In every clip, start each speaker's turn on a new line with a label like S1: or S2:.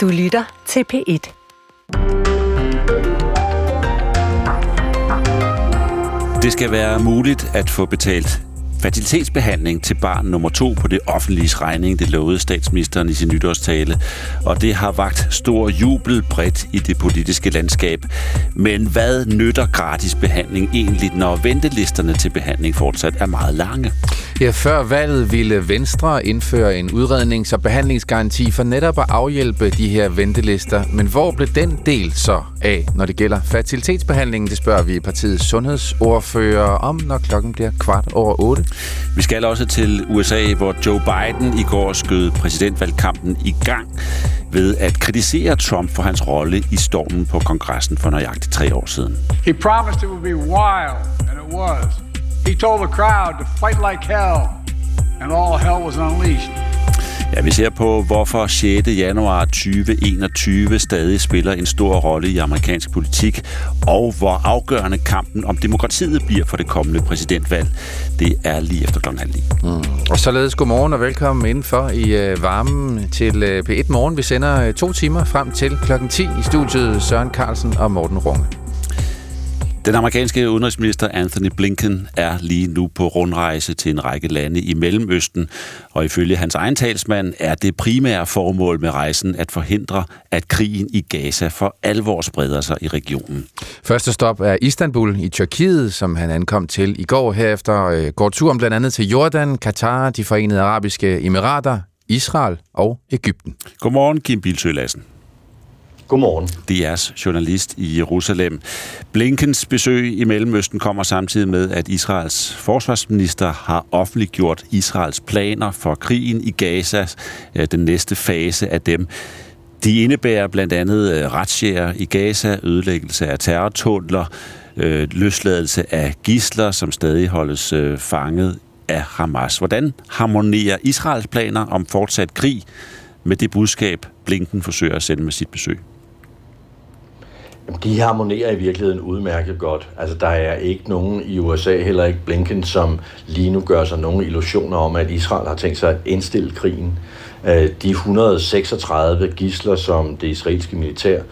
S1: Du lytter til P1.
S2: Det skal være muligt at få betalt fertilitetsbehandling til barn nummer to på det offentlige regning, det lovede statsministeren i sin nytårstale, og det har vagt stor jubel bredt i det politiske landskab. Men hvad nytter gratis behandling egentlig, når ventelisterne til behandling fortsat er meget lange?
S3: Ja, før valget ville Venstre indføre en udrednings- og behandlingsgaranti for netop at afhjælpe de her ventelister. Men hvor blev den del så af, når det gælder fertilitetsbehandlingen? Det spørger vi partiets sundhedsordfører om, når klokken bliver kvart over otte.
S2: Vi skal også til USA, hvor Joe Biden i går skød præsidentvalgkampen i gang ved at kritisere Trump for hans rolle i stormen på kongressen for nøjagtigt tre år siden.
S4: He promised it would be wild, and it was. He told the crowd to fight like hell, and all hell was unleashed.
S2: Ja, vi ser på, hvorfor 6. januar 2021 stadig spiller en stor rolle i amerikansk politik, og hvor afgørende kampen om demokratiet bliver for det kommende præsidentvalg. Det er lige efter klokken halv
S3: mm. Og således godmorgen og velkommen indenfor i uh, varmen til øh, P1 Morgen. Vi sender uh, to timer frem til klokken 10 i studiet Søren Carlsen og Morten Runge.
S2: Den amerikanske udenrigsminister Anthony Blinken er lige nu på rundrejse til en række lande i Mellemøsten, og ifølge hans egen talsmand er det primære formål med rejsen at forhindre, at krigen i Gaza for alvor spreder sig i regionen.
S3: Første stop er Istanbul i Tyrkiet, som han ankom til i går. Herefter øh, går turen blandt andet til Jordan, Katar, de forenede arabiske emirater, Israel og Ægypten.
S2: Godmorgen, Kim Bilsø Lassen.
S5: Godmorgen.
S2: DR's journalist i Jerusalem. Blinkens besøg i Mellemøsten kommer samtidig med, at Israels forsvarsminister har offentliggjort Israels planer for krigen i Gaza, øh, den næste fase af dem. De indebærer blandt andet øh, retsjæger i Gaza, ødelæggelse af terrortunnler, øh, løsladelse af gisler, som stadig holdes øh, fanget af Hamas. Hvordan harmonerer Israels planer om fortsat krig med det budskab, Blinken forsøger at sende med sit besøg?
S5: De harmonerer i virkeligheden udmærket godt. Altså, der er ikke nogen i USA, heller ikke Blinken, som lige nu gør sig nogen illusioner om, at Israel har tænkt sig at indstille krigen. Øh, de 136 gisler, som det israelske militær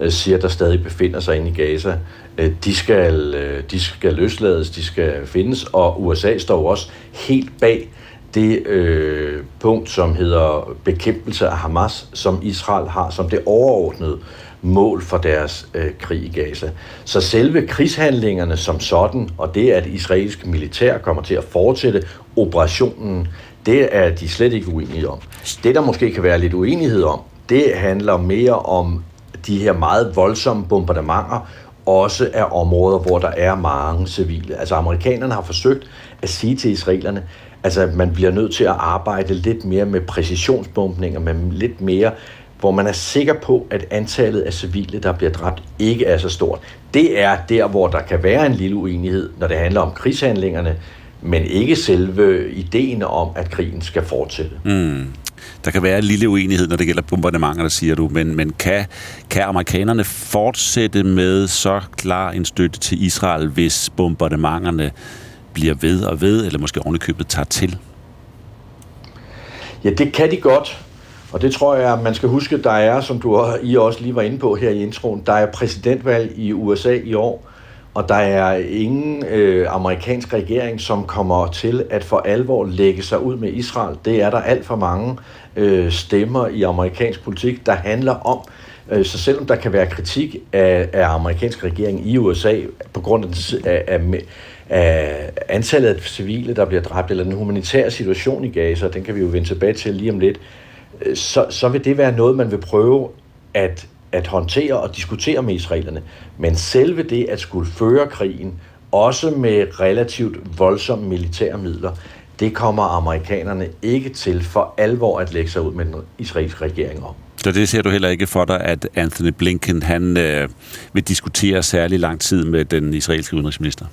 S5: øh, siger, der stadig befinder sig inde i Gaza, øh, de skal, de skal løslades, de skal findes, og USA står også helt bag det øh, punkt, som hedder bekæmpelse af Hamas, som Israel har som det overordnede mål for deres øh, krig i Gaza. Så selve krigshandlingerne som sådan, og det at israelsk militær kommer til at fortsætte operationen, det er de slet ikke uenige om. Det, der måske kan være lidt uenighed om, det handler mere om de her meget voldsomme bombardementer, også af områder, hvor der er mange civile. Altså amerikanerne har forsøgt at sige til israelerne, altså at man bliver nødt til at arbejde lidt mere med præcisionsbombninger, med lidt mere hvor man er sikker på, at antallet af civile, der bliver dræbt, ikke er så stort. Det er der, hvor der kan være en lille uenighed, når det handler om krigshandlingerne, men ikke selve ideen om, at krigen skal fortsætte.
S2: Mm. Der kan være en lille uenighed, når det gælder bombardementer, siger du, men, men kan, kan amerikanerne fortsætte med så klar en støtte til Israel, hvis bombardementerne bliver ved og ved, eller måske ovenikøbet tager til?
S5: Ja, det kan de godt. Og det tror jeg, man skal huske, der er, som du I også lige var inde på her i introen, der er præsidentvalg i USA i år, og der er ingen øh, amerikansk regering, som kommer til at for alvor lægge sig ud med Israel. Det er der alt for mange øh, stemmer i amerikansk politik, der handler om. Øh, så selvom der kan være kritik af, af amerikansk regering i USA på grund af, af, af antallet af civile, der bliver dræbt, eller den humanitære situation i Gaza, den kan vi jo vende tilbage til lige om lidt, så, så vil det være noget, man vil prøve at, at håndtere og diskutere med israelerne. Men selve det at skulle føre krigen, også med relativt voldsomme militære midler, det kommer amerikanerne ikke til for alvor at lægge sig ud med den israelske regering om.
S2: Så det ser du heller ikke for dig, at Anthony Blinken han øh, vil diskutere særlig lang tid med den israelske udenrigsminister?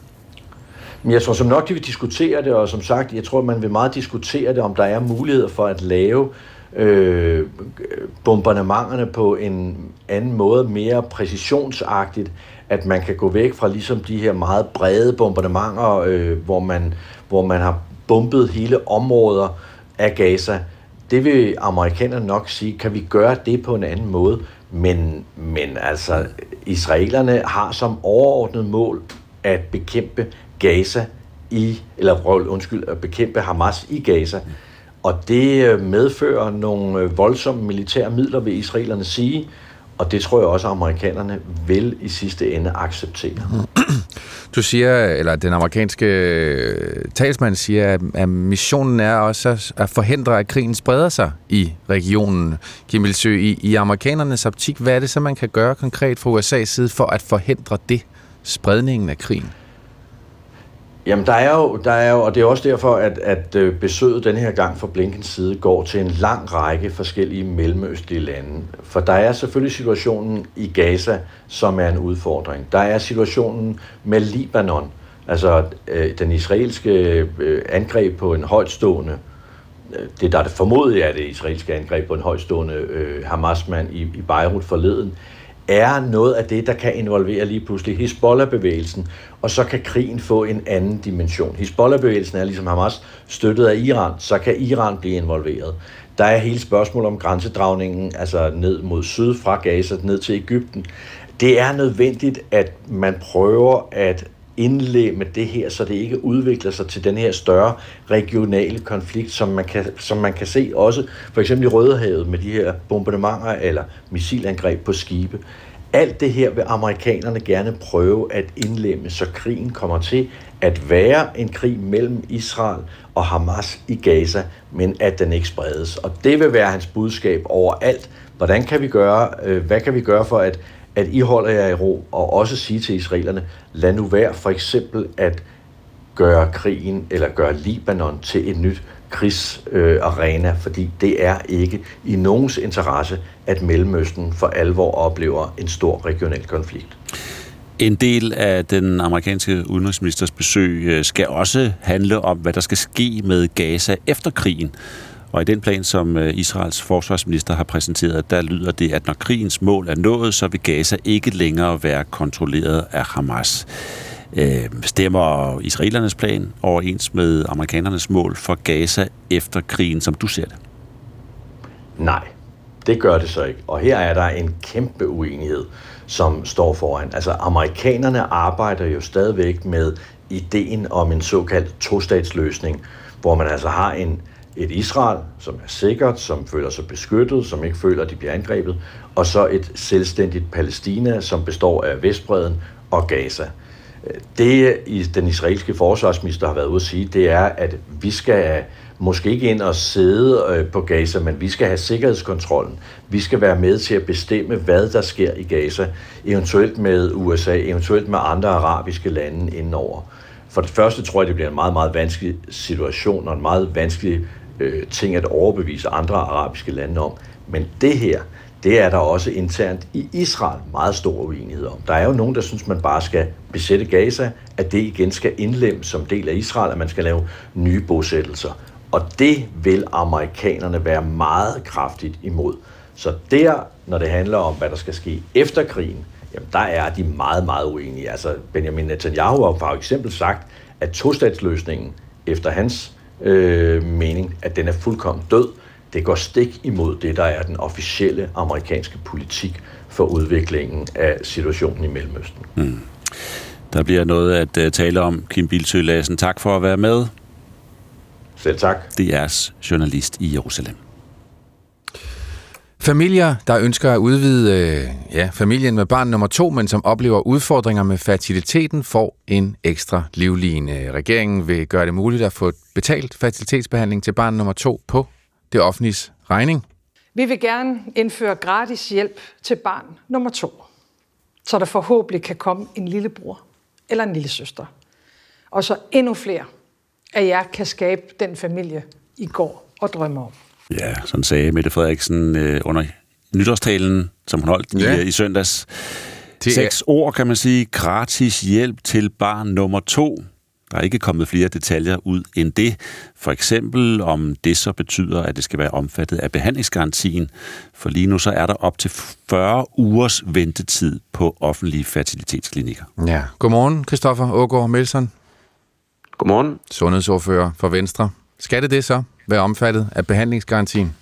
S5: Men jeg tror som nok, de vil diskutere det, og som sagt, jeg tror, man vil meget diskutere det, om der er muligheder for at lave øh, bombardementerne på en anden måde, mere præcisionsagtigt, at man kan gå væk fra ligesom de her meget brede bombardementer, øh, hvor, man, hvor man har bombet hele områder af Gaza. det vil amerikanerne nok sige, kan vi gøre det på en anden måde? Men, men altså, israelerne har som overordnet mål at bekæmpe Gaza i, eller undskyld, at bekæmpe Hamas i Gaza. Og det øh, medfører nogle øh, voldsomme militære midler, vil israelerne sige, og det tror jeg også, at amerikanerne vil i sidste ende acceptere.
S3: Du siger, eller den amerikanske øh, talsmand siger, at missionen er også at forhindre, at krigen spreder sig i regionen. Kim Ilsø, i, i amerikanernes optik, hvad er det så, man kan gøre konkret fra USA's side for at forhindre det, spredningen af krigen?
S5: Jamen, der er jo, der er jo, og det er også derfor, at, at øh, besøget den her gang fra Blinkens side går til en lang række forskellige mellemøstlige lande. For der er selvfølgelig situationen i Gaza, som er en udfordring. Der er situationen med Libanon, altså øh, den israelske øh, angreb på en højtstående, øh, det der er det formodet er det israelske angreb på en højtstående øh, Hamas-mand i, i Beirut forleden, er noget af det, der kan involvere lige pludselig Hezbollah-bevægelsen, og så kan krigen få en anden dimension. Hezbollah-bevægelsen er ligesom Hamas støttet af Iran, så kan Iran blive involveret. Der er hele spørgsmålet om grænsedragningen, altså ned mod syd fra Gaza, ned til Ægypten. Det er nødvendigt, at man prøver at indlemme det her, så det ikke udvikler sig til den her større regionale konflikt, som man kan, som man kan se også for eksempel i Rødehavet med de her bombardementer eller missilangreb på skibe. Alt det her vil amerikanerne gerne prøve at indlemme, så krigen kommer til at være en krig mellem Israel og Hamas i Gaza, men at den ikke spredes. Og det vil være hans budskab overalt. Hvordan kan vi gøre, øh, hvad kan vi gøre for at at I holder jer i ro, og også sige til israelerne, lad nu være for eksempel at gøre krigen eller gøre Libanon til et nyt krigsarena, øh, fordi det er ikke i nogens interesse, at Mellemøsten for alvor oplever en stor regional konflikt.
S2: En del af den amerikanske udenrigsministers besøg øh, skal også handle om, hvad der skal ske med Gaza efter krigen. Og i den plan, som øh, Israels forsvarsminister har præsenteret, der lyder det, at når krigens mål er nået, så vil Gaza ikke længere være kontrolleret af Hamas. Øh, stemmer israelernes plan overens med amerikanernes mål for Gaza efter krigen, som du ser det?
S5: Nej, det gør det så ikke. Og her er der en kæmpe uenighed, som står foran. Altså, amerikanerne arbejder jo stadigvæk med ideen om en såkaldt tostatsløsning, hvor man altså har en et Israel, som er sikkert, som føler sig beskyttet, som ikke føler, at de bliver angrebet, og så et selvstændigt Palæstina, som består af Vestbreden og Gaza. Det, den israelske forsvarsminister har været ude at sige, det er, at vi skal måske ikke ind og sidde øh, på Gaza, men vi skal have sikkerhedskontrollen. Vi skal være med til at bestemme, hvad der sker i Gaza, eventuelt med USA, eventuelt med andre arabiske lande indenover. For det første tror jeg, det bliver en meget, meget vanskelig situation og en meget vanskelig øh, ting at overbevise andre arabiske lande om. Men det her, det er der også internt i Israel meget stor uenighed om. Der er jo nogen, der synes, man bare skal besætte Gaza, at det igen skal indlemmes som del af Israel, at man skal lave nye bosættelser. Og det vil amerikanerne være meget kraftigt imod. Så der, når det handler om, hvad der skal ske efter krigen, jamen der er de meget, meget uenige. Altså Benjamin Netanyahu har for eksempel sagt, at tostatsløsningen efter hans øh, mening, at den er fuldkommen død. Det går stik imod det, der er den officielle amerikanske politik for udviklingen af situationen i Mellemøsten. Mm.
S2: Der bliver noget at uh, tale om, Kim Bilsø Lassen. Tak for at være med.
S5: Selv tak.
S2: Det er journalist i Jerusalem.
S3: Familier, der ønsker at udvide øh, ja, familien med barn nummer to, men som oplever udfordringer med fertiliteten, får en ekstra livline. Regeringen vil gøre det muligt at få betalt fertilitetsbehandling til barn nummer to på det offentlige regning.
S1: Vi vil gerne indføre gratis hjælp til barn nummer to, så der forhåbentlig kan komme en lillebror eller en lille søster. Og så endnu flere af jer kan skabe den familie, I går og drømmer om.
S2: Ja, sådan sagde Mette Frederiksen øh, under nytårstalen, som hun holdt ja. i, i søndags. Det Seks er... ord, kan man sige. Gratis hjælp til barn nummer to. Der er ikke kommet flere detaljer ud end det. For eksempel om det så betyder, at det skal være omfattet af behandlingsgarantien. For lige nu så er der op til 40 ugers ventetid på offentlige fertilitetsklinikker.
S3: Ja. Godmorgen, Christoffer Ågaard Melson.
S6: Godmorgen.
S3: Sundhedsordfører for Venstre. Skal det det så? være omfattet af behandlingsgarantien?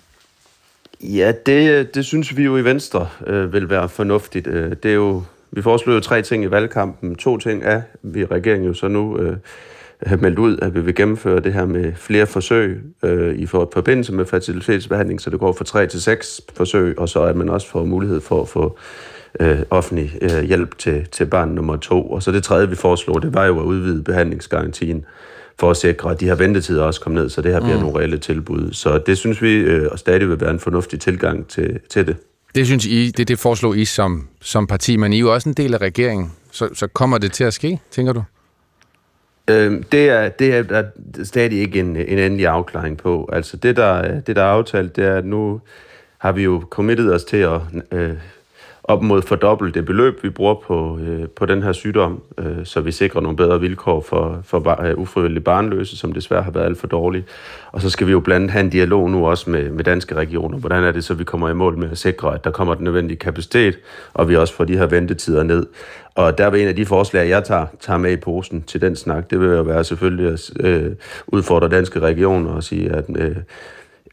S6: Ja, det, det synes vi jo i Venstre øh, vil være fornuftigt. Øh, det er jo, vi foreslår jo tre ting i valgkampen. To ting er, vi regeringen jo så nu øh, har meldt ud, at vi vil gennemføre det her med flere forsøg øh, i for, forbindelse med fertilitetsbehandling, så det går fra tre til seks forsøg, og så at man også får mulighed for at få øh, offentlig øh, hjælp til, til barn nummer to. Og så det tredje, vi foreslår, det var jo at udvide behandlingsgarantien for at sikre, at de her ventetider også kommer ned, så det her bliver mm. nogle reelle tilbud. Så det synes vi øh, og stadig vil være en fornuftig tilgang til, til det.
S3: Det synes I, det, det foreslog I som, som parti, men I er jo også en del af regeringen. Så, så kommer det til at ske, tænker du?
S6: Øh, det, er, det er der stadig ikke en, en endelig afklaring på. Altså det der, det, der er aftalt, det er, at nu har vi jo committet os til at øh, op mod fordobbelt det beløb, vi bruger på, øh, på den her sygdom, øh, så vi sikrer nogle bedre vilkår for, for bar, øh, ufrivillige barnløse, som desværre har været alt for dårlige. Og så skal vi jo blandt andet have en dialog nu også med, med danske regioner. Hvordan er det så, vi kommer i mål med at sikre, at der kommer den nødvendige kapacitet, og vi også får de her ventetider ned. Og der vil en af de forslag, jeg tager, tager med i posen til den snak, det vil jo være selvfølgelig at øh, udfordre danske regioner og sige, at øh,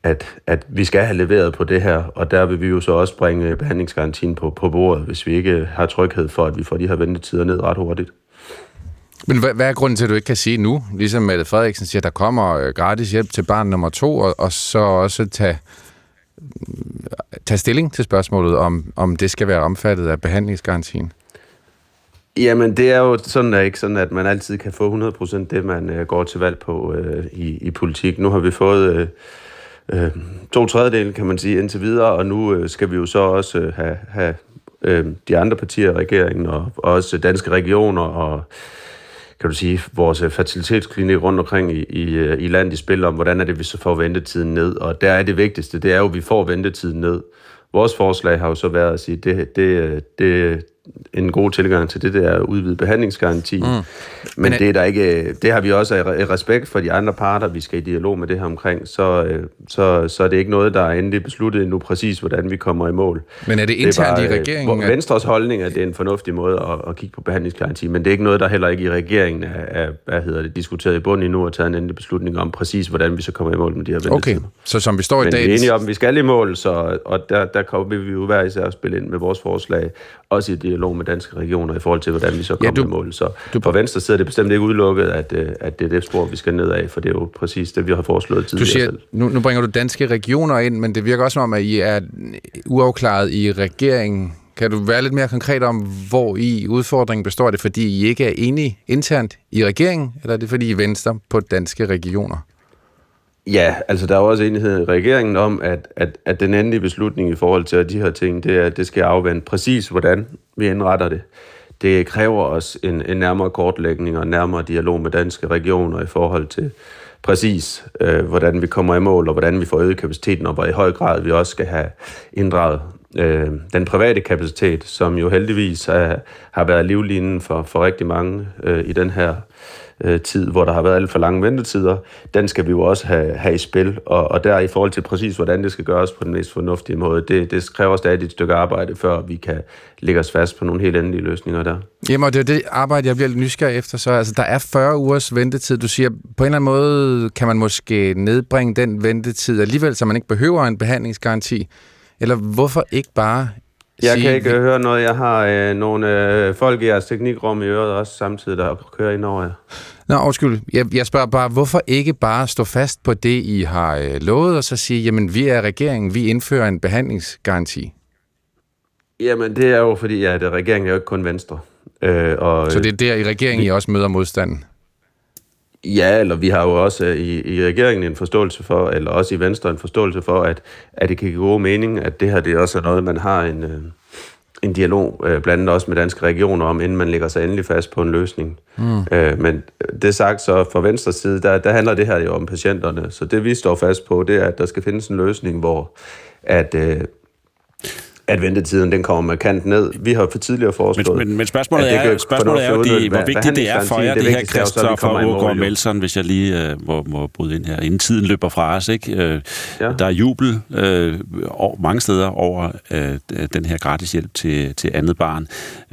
S6: at, at vi skal have leveret på det her, og der vil vi jo så også bringe behandlingsgarantien på, på bordet, hvis vi ikke har tryghed for, at vi får de her ventetider ned ret hurtigt.
S3: Men hvad, hvad er grunden til, at du ikke kan sige nu, ligesom Mette Frederiksen siger, at der kommer øh, gratis hjælp til barn nummer to, og, og så også tage, tage stilling til spørgsmålet, om, om det skal være omfattet af behandlingsgarantien?
S6: Jamen, det er jo sådan, at ikke sådan, at man altid kan få 100% det, man uh, går til valg på uh, i, i politik. Nu har vi fået... Uh, øh, to tredjedel, kan man sige, indtil videre, og nu øh, skal vi jo så også øh, have, have øh, de andre partier i regeringen, og, og også danske regioner, og kan du sige, vores øh, fertilitetsklinik rundt omkring i, i, øh, i landet i spil om, hvordan er det, vi så får ventetiden ned. Og der er det vigtigste, det er jo, at vi får ventetiden ned. Vores forslag har jo så været at sige, det, det, øh, det, en god tilgang til det der udvidet behandlingsgaranti. Mm. Men, Men det, er der ikke, det har vi også respekt for de andre parter, vi skal i dialog med det her omkring, så, øh, så, så er det ikke noget, der er endelig besluttet endnu præcis, hvordan vi kommer i mål.
S3: Men er det internt det er bare, i regeringen?
S6: At... Venstres holdning er, at det er en fornuftig måde at, at kigge på behandlingsgaranti, men det er ikke noget, der heller ikke i regeringen er, er hvad hedder det, diskuteret i bund endnu og taget en endelig beslutning om præcis, hvordan vi så kommer i mål med de her ventetider.
S3: Okay, så som vi står
S6: i
S3: dag...
S6: Men vi er enige om, at vi skal i mål, så, og der, der kommer vi jo hver især spille ind med vores forslag, også i dialog med danske regioner i forhold til, hvordan vi så kommer ja, du, i mål. Så du, på venstre side er det bestemt ikke udelukket, at, øh, at det er det spor, vi skal ned af, for det er jo præcis det, vi har foreslået tidligere
S3: du siger,
S6: selv.
S3: Nu, nu bringer du danske regioner ind, men det virker også som om, at I er uafklaret i regeringen. Kan du være lidt mere konkret om, hvor I udfordringen består? Er det, fordi I ikke er enige internt i regeringen, eller er det, fordi I venstre på danske regioner?
S6: Ja, altså der er også enighed i regeringen om, at, at, at den endelige beslutning i forhold til de her ting, det er, at det skal afvente præcis, hvordan vi indretter det. Det kræver os en, en nærmere kortlægning og en nærmere dialog med danske regioner i forhold til præcis, øh, hvordan vi kommer i mål, og hvordan vi får øget kapaciteten, og hvor i høj grad vi også skal have inddraget øh, den private kapacitet, som jo heldigvis er, har været livlinen for, for rigtig mange øh, i den her øh, Øh, tid, hvor der har været alt for lange ventetider, den skal vi jo også have, have i spil. Og, og der i forhold til præcis, hvordan det skal gøres på den mest fornuftige måde, det, det kræver stadig et stykke arbejde, før vi kan lægge os fast på nogle helt endelige løsninger der.
S3: Jamen, og det er det arbejde, jeg bliver lidt nysgerrig efter. Så altså, der er 40 ugers ventetid. Du siger, på en eller anden måde kan man måske nedbringe den ventetid alligevel, så man ikke behøver en behandlingsgaranti. Eller hvorfor ikke bare
S6: jeg sige, kan ikke vi... høre noget. Jeg har øh, nogle øh, folk i jeres teknikrum i øret også samtidig, der kører ind over jer.
S3: Nå, undskyld. Jeg, jeg spørger bare, hvorfor ikke bare stå fast på det, I har øh, lovet, og så sige, jamen, vi er regeringen, vi indfører en behandlingsgaranti?
S6: Jamen, det er jo fordi, at regeringen er jo ikke kun Venstre.
S3: Øh, og, så det er der i regeringen, vi... I også møder modstanden?
S6: Ja, eller vi har jo også øh, i, i regeringen en forståelse for, eller også i Venstre en forståelse for, at, at det kan give god mening, at det her det også er noget, man har en, øh, en dialog, øh, blandt andet også med danske regioner om, inden man lægger sig endelig fast på en løsning. Mm. men det sagt så fra Venstres side, der, der handler det her jo om patienterne. Så det vi står fast på, det er, at der skal findes en løsning, hvor at, at ventetiden den kommer markant ned. Vi har for tidligere foreslået...
S2: Men, men, men spørgsmålet er, spørgsmålet er jo, de, hvor vigtigt det er for jer, det, det her Christoffer Ågaard Melson, hvis jeg lige uh, må, må bryde ind her, inden tiden løber fra os. Ikke? Uh, ja. Der er jubel uh, mange steder over uh, den her gratis hjælp til, til andet barn,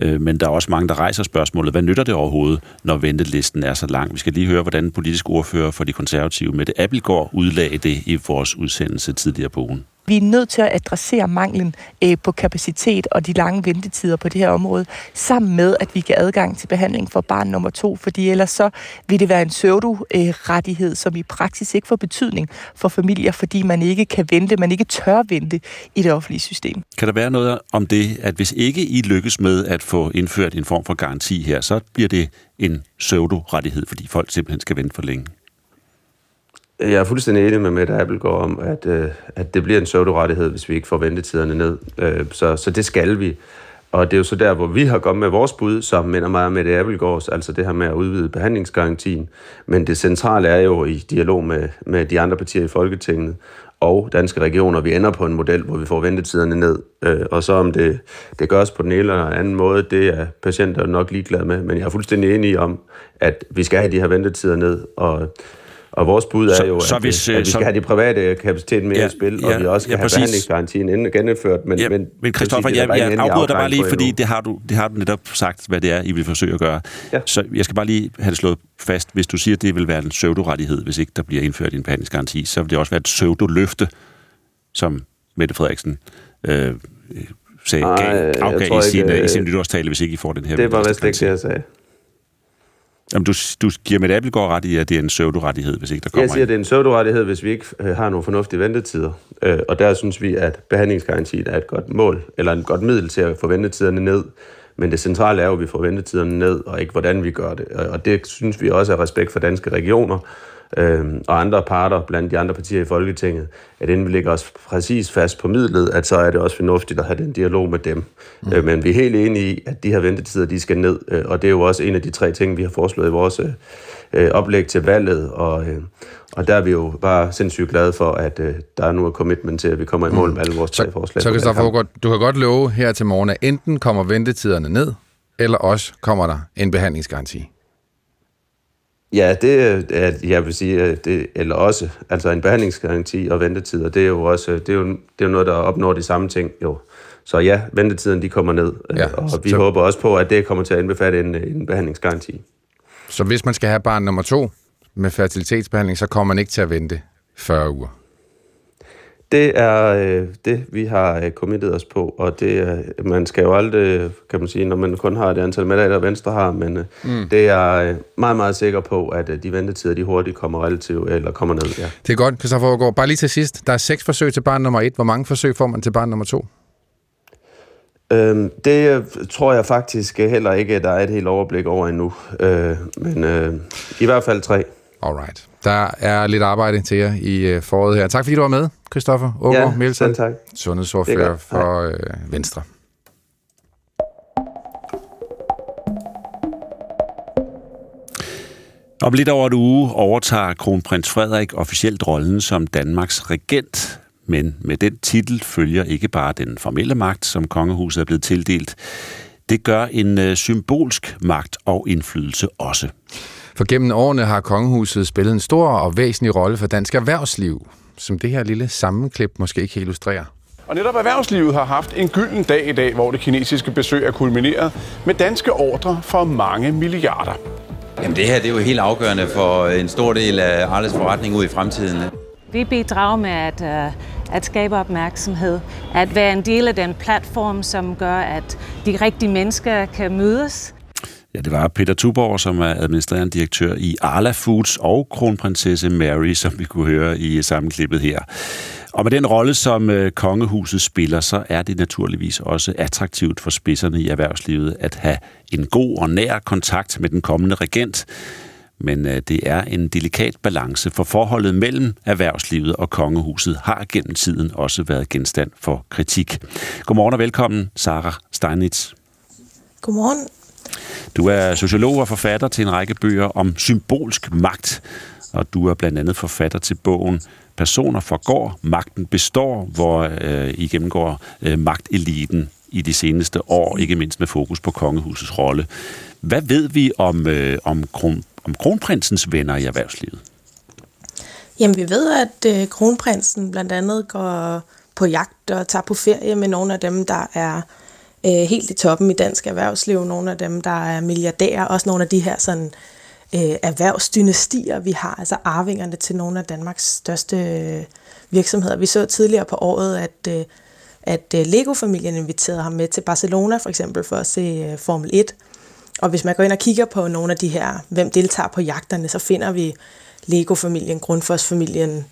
S2: uh, men der er også mange, der rejser spørgsmålet, hvad nytter det overhovedet, når ventelisten er så lang? Vi skal lige høre, hvordan den politiske ordfører for de konservative, Mette Appelgaard, udlagde det i vores udsendelse tidligere på ugen.
S7: Vi er nødt til at adressere manglen øh, på kapacitet og de lange ventetider på det her område, sammen med, at vi kan adgang til behandling for barn nummer to, fordi ellers så vil det være en pseudo-rettighed, som i praksis ikke får betydning for familier, fordi man ikke kan vente, man ikke tør vente i det offentlige system.
S2: Kan der være noget om det, at hvis ikke I lykkes med at få indført en form for garanti her, så bliver det en pseudo-rettighed, fordi folk simpelthen skal vente for længe?
S6: Jeg er fuldstændig enig med Mette Appelgaard om, at, øh, at det bliver en pseudo-rettighed, hvis vi ikke får ventetiderne ned. Øh, så, så det skal vi. Og det er jo så der, hvor vi har kommet med vores bud, som minder meget om Mette Appelgaards, altså det her med at udvide behandlingsgarantien. Men det centrale er jo i dialog med, med de andre partier i Folketinget og danske regioner, vi ender på en model, hvor vi får ventetiderne ned. Øh, og så om det, det gøres på den ene eller anden måde, det er patienter nok ligeglade med. Men jeg er fuldstændig enig om, at vi skal have de her ventetider ned. Og og vores bud er så, jo, så at, hvis, at vi skal have de private kapacitet med ja, i spil, ja, og vi også skal ja, have behandlingsgarantien inden genindført.
S2: Men, ja, men, men Christoffer, jeg, jeg, jeg afbryder dig bare lige, fordi det har, du, det har du netop sagt, hvad det er, I vil forsøge at gøre. Ja. Så jeg skal bare lige have det slået fast. Hvis du siger, at det vil være en pseudo-rettighed, hvis ikke der bliver indført en behandlingsgaranti, så vil det også være et pseudo-løfte, som Mette Frederiksen øh, sagde, Ej, gav, afgav i sin, ikke, i sin nytårstale, hvis ikke I får den her
S6: Det var vist ikke det, jeg sagde.
S2: Jamen, du, du giver med Appelgaard ret i, at det er en pseudo-rettighed, hvis ikke der kommer
S6: Jeg siger, at det er en pseudo-rettighed, hvis vi ikke øh, har nogle fornuftige ventetider. Øh, og der synes vi, at behandlingsgaranti er et godt mål, eller et godt middel til at få ventetiderne ned. Men det centrale er jo, at vi får ventetiderne ned, og ikke hvordan vi gør det. Og det synes vi også er respekt for danske regioner, øh, og andre parter, blandt de andre partier i Folketinget, at inden vi ligger os præcis fast på midlet, at så er det også fornuftigt at have den dialog med dem. Mm. Øh, men vi er helt enige i, at de her ventetider, de skal ned, øh, og det er jo også en af de tre ting, vi har foreslået i vores øh, oplæg til valget, og, øh, og der er vi jo bare sindssygt glade for, at øh, der er nu et commitment til, at vi kommer i mål med alle vores tre forslag.
S3: Så, så Christoffer du kan godt love her til morgen, at enten kommer ventetiderne ned, eller også kommer der en behandlingsgaranti.
S6: Ja, det er, jeg vil sige, det, eller også, altså en behandlingsgaranti og ventetider, det er jo også, det er jo, det er jo noget, der opnår de samme ting, jo. Så ja, ventetiden de kommer ned, ja, og vi så, håber også på, at det kommer til at indbefatte en, en behandlingsgaranti.
S3: Så hvis man skal have barn nummer to med fertilitetsbehandling, så kommer man ikke til at vente 40 uger?
S6: Det er øh, det, vi har øh, committet os på, og det er, man skal jo aldrig, kan man sige, når man kun har det antal mandater, Venstre har, men øh, mm. det er øh, meget, meget sikker på, at øh, de ventetider, de hurtigt kommer relativt, eller kommer ned, ja.
S3: Det er godt, Christoffer Overgaard. Bare lige til sidst. Der er seks forsøg til barn nummer et. Hvor mange forsøg får man til barn nummer to?
S6: Øhm, det tror jeg faktisk heller ikke, at der er et helt overblik over endnu. Øh, men øh, i hvert fald tre.
S3: Alright. Der er lidt arbejde til jer i øh, foråret her. Tak fordi du var med, Christoffer Ågaard ja, Mielsen,
S6: tak.
S3: sundhedsordfører for øh, Venstre.
S2: Om lidt over et uge overtager kronprins Frederik officielt rollen som Danmarks regent. Men med den titel følger ikke bare den formelle magt, som kongehuset er blevet tildelt. Det gør en øh, symbolsk magt og indflydelse også.
S3: For gennem årene har kongehuset spillet en stor og væsentlig rolle for dansk erhvervsliv, som det her lille sammenklip måske ikke kan illustrere.
S8: Og netop erhvervslivet har haft en gylden dag i dag, hvor det kinesiske besøg er kulmineret med danske ordre for mange milliarder.
S9: Jamen det her det er jo helt afgørende for en stor del af Arles forretning ud i fremtiden.
S10: Vi bidrager med at, uh, at skabe opmærksomhed, at være en del af den platform, som gør, at de rigtige mennesker kan mødes.
S2: Ja, det var Peter Tuborg, som er administrerende direktør i Arla Foods og kronprinsesse Mary, som vi kunne høre i sammenklippet her. Og med den rolle, som øh, kongehuset spiller, så er det naturligvis også attraktivt for spidserne i erhvervslivet at have en god og nær kontakt med den kommende regent. Men øh, det er en delikat balance, for forholdet mellem erhvervslivet og kongehuset har gennem tiden også været genstand for kritik. Godmorgen og velkommen, Sarah Steinitz.
S11: Godmorgen.
S2: Du er sociolog og forfatter til en række bøger om symbolsk magt, og du er blandt andet forfatter til bogen Personer forgår, magten består, hvor øh, I gennemgår øh, magteliten i de seneste år, ikke mindst med fokus på kongehusets rolle. Hvad ved vi om, øh, om, kron, om kronprinsens venner i erhvervslivet?
S11: Jamen, vi ved, at øh, kronprinsen blandt andet går på jagt og tager på ferie med nogle af dem, der er øh, Øh, helt i toppen i dansk erhvervsliv. Nogle af dem, der er milliardærer. Også nogle af de her sådan, øh, erhvervsdynastier, vi har. Altså arvingerne til nogle af Danmarks største øh, virksomheder. Vi så tidligere på året, at, øh, at øh, Lego-familien inviterede ham med til Barcelona for eksempel for at se øh, Formel 1. Og hvis man går ind og kigger på nogle af de her, hvem deltager på jagterne, så finder vi Lego-familien, Grundfos-familien,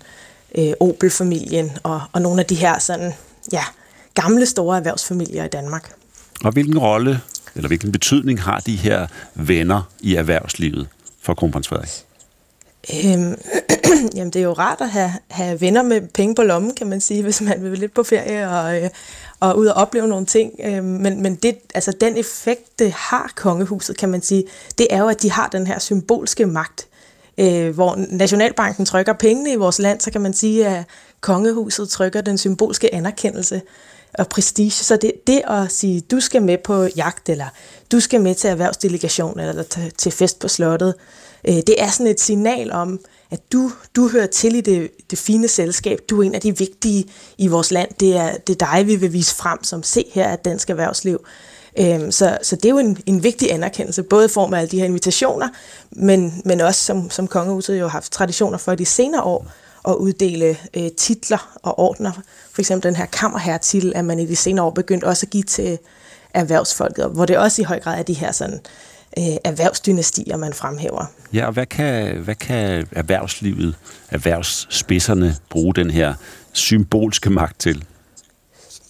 S11: øh, Opel-familien og, og nogle af de her sådan, ja, gamle store erhvervsfamilier i Danmark.
S2: Og hvilken rolle, eller hvilken betydning har de her venner i erhvervslivet for kronprins Frederik?
S11: Øhm, jamen, det er jo rart at have, have venner med penge på lommen, kan man sige, hvis man vil lidt på ferie og, øh, og ud og opleve nogle ting. Øh, men men det, altså, den effekt, det har kongehuset, kan man sige, det er jo, at de har den her symbolske magt. Øh, hvor Nationalbanken trykker pengene i vores land, så kan man sige, at kongehuset trykker den symbolske anerkendelse og prestige. Så det, det at sige, du skal med på jagt, eller du skal med til erhvervsdelegation, eller til fest på slottet, øh, det er sådan et signal om, at du, du hører til i det, det fine selskab. Du er en af de vigtige i vores land. Det er, det er dig, vi vil vise frem som se her af dansk erhvervsliv. Øhm, så, så det er jo en, en vigtig anerkendelse, både i form af alle de her invitationer, men, men også som, som kongehuset jo har haft traditioner for de senere år, at uddele øh, titler og ordner. For eksempel den her kammerherretitel, at man i de senere år begyndt også at give til erhvervsfolket, hvor det også i høj grad er de her sådan, øh, erhvervsdynastier, man fremhæver.
S2: Ja, og hvad kan, hvad kan erhvervslivet, erhvervsspidserne bruge den her symbolske magt til?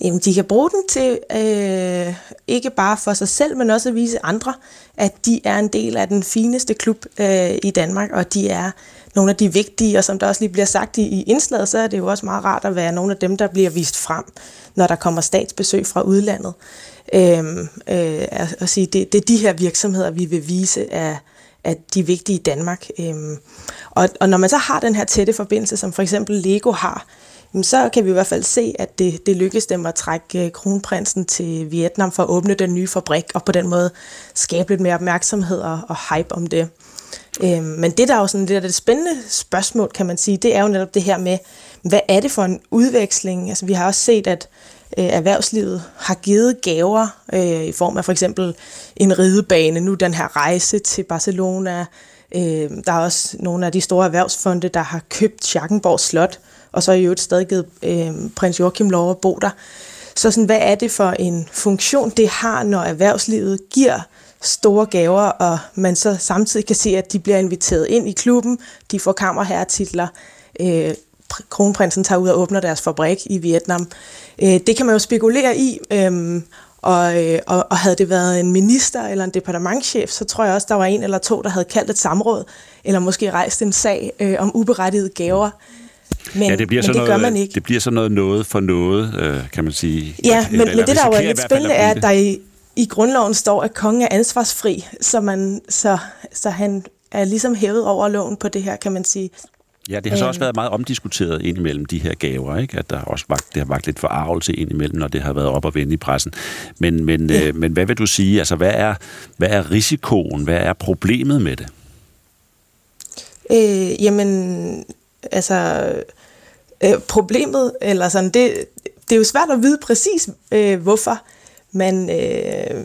S11: Jamen, de kan bruge den til øh, ikke bare for sig selv, men også at vise andre, at de er en del af den fineste klub øh, i Danmark, og de er nogle af de vigtige, og som der også lige bliver sagt i, i indslaget, så er det jo også meget rart at være nogle af dem, der bliver vist frem, når der kommer statsbesøg fra udlandet. Øhm, øh, at sige, det, det er de her virksomheder, vi vil vise af, at de er vigtige i Danmark. Øhm, og, og når man så har den her tætte forbindelse, som for eksempel Lego har, så kan vi i hvert fald se, at det, det lykkedes dem at trække øh, kronprinsen til Vietnam for at åbne den nye fabrik, og på den måde skabe lidt mere opmærksomhed og, og hype om det. Øhm, men det, der er jo sådan, det, der er det spændende spørgsmål, kan man sige, det er jo netop det her med, hvad er det for en udveksling? Altså, vi har også set, at øh, erhvervslivet har givet gaver øh, i form af for eksempel en ridebane, nu den her rejse til Barcelona. Øh, der er også nogle af de store erhvervsfonde, der har købt Schackenborg Slot, og så er i øvrigt stadig givet øh, prins Joachim lov at bo der. Så sådan, hvad er det for en funktion, det har, når erhvervslivet giver store gaver, og man så samtidig kan se, at de bliver inviteret ind i klubben, de får kammerherretitler, øh, kronprinsen tager ud og åbner deres fabrik i Vietnam. Øh, det kan man jo spekulere i, øh, og, øh, og, og havde det været en minister eller en departementchef, så tror jeg også, der var en eller to, der havde kaldt et samråd, eller måske rejst en sag øh, om uberettigede gaver. Men,
S2: ja, det bliver
S11: men
S2: så
S11: det
S2: noget,
S11: gør man ikke.
S2: Det bliver sådan noget noget for noget, øh, kan man sige.
S11: Ja, men,
S2: eller,
S11: men det der jo er lidt spændende er, at der i, i grundloven står, at kongen er ansvarsfri, så, man, så, så han er ligesom hævet over loven på det her, kan man sige.
S2: Ja, det har så også
S11: Øhm.
S2: været meget omdiskuteret indimellem de her gaver, ikke? At der også vagt, det har vagt lidt forarvelse indimellem, når det har været op og vende i pressen. Men, men, ja. øh, men hvad vil du sige? Altså, hvad er, hvad er risikoen? Hvad er problemet med det?
S11: Øh, jamen, altså, øh, problemet, eller sådan, det, det er jo svært at vide præcis, øh, hvorfor man øh,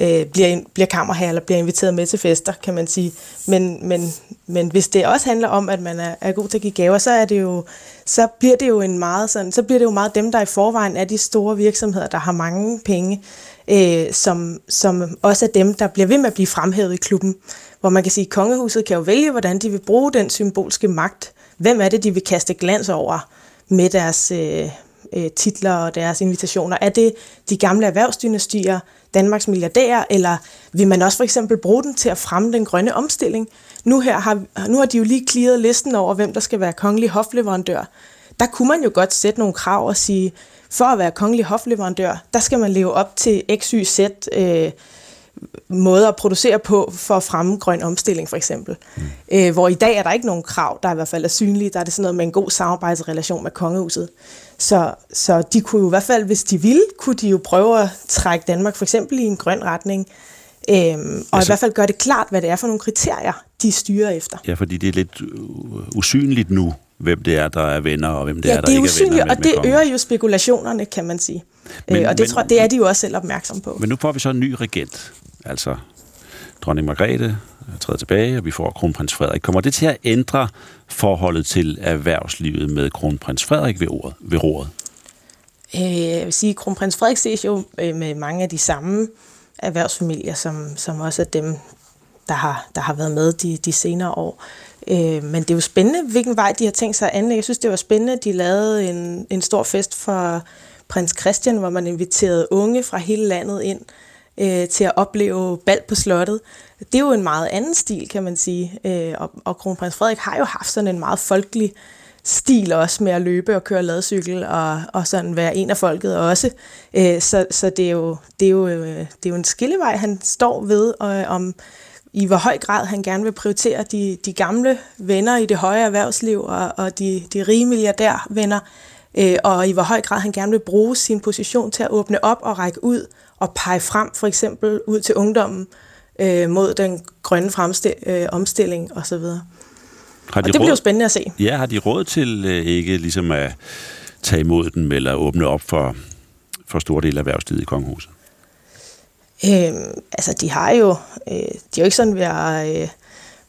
S11: øh, bliver, bliver kammerherre, eller bliver inviteret med til fester, kan man sige. Men, men, men hvis det også handler om, at man er, er god til at give gaver, så er det jo, så bliver det jo en meget sådan, så bliver det jo meget dem, der i forvejen er de store virksomheder, der har mange penge, øh, som, som også er dem, der bliver ved med at blive fremhævet i klubben. Hvor man kan sige, at kongehuset kan jo vælge, hvordan de vil bruge den symbolske magt. Hvem er det, de vil kaste glans over med deres øh, øh, titler og deres invitationer? Er det de gamle erhvervsdynastier, Danmarks milliardærer, eller vil man også for eksempel bruge den til at fremme den grønne omstilling? Nu, her har, nu har de jo lige clearet listen over, hvem der skal være kongelig hofleverandør. Der kunne man jo godt sætte nogle krav og sige, for at være kongelig hofleverandør, der skal man leve op til x, y, z øh, måder at producere på for at fremme grøn omstilling for eksempel. Mm. Øh, hvor i dag er der ikke nogen krav, der i hvert fald er synlige. Der er det sådan noget med en god samarbejdsrelation med kongehuset. Så, så de kunne jo i hvert fald, hvis de ville, kunne de jo prøve at trække Danmark for eksempel i en grøn retning. Øhm, og altså, i hvert fald gøre det klart, hvad det er for nogle kriterier, de styrer efter.
S2: Ja, fordi det er lidt u- usynligt nu, hvem det er, der er venner, og hvem det
S11: ja,
S2: er, der
S11: det er
S2: ikke er venner med,
S11: og det
S2: kongen.
S11: øger jo spekulationerne, kan man sige.
S2: Men,
S11: øh, og det,
S2: men-
S11: tror, det er de jo også selv opmærksom på.
S2: Men nu får vi så en ny regent, altså dronning Margrethe, Øh, træder tilbage, og vi får kronprins Frederik. Kommer det til at ændre forholdet til erhvervslivet med kronprins Frederik ved, ordet, ved rådet?
S11: Øh, jeg vil sige, at kronprins Frederik ses jo øh, med mange af de samme erhvervsfamilier, som, som også er dem, der har, der har været med de, de senere år. Øh, men det er jo spændende, hvilken vej de har tænkt sig at anlægge. Jeg synes, det var spændende, at de lavede en, en stor fest for prins Christian, hvor man inviterede unge fra hele landet ind øh, Øh, til at opleve bal på slottet. Det er jo en meget anden stil, kan man sige. Øh, og, og kronprins Frederik har jo haft sådan en meget folkelig stil også med at løbe og køre ladcykel og, og sådan være en af folket også. Øh, så så det, er jo, det, er jo, øh, det er jo en skillevej, han står ved, og om i hvor høj grad han gerne vil prioritere de, de gamle venner i det høje erhvervsliv og, og de, de rige milliardærvenner, øh, og i hvor høj grad han gerne vil bruge sin position til at åbne op og række ud og pege frem, for eksempel ud til ungdommen øh, mod den grønne fremstil, øh, omstilling osv. Har de og det råd, bliver spændende at se.
S2: Ja, har de råd til øh, ikke ligesom at tage imod den, eller åbne op for, for store dele af erhvervslivet i Kongehuset?
S11: Øh, altså, de har jo, øh, de er jo ikke sådan ved at, øh,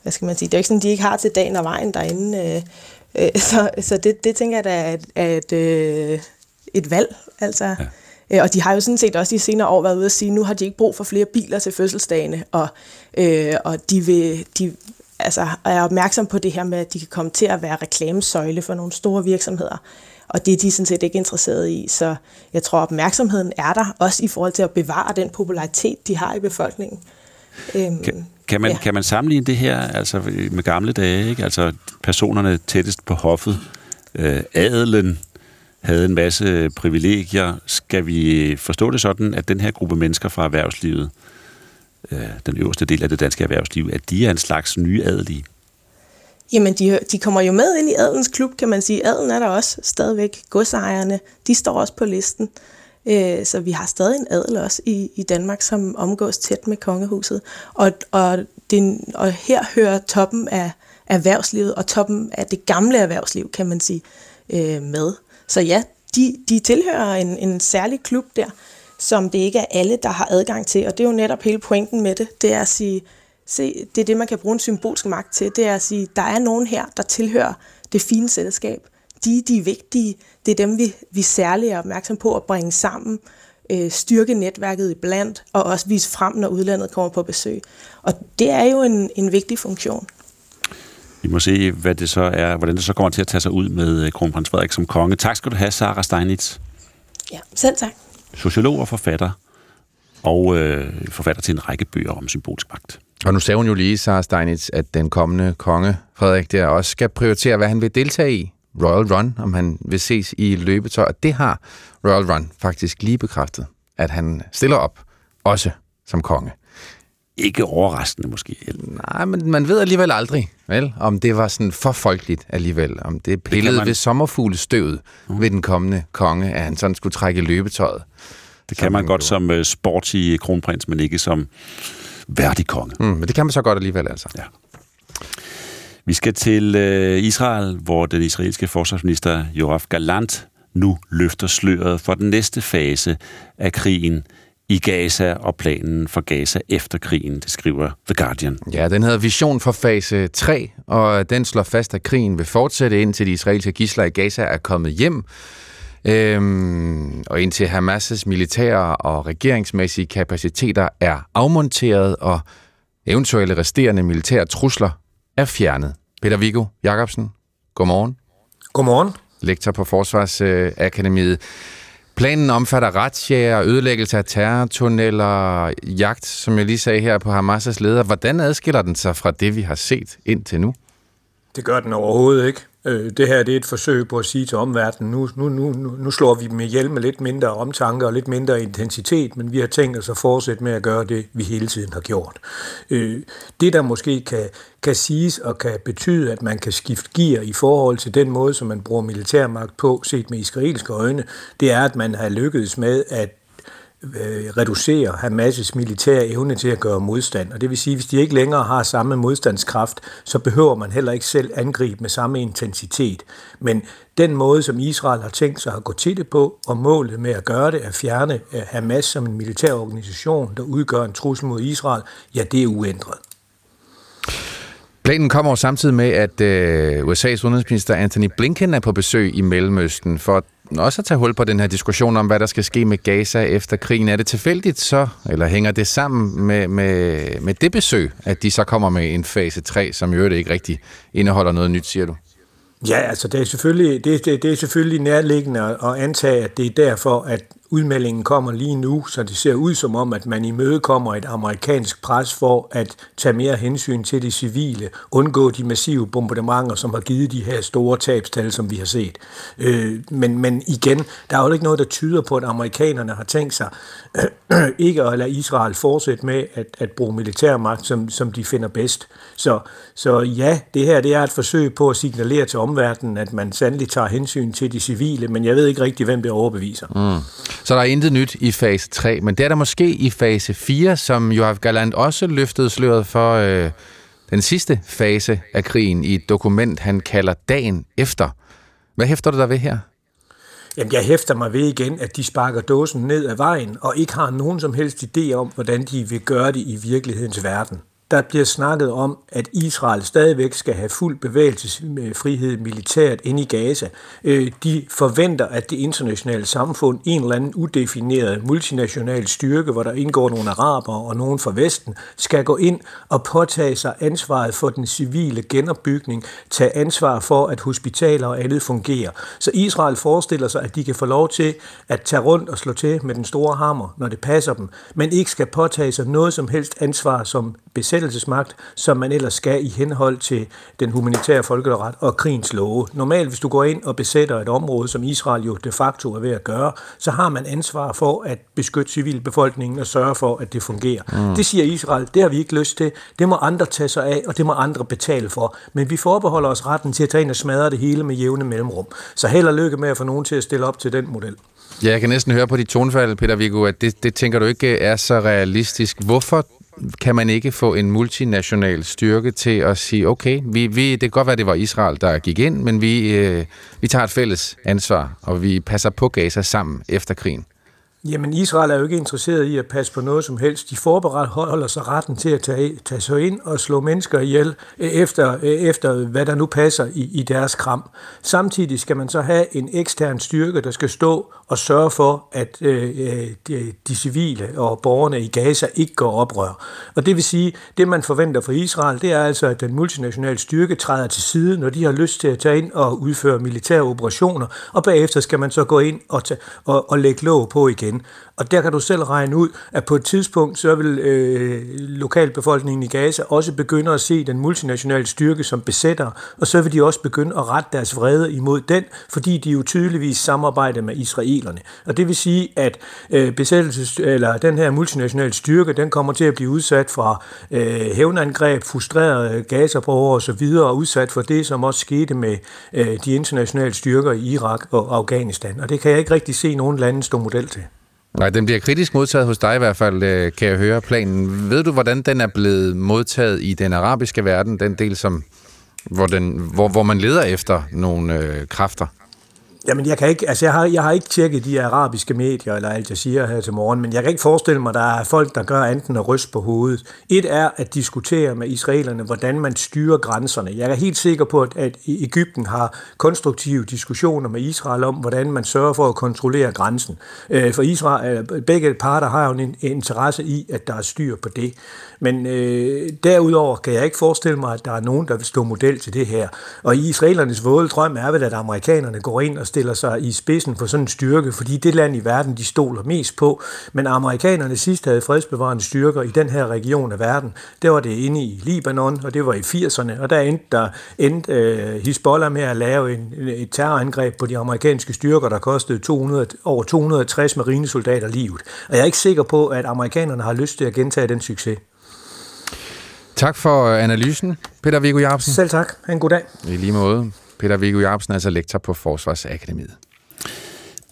S11: hvad skal man sige, det er jo ikke sådan, de ikke har til dagen og vejen derinde. Øh, øh, så så det, det tænker jeg da er et, er et, øh, et valg, altså. Ja. Øh, og de har jo sådan set også de senere år været ude at sige, at nu har de ikke brug for flere biler til fødselsdagene, og, øh, og de vil, de, altså, er opmærksom på det her med, at de kan komme til at være reklamesøjle for nogle store virksomheder. Og det er de sådan set ikke interesseret i. Så jeg tror, opmærksomheden er der, også i forhold til at bevare den popularitet, de har i befolkningen.
S2: Øhm, kan, kan, man, ja. kan man sammenligne det her altså med gamle dage? Ikke? Altså personerne tættest på hoffet, øh, adelen, havde en masse privilegier. Skal vi forstå det sådan, at den her gruppe mennesker fra erhvervslivet, øh, den øverste del af det danske erhvervsliv, at de er en slags nye adelige?
S11: Jamen, de, de kommer jo med ind i adelens klub, kan man sige. Adelen er der også stadigvæk. Godsejerne, de står også på listen. Øh, så vi har stadig en adel også i, i Danmark, som omgås tæt med kongehuset. Og, og, det, og her hører toppen af erhvervslivet og toppen af det gamle erhvervsliv, kan man sige, øh, med. Så ja, de, de tilhører en, en særlig klub der, som det ikke er alle, der har adgang til. Og det er jo netop hele pointen med det. Det er at sige, se, det er det, man kan bruge en symbolsk magt til. Det er at sige, der er nogen her, der tilhører det fine selskab. De, de er vigtige. Det er dem, vi, vi særligt er opmærksom på at bringe sammen, øh, styrke netværket iblandt, og også vise frem, når udlandet kommer på besøg. Og det er jo en, en vigtig funktion.
S2: Vi må se, hvad det så er, hvordan det så kommer til at tage sig ud med øh, kronprins Frederik som konge. Tak skal du have, Sara Steinitz.
S11: Ja, selv tak.
S2: Sociolog og forfatter, og øh, forfatter til en række bøger om symbolsk magt.
S3: Og nu sagde hun jo lige, Sara Steinitz, at den kommende konge, Frederik, der også skal prioritere, hvad han vil deltage i. Royal Run, om han vil ses i løbetøj. Og det har Royal Run faktisk lige bekræftet, at han stiller op, også som konge
S2: ikke overraskende måske.
S3: Nej, men man ved alligevel aldrig, vel, om det var sådan for folkeligt alligevel. Om det pillede det man... ved sommerfuglestøvet uh. ved den kommende konge, at han sådan skulle trække løbetøjet.
S2: Det kan man godt gjorde. som uh, sporty kronprins, men ikke som værdig konge.
S3: Mm, men det kan man så godt alligevel, altså. Ja.
S2: Vi skal til uh, Israel, hvor den israelske forsvarsminister Yoav Galant nu løfter sløret for den næste fase af krigen i Gaza og planen for Gaza efter krigen, det skriver The Guardian.
S3: Ja, den hedder Vision for fase 3, og den slår fast, at krigen vil fortsætte indtil de israelske gisler i Gaza er kommet hjem. Øhm, og indtil Hamas' militære og regeringsmæssige kapaciteter er afmonteret, og eventuelle resterende militære trusler er fjernet. Peter Viggo Jacobsen, godmorgen.
S12: Godmorgen.
S3: Lektor på Forsvarsakademiet. Planen omfatter retsjager, ødelæggelse af terrortunneller, jagt, som jeg lige sagde her på Hamas' leder. Hvordan adskiller den sig fra det, vi har set indtil nu?
S12: Det gør den overhovedet ikke. Øh, det her det er et forsøg på at sige til omverdenen, nu, nu, nu, nu slår vi dem ihjel med lidt mindre omtanke og lidt mindre intensitet, men vi har tænkt os at fortsætte med at gøre det, vi hele tiden har gjort. Øh, det, der måske kan, kan siges og kan betyde, at man kan skifte gear i forhold til den måde, som man bruger militærmagt på, set med israelske øjne, det er, at man har lykkedes med at øh, reducere Hamas' militære evne til at gøre modstand. Og det vil sige, at hvis de ikke længere har samme modstandskraft, så behøver man heller ikke selv angribe med samme intensitet. Men den måde, som Israel har tænkt sig at gå til det på, og målet med at gøre det, at fjerne øh, Hamas som en militær organisation, der udgør en trussel mod Israel, ja, det er uændret.
S3: Planen kommer samtidig med, at øh, USA's udenrigsminister Anthony Blinken er på besøg i Mellemøsten for at også at tage hul på den her diskussion om, hvad der skal ske med Gaza efter krigen. Er det tilfældigt så, eller hænger det sammen med, med, med det besøg, at de så kommer med en fase 3, som i øvrigt ikke rigtig indeholder noget nyt, siger du?
S12: Ja, altså det er selvfølgelig, det, det, det er selvfølgelig nærliggende at antage, at det er derfor, at udmeldingen kommer lige nu, så det ser ud som om, at man imødekommer et amerikansk pres for at tage mere hensyn til de civile, undgå de massive bombardementer, som har givet de her store tabstal, som vi har set. Øh, men, men igen, der er jo ikke noget, der tyder på, at amerikanerne har tænkt sig øh, ikke at lade Israel fortsætte med at, at bruge militærmagt, som, som de finder bedst. Så, så ja, det her det er et forsøg på at signalere til omverdenen, at man sandelig tager hensyn til de civile, men jeg ved ikke rigtig, hvem det overbeviser. Mm.
S3: Så der er intet nyt i fase 3, men det er der måske i fase 4, som Joachim Galant også løftede sløret for øh, den sidste fase af krigen i et dokument, han kalder Dagen Efter. Hvad hæfter du der ved her?
S12: Jamen, jeg hæfter mig ved igen, at de sparker dåsen ned ad vejen, og ikke har nogen som helst idé om, hvordan de vil gøre det i virkelighedens verden der bliver snakket om, at Israel stadigvæk skal have fuld bevægelsesfrihed militært ind i Gaza. Øh, de forventer, at det internationale samfund, en eller anden udefineret multinational styrke, hvor der indgår nogle araber og nogen fra Vesten, skal gå ind og påtage sig ansvaret for den civile genopbygning, tage ansvar for, at hospitaler og andet fungerer. Så Israel forestiller sig, at de kan få lov til at tage rundt og slå til med den store hammer, når det passer dem, men ikke skal påtage sig noget som helst ansvar som besættelsesmagt, som man ellers skal i henhold til den humanitære folkeret og krigens love. Normalt, hvis du går ind og besætter et område, som Israel jo de facto er ved at gøre, så har man ansvar for at beskytte civilbefolkningen og sørge for, at det fungerer. Mm. Det siger Israel, det har vi ikke lyst til. Det må andre tage sig af, og det må andre betale for. Men vi forbeholder os retten til at tage ind og smadre det hele med jævne mellemrum. Så held og lykke med at få nogen til at stille op til den model.
S3: Ja, jeg kan næsten høre på dit tonfald, Peter Viggo, at det, det tænker du ikke er så realistisk. Hvorfor kan man ikke få en multinational styrke til at sige, okay, vi, vi, det kan godt være, det var Israel, der gik ind, men vi, øh, vi tager et fælles ansvar, og vi passer på Gaza sammen efter krigen?
S12: Jamen, Israel er jo ikke interesseret i at passe på noget som helst. De forberedt holder sig retten til at tage, tage sig ind og slå mennesker ihjel øh, efter, øh, efter hvad der nu passer i, i deres kram. Samtidig skal man så have en ekstern styrke, der skal stå og sørge for, at øh, øh de, de civile og borgerne i Gaza ikke går oprør. Og det vil sige, det man forventer fra Israel, det er altså, at den multinationale styrke træder til side, når de har lyst til at tage ind og udføre militære operationer, og bagefter skal man så gå ind og, tage, og, og lægge låg på igen igen. Og der kan du selv regne ud, at på et tidspunkt, så vil øh, lokalbefolkningen i Gaza også begynde at se den multinationale styrke som besætter, og så vil de også begynde at rette deres vrede imod den, fordi de jo tydeligvis samarbejder med israelerne. Og det vil sige, at øh, besættelses, eller den her multinationale styrke, den kommer til at blive udsat for øh, hævnangreb, frustrerede Gaza-borgere osv., og udsat for det, som også skete med øh, de internationale styrker i Irak og Afghanistan. Og det kan jeg ikke rigtig se nogen lande stå model til.
S3: Nej, den bliver kritisk modtaget hos dig i hvert fald, øh, kan jeg høre planen. Ved du, hvordan den er blevet modtaget i den arabiske verden, den del, som, hvor, den, hvor, hvor man leder efter nogle øh, kræfter?
S12: Jamen, jeg, kan ikke, altså jeg, har, jeg har ikke tjekket de arabiske medier eller Al Jazeera her til morgen, men jeg kan ikke forestille mig, at der er folk, der gør enten at ryste på hovedet. Et er at diskutere med israelerne, hvordan man styrer grænserne. Jeg er helt sikker på, at Ægypten e- har konstruktive diskussioner med Israel om, hvordan man sørger for at kontrollere grænsen. Øh, for Israel, øh, begge parter har jo en interesse i, at der er styr på det. Men øh, derudover kan jeg ikke forestille mig, at der er nogen, der vil stå model til det her. Og israelernes våde drøm er vel, at amerikanerne går ind og stiller sig i spidsen for sådan en styrke, fordi det land i verden, de stoler mest på. Men amerikanerne sidst havde fredsbevarende styrker i den her region af verden. Det var det inde i Libanon, og det var i 80'erne, og der endte, der endte øh, Hezbollah med at lave en, et terrorangreb på de amerikanske styrker, der kostede 200, over 260 marinesoldater livet. Og jeg er ikke sikker på, at amerikanerne har lyst til at gentage den succes.
S3: Tak for analysen, Peter Viggo Jacobsen.
S12: Selv tak. En god dag.
S3: I lige måde. Peter Viggo Jacobsen er altså lektor på Forsvarsakademiet.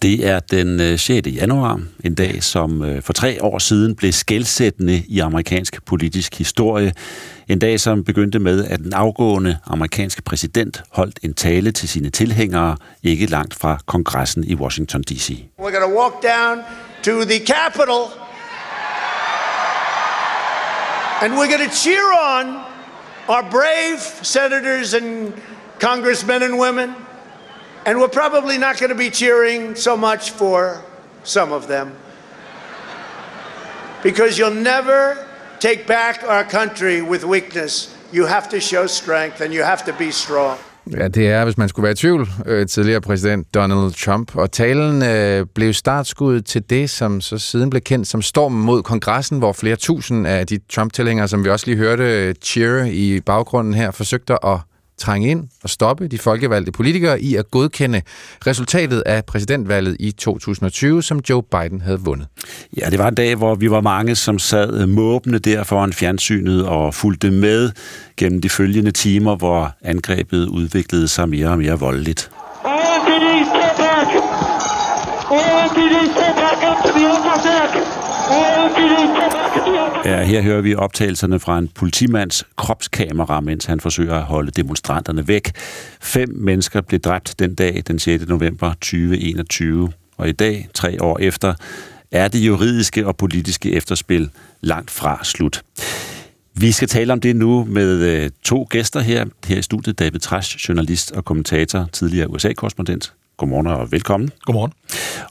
S2: Det er den 6. Øh, januar, en dag, som øh, for tre år siden blev skældsættende i amerikansk politisk historie. En dag, som begyndte med, at den afgående amerikanske præsident holdt en tale til sine tilhængere, ikke langt fra kongressen i Washington D.C.
S13: We're going to walk down to the Capitol, and we're going to cheer on our brave senators and congressmen and women, and we're probably not going to be cheering so much for some of them. Because you'll never take back our country with weakness. You have to show strength and you have to be strong.
S3: Ja, det er, hvis man skulle være i tvivl, øh, tidligere præsident Donald Trump. Og talen øh, blev startskuddet til det, som så siden blev kendt som stormen mod kongressen, hvor flere tusind af de Trump-tilhængere, som vi også lige hørte øh, cheer i baggrunden her, forsøgte at trænge ind og stoppe de folkevalgte politikere i at godkende resultatet af præsidentvalget i 2020, som Joe Biden havde vundet.
S2: Ja, det var en dag, hvor vi var mange, som sad måbende der foran fjernsynet og fulgte med gennem de følgende timer, hvor angrebet udviklede sig mere og mere voldeligt. Ja, her hører vi optagelserne fra en politimands kropskamera, mens han forsøger at holde demonstranterne væk. Fem mennesker blev dræbt den dag, den 6. november 2021. Og i dag, tre år efter, er det juridiske og politiske efterspil langt fra slut. Vi skal tale om det nu med øh, to gæster her. Her i studiet David Trash, journalist og kommentator, tidligere USA-korrespondent. Godmorgen og velkommen.
S14: Godmorgen.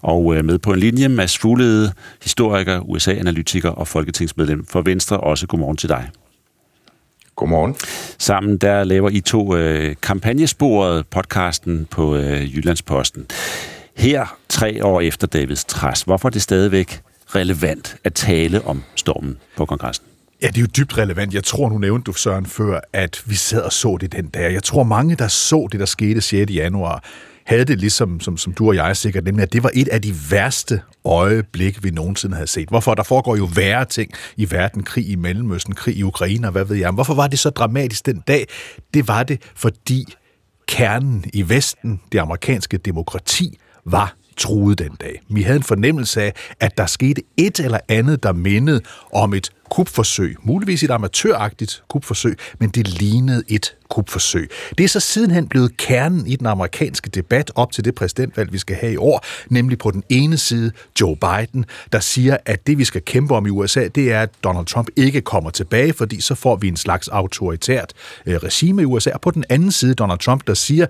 S2: Og øh, med på en linje, Mads Fuglede, historiker, USA-analytiker og folketingsmedlem for Venstre. Også godmorgen til dig.
S14: Godmorgen.
S2: Sammen der laver I to øh, kampagnesporet podcasten på øh, Jyllandsposten. Her, tre år efter Davids træs, hvorfor er det stadigvæk relevant at tale om stormen på kongressen?
S14: Ja, det er jo dybt relevant. Jeg tror, nu nævnte du, Søren, før, at vi sad og så det den dag. Jeg tror, mange, der så det, der skete 6. januar, havde det ligesom, som, som du og jeg sikkert, nemlig at det var et af de værste øjeblik, vi nogensinde havde set. Hvorfor? Der foregår jo værre ting i verden. Krig i Mellemøsten, krig i Ukraine, og hvad ved jeg. Hvorfor var det så dramatisk den dag? Det var det, fordi kernen i Vesten, det amerikanske demokrati, var truet den dag. Vi havde en fornemmelse af, at der skete et eller andet, der mindede om et kupforsøg. Muligvis et amatøragtigt kupforsøg, men det lignede et kupforsøg. Det er så sidenhen blevet kernen i den amerikanske debat op til det præsidentvalg, vi skal have i år, nemlig på den ene side Joe Biden, der siger, at det vi skal kæmpe om i USA, det er, at Donald Trump ikke kommer tilbage, fordi så får vi en slags autoritært øh, regime i USA. Og på den anden side Donald Trump, der siger,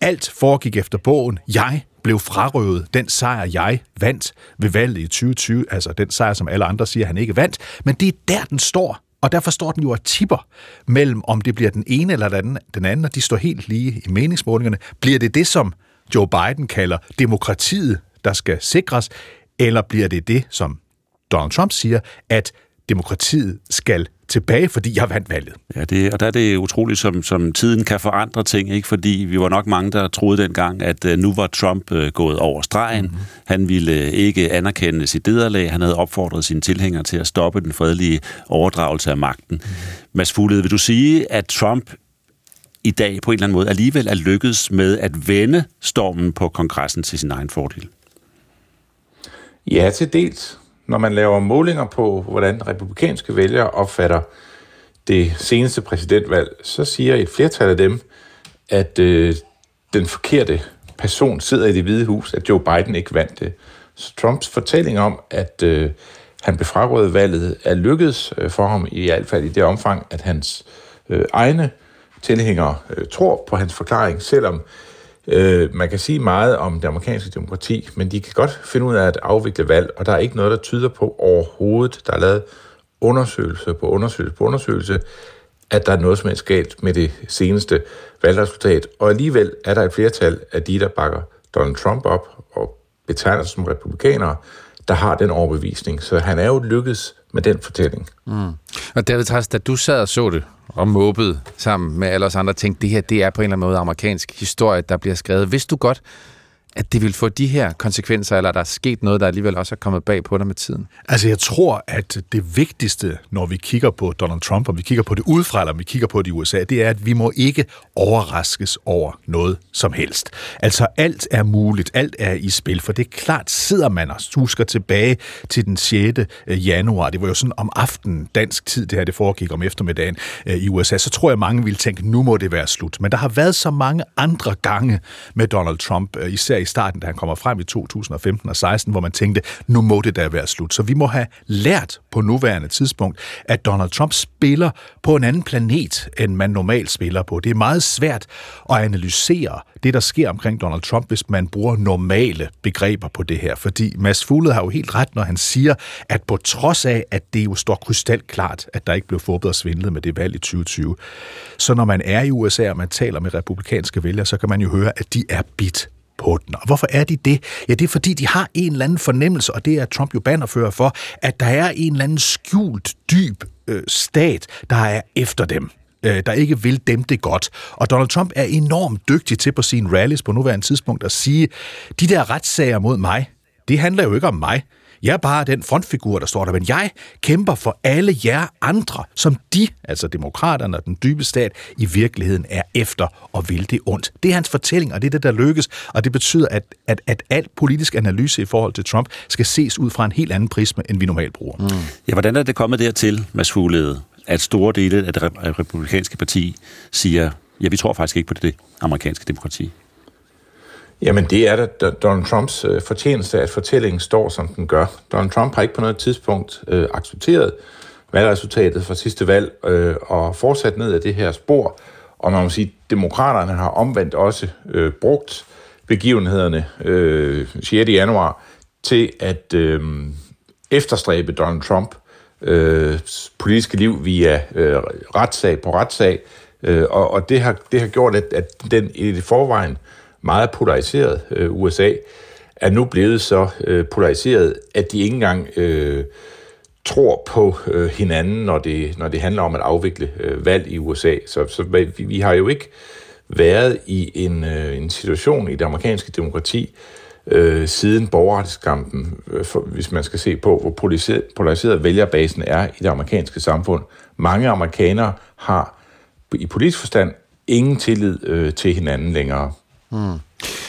S14: alt foregik efter bogen. Jeg blev frarøvet den sejr, jeg vandt ved valget i 2020, altså den sejr, som alle andre siger, han ikke vandt, men det er der, den står. Og derfor står den jo og tipper mellem, om det bliver den ene eller den, den anden, og de står helt lige i meningsmålingerne. Bliver det det, som Joe Biden kalder demokratiet, der skal sikres, eller bliver det det, som Donald Trump siger, at demokratiet skal tilbage, fordi jeg vandt valget.
S2: Ja, det, og der er det utroligt, som, som tiden kan forandre ting, ikke? fordi vi var nok mange, der troede dengang, at uh, nu var Trump uh, gået over stregen. Mm-hmm. Han ville uh, ikke anerkende sit lederlag. Han havde opfordret sine tilhængere til at stoppe den fredelige overdragelse af magten. Mm-hmm. Mads Fuglede, vil du sige, at Trump i dag på en eller anden måde alligevel er lykkedes med at vende stormen på kongressen til sin egen fordel?
S14: Ja, til dels når man laver målinger på, hvordan republikanske vælgere opfatter det seneste præsidentvalg, så siger et flertal af dem, at øh, den forkerte person sidder i det hvide hus, at Joe Biden ikke vandt det. Så Trumps fortælling om, at øh, han blev valget, er lykkedes øh, for ham i hvert fald i det omfang, at hans øh, egne tilhængere øh, tror på hans forklaring, selvom Øh, man kan sige meget om det amerikanske demokrati, men de kan godt finde ud af at afvikle valg, og der er ikke noget, der tyder på overhovedet. Der er lavet undersøgelse på undersøgelse på undersøgelse, at der er noget som helst galt med det seneste valgresultat. Og alligevel er der et flertal af de, der bakker Donald Trump op og betegner sig som republikanere, der har den overbevisning. Så han er jo lykkedes med den fortælling.
S3: Mm. Og David Træs, da du sad og så det, og måbede sammen med alle os andre, tænkte, det her det er på en eller anden måde amerikansk historie, der bliver skrevet. Vidste du godt, at det vil få de her konsekvenser, eller der er sket noget, der alligevel også er kommet bag på dig med tiden?
S14: Altså, jeg tror, at det vigtigste, når vi kigger på Donald Trump, og vi kigger på det udefra, eller vi kigger på det i USA, det er, at vi må ikke overraskes over noget som helst. Altså, alt er muligt, alt er i spil, for det er klart, sidder man og husker tilbage til den 6. Øh, januar, det var jo sådan om aftenen, dansk tid, det her det foregik om eftermiddagen øh, i USA, så tror jeg, mange ville tænke, nu må det være slut. Men der har været så mange andre gange med Donald Trump, øh, især i starten, da han kommer frem i 2015 og 16, hvor man tænkte, nu må det da være slut. Så vi må have lært på nuværende tidspunkt, at Donald Trump spiller på en anden planet, end man normalt spiller på. Det er meget svært at analysere det, der sker omkring Donald Trump, hvis man bruger normale begreber på det her. Fordi Mads Fuglede har jo helt ret, når han siger, at på trods af, at det jo står krystalklart, at der ikke blev forbedret og svindlet med det valg i 2020, så når man er i USA, og man taler med republikanske vælgere, så kan man jo høre, at de er bit på den. Og hvorfor er de det? Ja, det er fordi, de har en eller anden fornemmelse, og det er Trump jo bannerfører for, at der er en eller anden skjult, dyb øh, stat, der er efter dem øh, der ikke vil dem det godt. Og Donald Trump er enormt dygtig til på sine rallies på nuværende tidspunkt at sige, de der retssager mod mig, det handler jo ikke om mig. Jeg er bare den frontfigur, der står der, men jeg kæmper for alle jer andre, som de, altså demokraterne og den dybe stat, i virkeligheden er efter og vil det ondt. Det er hans fortælling, og det er det, der lykkes, og det betyder, at, at, at al politisk analyse i forhold til Trump skal ses ud fra en helt anden prisme, end vi normalt bruger. Mm.
S2: Ja, hvordan er det kommet dertil, Mads Fuglede, at store dele af det republikanske parti siger, ja, vi tror faktisk ikke på det amerikanske demokrati?
S15: Jamen, det er da Donald Trumps øh, fortjeneste, at fortællingen står, som den gør. Donald Trump har ikke på noget tidspunkt øh, accepteret valgresultatet fra sidste valg øh, og fortsat ned af det her spor. Og man må sige, at demokraterne har omvendt også øh, brugt begivenhederne øh, 6. januar til at øh, efterstræbe Donald Trump øh, politiske liv via øh, retssag på retssag. Øh, og og det, har, det har gjort, at, at den i forvejen forvejen meget polariseret øh, USA, er nu blevet så øh, polariseret, at de ikke engang øh, tror på øh, hinanden, når det, når det handler om at afvikle øh, valg i USA. Så, så vi, vi har jo ikke været i en, øh, en situation i det amerikanske demokrati øh, siden borgerretskampen, øh, for, hvis man skal se på, hvor polariseret, polariseret vælgerbasen er i det amerikanske samfund. Mange amerikanere har i politisk forstand ingen tillid øh, til hinanden længere.
S3: Hmm.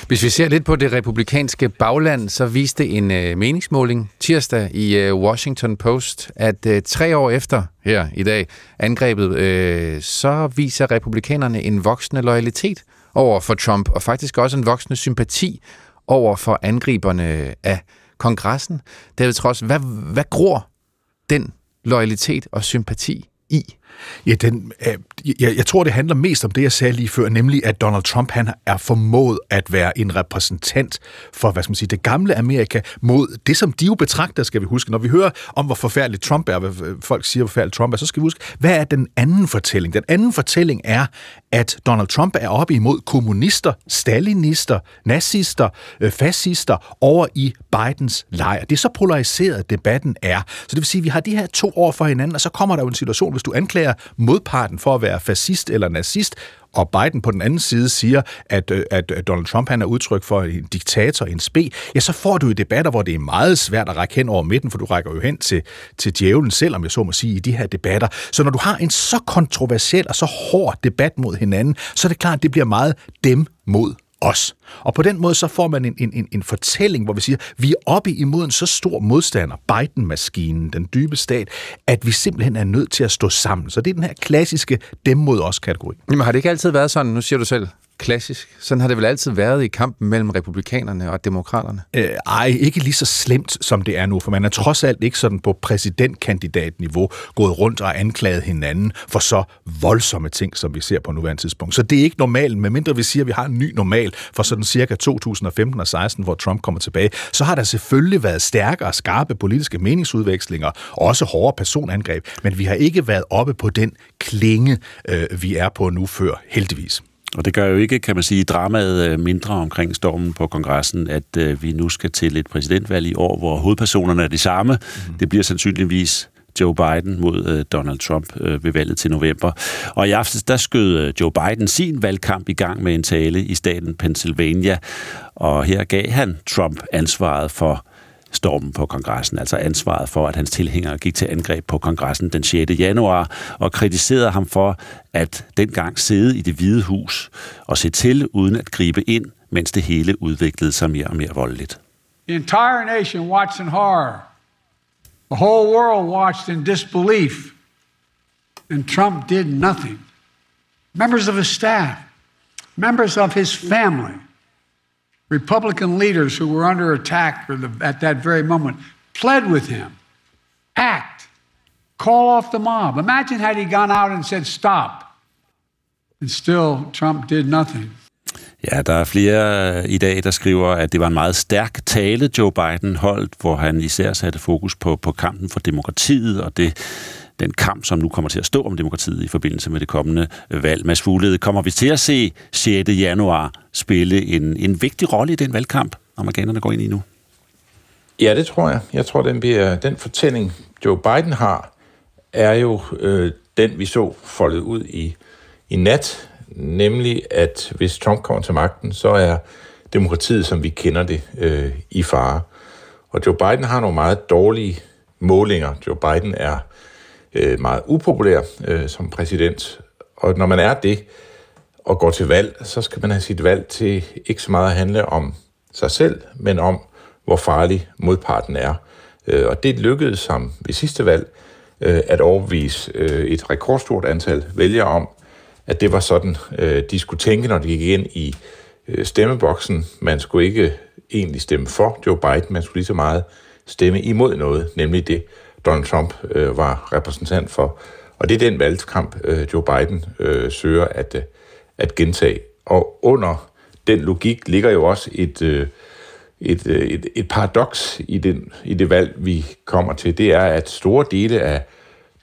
S3: Hvis vi ser lidt på det republikanske bagland, så viste en øh, meningsmåling tirsdag i øh, Washington Post, at øh, tre år efter her i dag angrebet, øh, så viser republikanerne en voksende loyalitet over for Trump, og faktisk også en voksende sympati over for angriberne øh, af kongressen. David Trods, hvad, hvad gror den loyalitet og sympati i?
S14: Ja, den, øh, jeg, jeg tror, det handler mest om det, jeg sagde lige før, nemlig at Donald Trump han er formået at være en repræsentant for, hvad skal man sige, det gamle Amerika mod det, som de jo betragter, skal vi huske. Når vi hører om, hvor forfærdelig Trump er, hvad folk siger, hvor forfærdelig Trump er, så skal vi huske, hvad er den anden fortælling? Den anden fortælling er, at Donald Trump er oppe imod kommunister, stalinister, nazister, øh, fascister over i Bidens lejr. Det er så polariseret, debatten er. Så det vil sige, at vi har de her to år for hinanden, og så kommer der jo en situation, hvis du anklager modparten for at være fascist eller nazist, og Biden på den anden side siger, at, øh, at øh, Donald Trump han er udtryk for en diktator, en spe, ja, så får du jo debatter, hvor det er meget svært at række hen over midten, for du rækker jo hen til, til djævlen selv, om jeg så må sige, i de her debatter. Så når du har en så kontroversiel og så hård debat mod hinanden, så er det klart, at det bliver meget dem mod os. Og på den måde så får man en, en, en fortælling, hvor vi siger, vi er oppe imod en så stor modstander, Biden-maskinen, den dybe stat, at vi simpelthen er nødt til at stå sammen. Så det er den her klassiske dem mod os-kategori.
S3: Jamen har det ikke altid været sådan, nu siger du selv, klassisk. Sådan har det vel altid været i kampen mellem republikanerne og demokraterne?
S14: Øh, ej, ikke lige så slemt, som det er nu, for man er trods alt ikke sådan på præsidentkandidatniveau gået rundt og anklaget hinanden for så voldsomme ting, som vi ser på nuværende tidspunkt. Så det er ikke normalt, medmindre vi siger, at vi har en ny normal for sådan cirka 2015 og 16, hvor Trump kommer tilbage, så har der selvfølgelig været stærkere og skarpe politiske meningsudvekslinger, også hårde personangreb, men vi har ikke været oppe på den klinge, øh, vi er på nu før, heldigvis.
S2: Og det gør jo ikke, kan man sige, dramaet øh, mindre omkring stormen på kongressen, at øh, vi nu skal til et præsidentvalg i år, hvor hovedpersonerne er de samme. Mm. Det bliver sandsynligvis Joe Biden mod øh, Donald Trump ved valget til november. Og i aften der skød Joe Biden sin valgkamp i gang med en tale i staten Pennsylvania, og her gav han Trump ansvaret for stormen på kongressen, altså ansvaret for, at hans tilhængere gik til angreb på kongressen den 6. januar, og kritiserede ham for at dengang sidde i det hvide hus og se til uden at gribe ind, mens det hele udviklede sig mere og mere voldeligt.
S4: The entire nation watched in horror. The whole world watched in disbelief. And Trump did nothing. Members of his staff, members of his family, Republican leaders who were under attack the, at that very moment pled with him act, call off the mob. Imagine had he gone out and said, stop. And still, Trump did nothing.
S2: Ja, der er flere øh, i dag, der skriver, at det var en meget stærk tale, Joe Biden holdt, hvor han især satte fokus på, på kampen for demokratiet og det, den kamp, som nu kommer til at stå om demokratiet i forbindelse med det kommende øh, valg. Mads Fuglede, kommer vi til at se 6. januar spille en, en vigtig rolle i den valgkamp, amerikanerne går ind i nu?
S15: Ja, det tror jeg. Jeg tror, den, bliver, den fortælling, Joe Biden har, er jo øh, den, vi så foldet ud i, i nat, nemlig at hvis Trump kommer til magten, så er demokratiet, som vi kender det, øh, i fare. Og Joe Biden har nogle meget dårlige målinger. Joe Biden er øh, meget upopulær øh, som præsident, og når man er det og går til valg, så skal man have sit valg til ikke så meget at handle om sig selv, men om, hvor farlig modparten er. Øh, og det lykkedes ham ved sidste valg øh, at overbevise øh, et rekordstort antal vælgere om, at det var sådan, øh, de skulle tænke, når de gik ind i øh, stemmeboksen. Man skulle ikke egentlig stemme for Joe Biden, man skulle lige så meget stemme imod noget, nemlig det, Donald Trump øh, var repræsentant for. Og det er den valgkamp, øh, Joe Biden øh, søger at, øh, at gentage. Og under den logik ligger jo også et, øh, et, øh, et, et paradoks i, den, i det valg, vi kommer til. Det er, at store dele af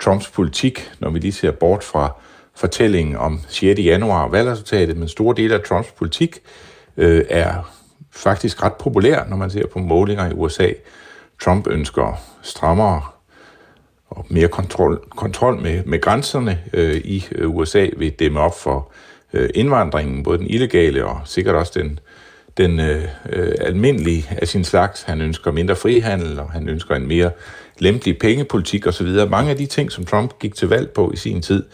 S15: Trumps politik, når vi lige ser bort fra fortællingen om 6. januar og valgresultatet, men store dele af Trumps politik øh, er faktisk ret populær, når man ser på målinger i USA. Trump ønsker strammere og mere kontrol, kontrol med, med grænserne øh, i øh, USA ved dæmme op for øh, indvandringen, både den illegale og sikkert også den, den øh, øh, almindelige af sin slags. Han ønsker mindre frihandel, og han ønsker en mere lempelig pengepolitik osv. Mange af de ting, som Trump gik til valg på i sin tid,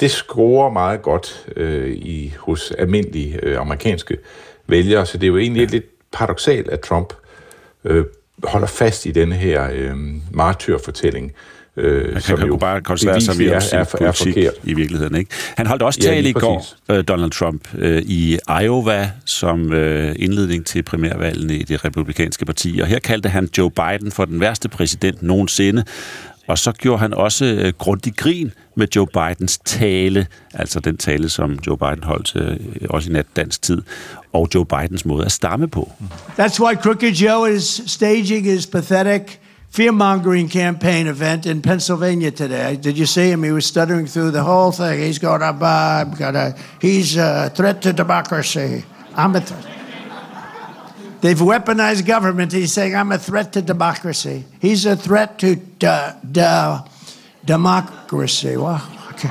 S15: det scorer meget godt øh, i hos almindelige øh, amerikanske vælgere, så det er jo egentlig lidt paradoxalt, at Trump øh, holder fast i denne her øh, martyrfortælling,
S2: Øh, han kan jo bare koncentrere sig mere om sin er, politik er i virkeligheden. Ikke? Han holdt også tale ja, i går, øh, Donald Trump, øh, i Iowa som øh, indledning til primærvalgene i det republikanske parti. Og her kaldte han Joe Biden for den værste præsident nogensinde. Og så gjorde han også øh, grundig grin med Joe Bidens tale, altså den tale, som Joe Biden holdt øh, også i nat dansk tid, og Joe Bidens måde at stamme på.
S13: That's why Crooked Joe is staging his pathetic fear-mongering campaign event in Pennsylvania today. Did you see him? He was stuttering through the whole thing. He's going to, uh, got a, he's a threat to democracy. I'm a threat. They've weaponized government. He's saying, I'm a threat to democracy. He's a threat to de- de- democracy. Well, okay.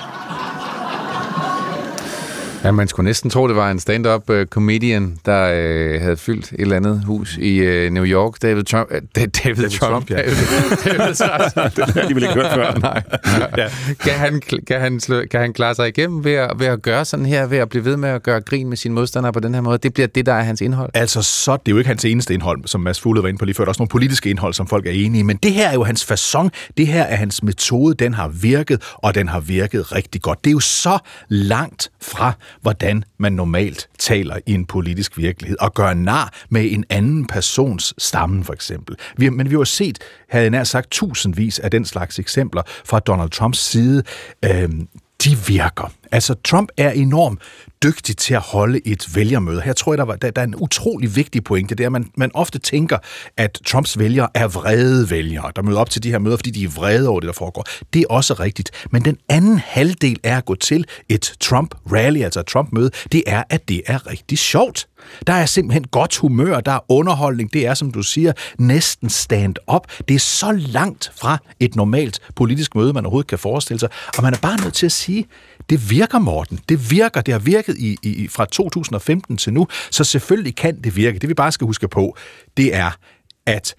S3: Ja, man skulle næsten tro, det var en stand-up uh, comedian, der uh, havde fyldt et eller andet hus i uh, New York. David Trump. Uh, David, David Trump, Trump ja. David, David
S2: Trump. det de vel ikke hørt før.
S3: Nej. Ja. Kan, han, kan, han slå, kan han klare sig igennem ved at, ved at gøre sådan her, ved at blive ved med at gøre grin med sine modstandere på den her måde? Det bliver det, der er hans indhold.
S14: Altså, så det er jo ikke hans eneste indhold, som Mads Fuglede var inde på lige før. Der er også nogle politiske indhold, som folk er enige i. Men det her er jo hans façon. Det her er hans metode. Den har virket, og den har virket rigtig godt. Det er jo så langt fra, hvordan man normalt taler i en politisk virkelighed, og gør nar med en anden persons stamme, for eksempel. Vi, men vi har set, havde jeg nær sagt, tusindvis af den slags eksempler fra Donald Trumps side. Øh, de virker. Altså, Trump er enormt dygtig til at holde et vælgermøde. Her tror jeg, der, var, der, der er en utrolig vigtig pointe. Det er, at man, man ofte tænker, at Trumps vælgere er vrede vælgere, der møder op til de her møder, fordi de er vrede over det, der foregår. Det er også rigtigt. Men den anden halvdel er at gå til et Trump-rally, altså et Trump-møde, det er, at det er rigtig sjovt. Der er simpelthen godt humør, der er underholdning, det er, som du siger, næsten stand-up. Det er så langt fra et normalt politisk møde, man overhovedet kan forestille sig. Og man er bare nødt til at sige, det virker, Morten. Det virker. Det har virket i, i, fra 2015 til nu, så selvfølgelig kan det virke. Det vi bare skal huske på, det er, at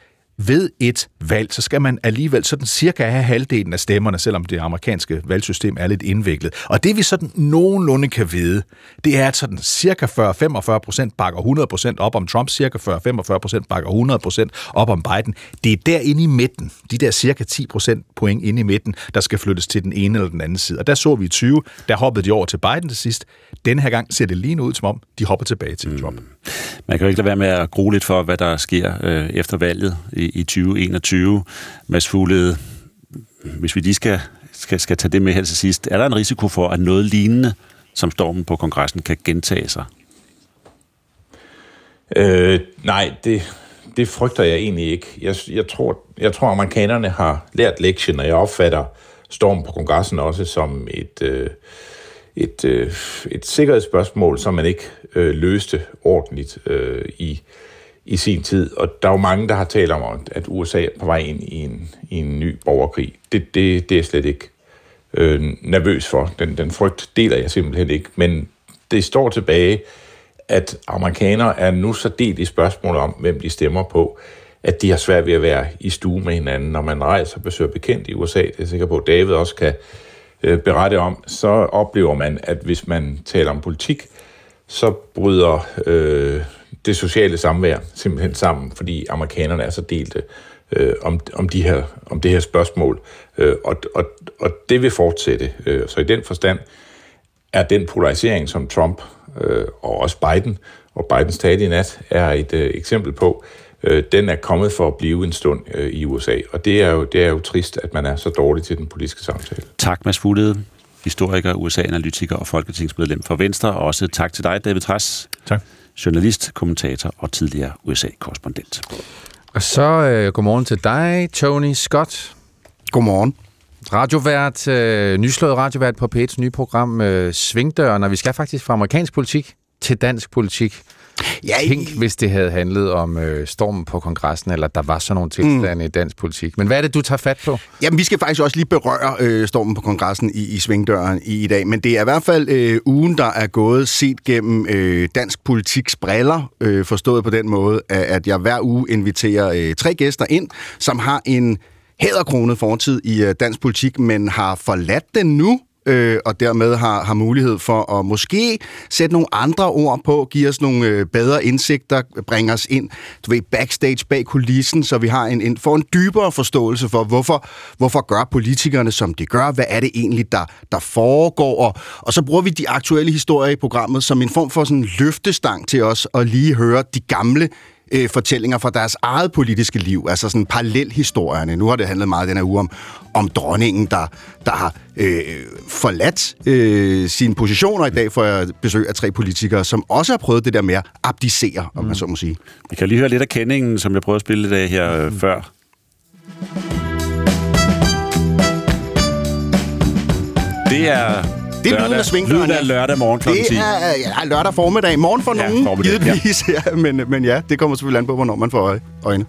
S14: ved et valg, så skal man alligevel sådan cirka have halvdelen af stemmerne, selvom det amerikanske valgsystem er lidt indviklet. Og det vi sådan nogenlunde kan vide, det er, at sådan cirka 40-45 procent bakker 100 procent op om Trump, cirka 40-45 procent bakker 100 procent op om Biden. Det er derinde i midten, de der cirka 10 procent point inde i midten, der skal flyttes til den ene eller den anden side. Og der så vi i 20, der hoppede de over til Biden til sidst. Den her gang ser det lige ud, som om de hopper tilbage til Trump. Mm.
S2: Man kan jo ikke lade være med at grue lidt for, hvad der sker øh, efter valget i, i 2021. Mads Fuglede, hvis vi lige skal, skal, skal tage det med her til sidst, er der en risiko for, at noget lignende som stormen på kongressen kan gentage sig?
S15: Øh, nej, det, det frygter jeg egentlig ikke. Jeg, jeg, tror, jeg tror, amerikanerne har lært lektien, og jeg opfatter stormen på kongressen også som et, øh, et, øh, et sikkerhedsspørgsmål, som man ikke øh, løste ordentligt øh, i, i sin tid. Og der er jo mange, der har talt om, at USA er på vej ind i en, i en ny borgerkrig. Det, det, det er jeg slet ikke øh, nervøs for. Den, den frygt deler jeg simpelthen ikke. Men det står tilbage, at amerikanere er nu så delt i spørgsmålet om, hvem de stemmer på, at de har svært ved at være i stue med hinanden. Når man rejser og besøger bekendt i USA, det er sikker på, at David også kan øh, berette om, så oplever man, at hvis man taler om politik, så bryder øh, det sociale samvær simpelthen sammen, fordi amerikanerne er så delte øh, om, om, de her, om det her spørgsmål. Øh, og, og, og det vil fortsætte. Øh, så i den forstand er den polarisering, som Trump øh, og også Biden, og Bidens tale i nat er et øh, eksempel på, øh, den er kommet for at blive en stund øh, i USA. Og det er, jo, det er jo trist, at man er så dårlig til den politiske samtale.
S2: Tak, Mads Fuglede, historiker, USA-analytiker og folketingsmedlem for Venstre. Og også tak til dig, David Træs.
S14: Tak.
S2: Journalist, kommentator og tidligere USA-korrespondent.
S3: Og så øh, godmorgen til dig, Tony Scott.
S16: Godmorgen.
S3: Radiovært, øh, nyslået radiovært på P1's nye program øh, Svingdøren, og vi skal faktisk fra amerikansk politik til dansk politik. Ja, Tænk, hvis det havde handlet om øh, stormen på kongressen, eller der var sådan nogle tilstande mm. i dansk politik. Men hvad er det, du tager fat på?
S16: Jamen, vi skal faktisk også lige berøre øh, stormen på kongressen i, i svingdøren i, i dag. Men det er i hvert fald øh, ugen, der er gået set gennem øh, dansk politiks briller. Øh, forstået på den måde, at jeg hver uge inviterer øh, tre gæster ind, som har en hæderkronet fortid i øh, dansk politik, men har forladt den nu øh, og dermed har, har mulighed for at måske sætte nogle andre ord på, give os nogle øh, bedre indsigter, bringe os ind du ved, backstage bag kulissen, så vi har en, en, får en dybere forståelse for, hvorfor, hvorfor gør politikerne, som de gør, hvad er det egentlig, der, der foregår, og, og så bruger vi de aktuelle historier i programmet som en form for sådan løftestang til os at lige høre de gamle øh, fortællinger fra deres eget politiske liv, altså sådan parallelhistorierne. Nu har det handlet meget den her uge om, om dronningen, der, der har øh, forladt øh, sine positioner. I dag får jeg besøg af tre politikere, som også har prøvet det der med at abdicere, om mm. man så må sige.
S2: Vi kan lige høre lidt af kendingen, som jeg prøvede at spille lidt af her mm. før. Det er
S16: det er lørdag, lyden af svingdøren.
S2: Lyden af lørdag morgen kl. 10.
S16: Det er ja, lørdag formiddag. Morgen for ja, nogen, givetvis. Ja. ja. men, men ja, det kommer selvfølgelig an på, hvornår man får øjne.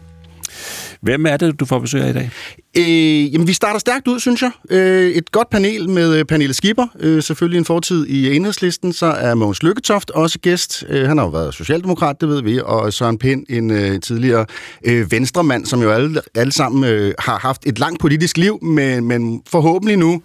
S2: Hvem er det, du får besøg af i dag?
S16: Øh, jamen, vi starter stærkt ud, synes jeg. Øh, et godt panel med øh, Pernille Skipper. Øh, selvfølgelig en fortid i enhedslisten. Så er Mogens Lykketoft også gæst. Øh, han har jo været socialdemokrat, det ved vi. Og Søren Pind, en øh, tidligere øh, venstremand, som jo alle, alle sammen øh, har haft et langt politisk liv, men, men forhåbentlig nu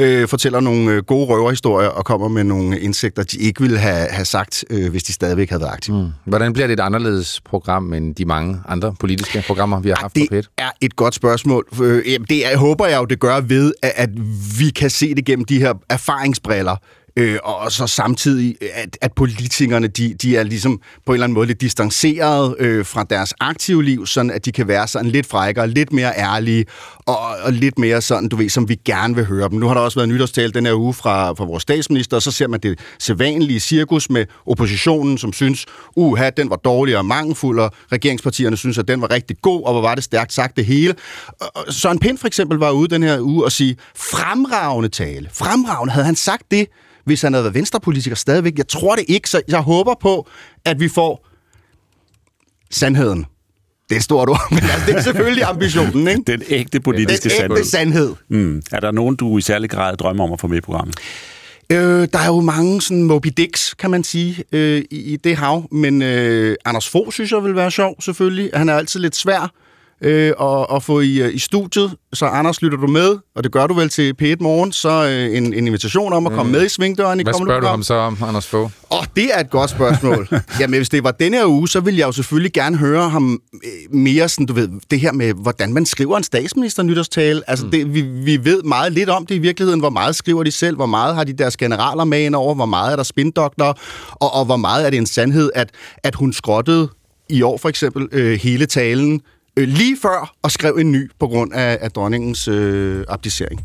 S16: øh, fortæller nogle øh, gode røverhistorier og kommer med nogle indsigter, de ikke ville have, have sagt, øh, hvis de stadigvæk havde været aktive. Mm.
S3: Hvordan bliver det et anderledes program end de mange andre politiske programmer, vi har haft
S16: det
S3: på PET?
S16: er et godt spørgsmål. Øh, det er, håber jeg jo, det gør ved, at, at vi kan se det gennem de her erfaringsbriller, Øh, og så samtidig, at, at politikerne, de, de er ligesom på en eller anden måde lidt distanceret øh, fra deres aktive liv, sådan at de kan være sådan lidt frækkere, lidt mere ærlige, og, og lidt mere sådan, du ved, som vi gerne vil høre dem. Nu har der også været nytårstal den her uge fra, fra vores statsminister, og så ser man det sædvanlige cirkus med oppositionen, som synes, uha, den var dårlig og mangelfuld, og regeringspartierne synes, at den var rigtig god, og hvor var det stærkt sagt det hele. Søren Pind for eksempel var ude den her uge og sige, fremragende tale. Fremragende. Havde han sagt det, hvis han havde været venstrepolitiker stadigvæk. Jeg tror det ikke, så jeg håber på, at vi får sandheden. Det er stort ord, men altså, det er selvfølgelig ambitionen, ikke?
S2: Den ægte politiske
S16: Den ægte sandhed.
S2: Mm. Er der nogen, du i særlig grad drømmer om at få med i programmet?
S16: Øh, der er jo mange sådan Moby Dicks, kan man sige, øh, i, i det hav. Men øh, Anders Fogh synes jeg vil være sjov, selvfølgelig. Han er altid lidt svær øh, og, og få i, øh, i studiet. Så Anders, lytter du med, og det gør du vel til P1 Morgen, så øh, en, en invitation om at komme mm. med i svingdøren i
S3: Hvad
S16: kommende
S3: spørger du
S16: program.
S3: ham så om, Anders Fogh?
S16: Åh, oh, det er et godt spørgsmål. Jamen, hvis det var denne her uge, så ville jeg jo selvfølgelig gerne høre ham øh, mere sådan, du ved, det her med, hvordan man skriver en statsminister nytårstale. Altså, mm. det, vi, vi ved meget lidt om det i virkeligheden. Hvor meget skriver de selv? Hvor meget har de deres generaler med ind over? Hvor meget er der spindokter? Og, og hvor meget er det en sandhed, at, at hun skrottede i år for eksempel øh, hele talen øh, lige før og skrev en ny på grund af, af dronningens øh, abdicering.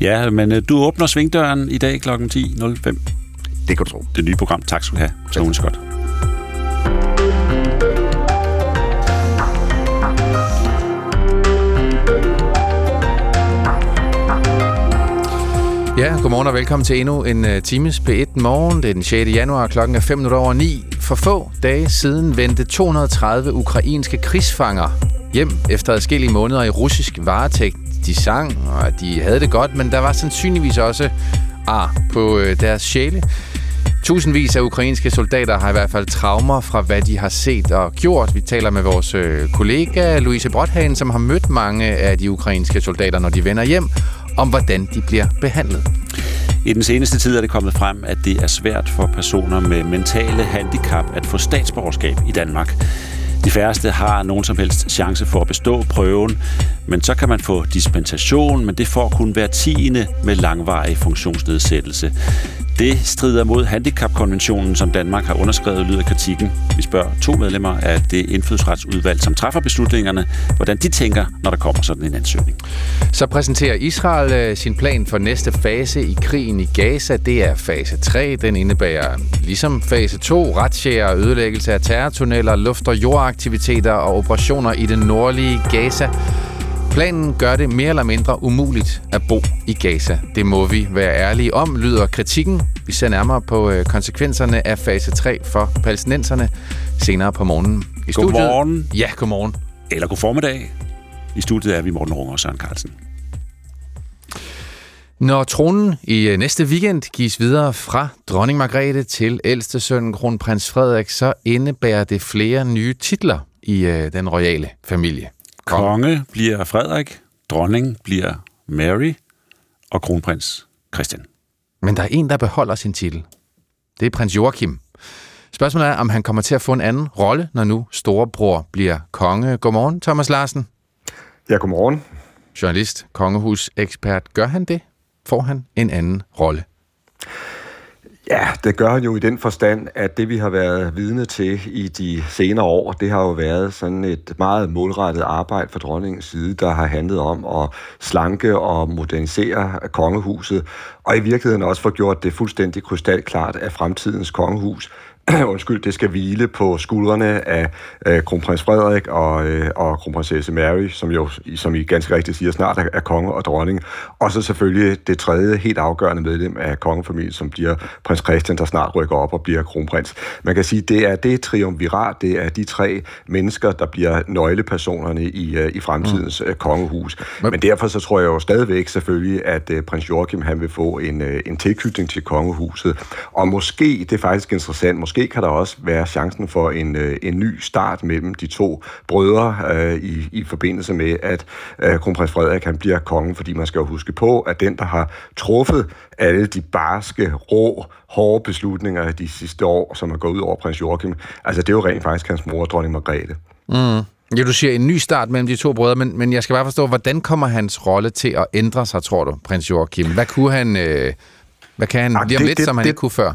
S2: Ja, men øh, du åbner svingdøren i dag kl. 10.05.
S16: Det kan du tro.
S2: Det nye program. Tak skal du have, Tone Scott.
S3: Ja, godmorgen og velkommen til endnu en uh, times P1 morgen. Det er den 6. januar, klokken er 5 minutter over 9. For få dage siden vendte 230 ukrainske krigsfanger hjem efter adskillige måneder i russisk varetægt. De sang, og de havde det godt, men der var sandsynligvis også ar på øh, deres sjæle. Tusindvis af ukrainske soldater har i hvert fald traumer fra, hvad de har set og gjort. Vi taler med vores øh, kollega Louise Brothagen, som har mødt mange af de ukrainske soldater, når de vender hjem, om hvordan de bliver behandlet.
S2: I den seneste tid er det kommet frem, at det er svært for personer med mentale handicap at få statsborgerskab i Danmark. De færreste har nogen som helst chance for at bestå prøven, men så kan man få dispensation, men det får kun hver tiende med langvarig funktionsnedsættelse. Det strider mod handicapkonventionen, som Danmark har underskrevet, lyder kritikken. Vi spørger to medlemmer af det indfødsretsudvalg, som træffer beslutningerne, hvordan de tænker, når der kommer sådan en ansøgning.
S3: Så præsenterer Israel øh, sin plan for næste fase i krigen i Gaza. Det er fase 3. Den indebærer, ligesom fase 2, retsjæger og ødelæggelse af terrortunneller, luft- og jordaktiviteter og operationer i det nordlige Gaza. Planen gør det mere eller mindre umuligt at bo i Gaza. Det må vi være ærlige om, lyder kritikken. Vi ser nærmere på øh, konsekvenserne af fase 3 for palæstinenserne senere på morgenen. I studiet-
S2: Godmorgen.
S3: Ja, godmorgen.
S2: Eller god formiddag. I studiet er vi Morten Runger og Søren Carlsen.
S3: Når tronen i øh, næste weekend gives videre fra dronning Margrethe til ældste søn kronprins Frederik, så indebærer det flere nye titler i øh, den royale familie.
S2: Konge bliver Frederik, dronning bliver Mary og kronprins Christian.
S3: Men der er en, der beholder sin titel. Det er prins Joachim. Spørgsmålet er, om han kommer til at få en anden rolle, når nu storebror bliver konge. Godmorgen, Thomas Larsen.
S17: Ja, godmorgen.
S3: Journalist, kongehus-ekspert. Gør han det? Får han en anden rolle?
S17: Ja, det gør han jo i den forstand, at det vi har været vidne til i de senere år, det har jo været sådan et meget målrettet arbejde fra dronningens side, der har handlet om at slanke og modernisere kongehuset, og i virkeligheden også få gjort det fuldstændig krystalklart, at fremtidens kongehus undskyld, det skal hvile på skuldrene af øh, kronprins Frederik og, øh, og kronprinsesse Mary, som jo, som I ganske rigtigt siger, snart er, er konge og dronning. Og så selvfølgelig det tredje helt afgørende medlem af kongefamilien, som bliver prins Christian, der snart rykker op og bliver kronprins. Man kan sige, det er det triumvirat, det er de tre mennesker, der bliver nøglepersonerne i, øh, i fremtidens mm. kongehus. Men derfor så tror jeg jo stadigvæk selvfølgelig, at øh, prins Joachim han vil få en, øh, en tilknytning til kongehuset. Og måske, det er faktisk interessant, måske kan der også være chancen for en, øh, en ny start mellem de to brødre øh, i, i forbindelse med, at øh, kronprins Frederik han bliver konge, fordi man skal jo huske på, at den, der har truffet alle de barske, rå, hårde beslutninger de sidste år, som er gået ud over prins Joachim, altså det er jo rent faktisk hans mor, dronning Margrethe.
S3: Mm. Ja, du siger en ny start mellem de to brødre, men, men jeg skal bare forstå, hvordan kommer hans rolle til at ændre sig, tror du, prins Joachim? Hvad kunne han... Øh, hvad kan han
S17: Ah,
S3: lige om
S17: det-
S3: lidt,
S17: det-
S3: som han
S17: det-
S3: ikke kunne før?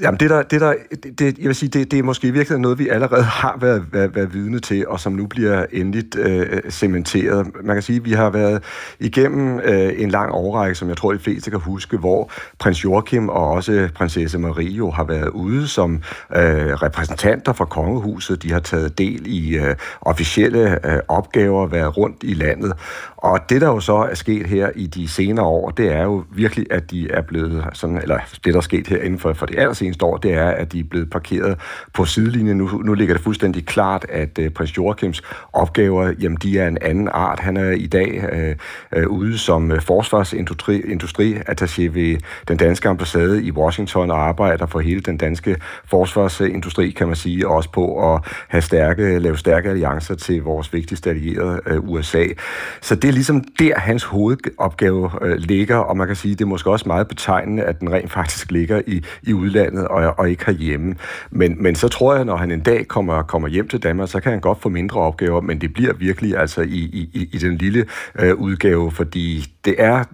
S17: Jamen det der, det der, det, det, jeg vil sige, det, det er måske virkelig noget, vi allerede har været, været, været vidne til, og som nu bliver endeligt øh, cementeret. Man kan sige, at vi har været igennem øh, en lang overrække, som jeg tror, de fleste kan huske, hvor prins Joachim og også prinsesse Marie jo har været ude som øh, repræsentanter for kongehuset. De har taget del i øh, officielle øh, opgaver, været rundt i landet. Og det, der jo så er sket her i de senere år, det er jo virkelig, at de er blevet sådan, eller det, der er sket her inden for, for de allerseneste seneste år, det er, at de er blevet parkeret på sidelinjen. Nu, nu ligger det fuldstændig klart, at øh, prins Joachims opgaver, jamen de er en anden art. Han er i dag øh, øh, ude som forsvarsindustriattaché forsvarsindustri industri ved den danske ambassade i Washington og arbejder for hele den danske forsvarsindustri, kan man sige, også på at have stærke, lave stærke alliancer til vores vigtigste allierede, øh, USA. Så det er ligesom der, hans hovedopgave øh, ligger, og man kan sige, det er måske også meget betegnende, at den rent faktisk ligger i, i udlandet og, og ikke herhjemme. Men, men så tror jeg, når han en dag kommer, kommer hjem til Danmark, så kan han godt få mindre opgaver, men det bliver virkelig altså i, i, i den lille øh, udgave, fordi det er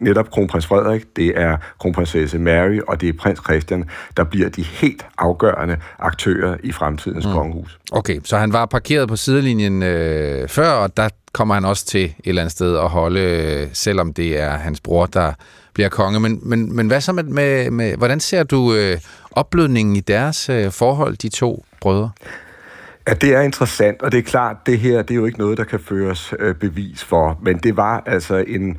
S17: netop kronprins Frederik, det er kronprinsesse Mary, og det er prins Christian, der bliver de helt afgørende aktører i fremtidens mm. kongehus.
S3: Okay, så han var parkeret på sidelinjen øh, før, og der kommer han også til et eller andet sted at holde, øh, selvom det er hans bror, der bliver konge. Men, men, men hvad så med, med, med hvordan ser du øh, opblødningen i deres øh, forhold, de to brødre?
S17: Ja, det er interessant, og det er klart, det her det er jo ikke noget, der kan føres øh, bevis for, men det var altså en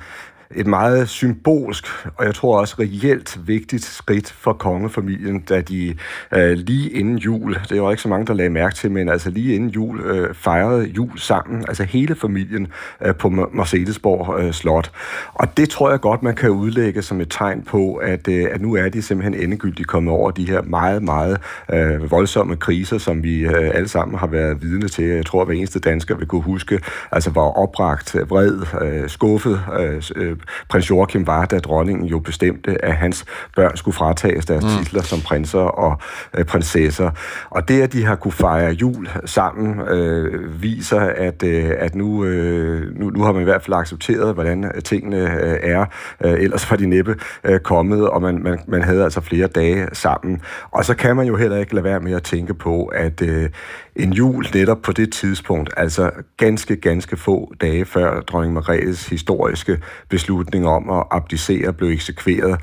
S17: et meget symbolsk, og jeg tror også reelt vigtigt skridt for kongefamilien, da de øh, lige inden jul, det var ikke så mange, der lagde mærke til, men altså lige inden jul øh, fejrede jul sammen, altså hele familien øh, på Mercedesborg øh, Slot. Og det tror jeg godt, man kan udlægge som et tegn på, at, øh, at nu er de simpelthen endegyldigt kommet over de her meget, meget øh, voldsomme kriser, som vi øh, alle sammen har været vidne til. Jeg tror, at hver eneste dansker vil kunne huske, altså var opragt, vred, øh, skuffet, øh, øh prins Joachim var, da dronningen jo bestemte, at hans børn skulle fratages deres mm. titler som prinser og øh, prinsesser. Og det, at de har kunne fejre jul sammen, øh, viser, at, øh, at nu, øh, nu, nu har man i hvert fald accepteret, hvordan tingene øh, er. Øh, ellers var de næppe øh, kommet, og man, man, man havde altså flere dage sammen. Og så kan man jo heller ikke lade være med at tænke på, at øh, en jul netop på det tidspunkt, altså ganske, ganske få dage før dronning Margrethes historiske beslutning om at abdicere blev eksekveret,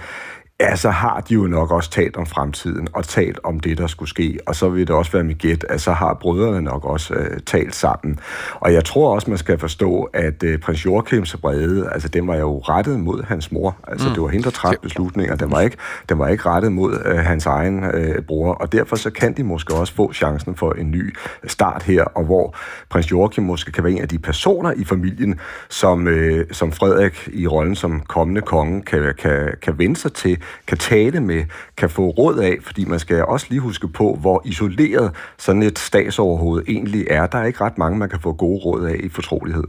S17: ja, så har de jo nok også talt om fremtiden og talt om det, der skulle ske. Og så vil det også være mit gæt, at så har brødrene nok også øh, talt sammen. Og jeg tror også, man skal forstå, at øh, prins Joachims brede, altså den var jo rettet mod hans mor. Altså mm. det var hende, der træffede beslutninger. Den var ikke, den var ikke rettet mod øh, hans egen øh, bror. Og derfor så kan de måske også få chancen for en ny start her, og hvor prins Joachim måske kan være en af de personer i familien, som, øh, som Frederik i rollen som kommende konge kan, kan, kan vende sig til kan tale med, kan få råd af, fordi man skal også lige huske på, hvor isoleret sådan et statsoverhoved egentlig er. Der er ikke ret mange, man kan få gode råd af i fortrolighed.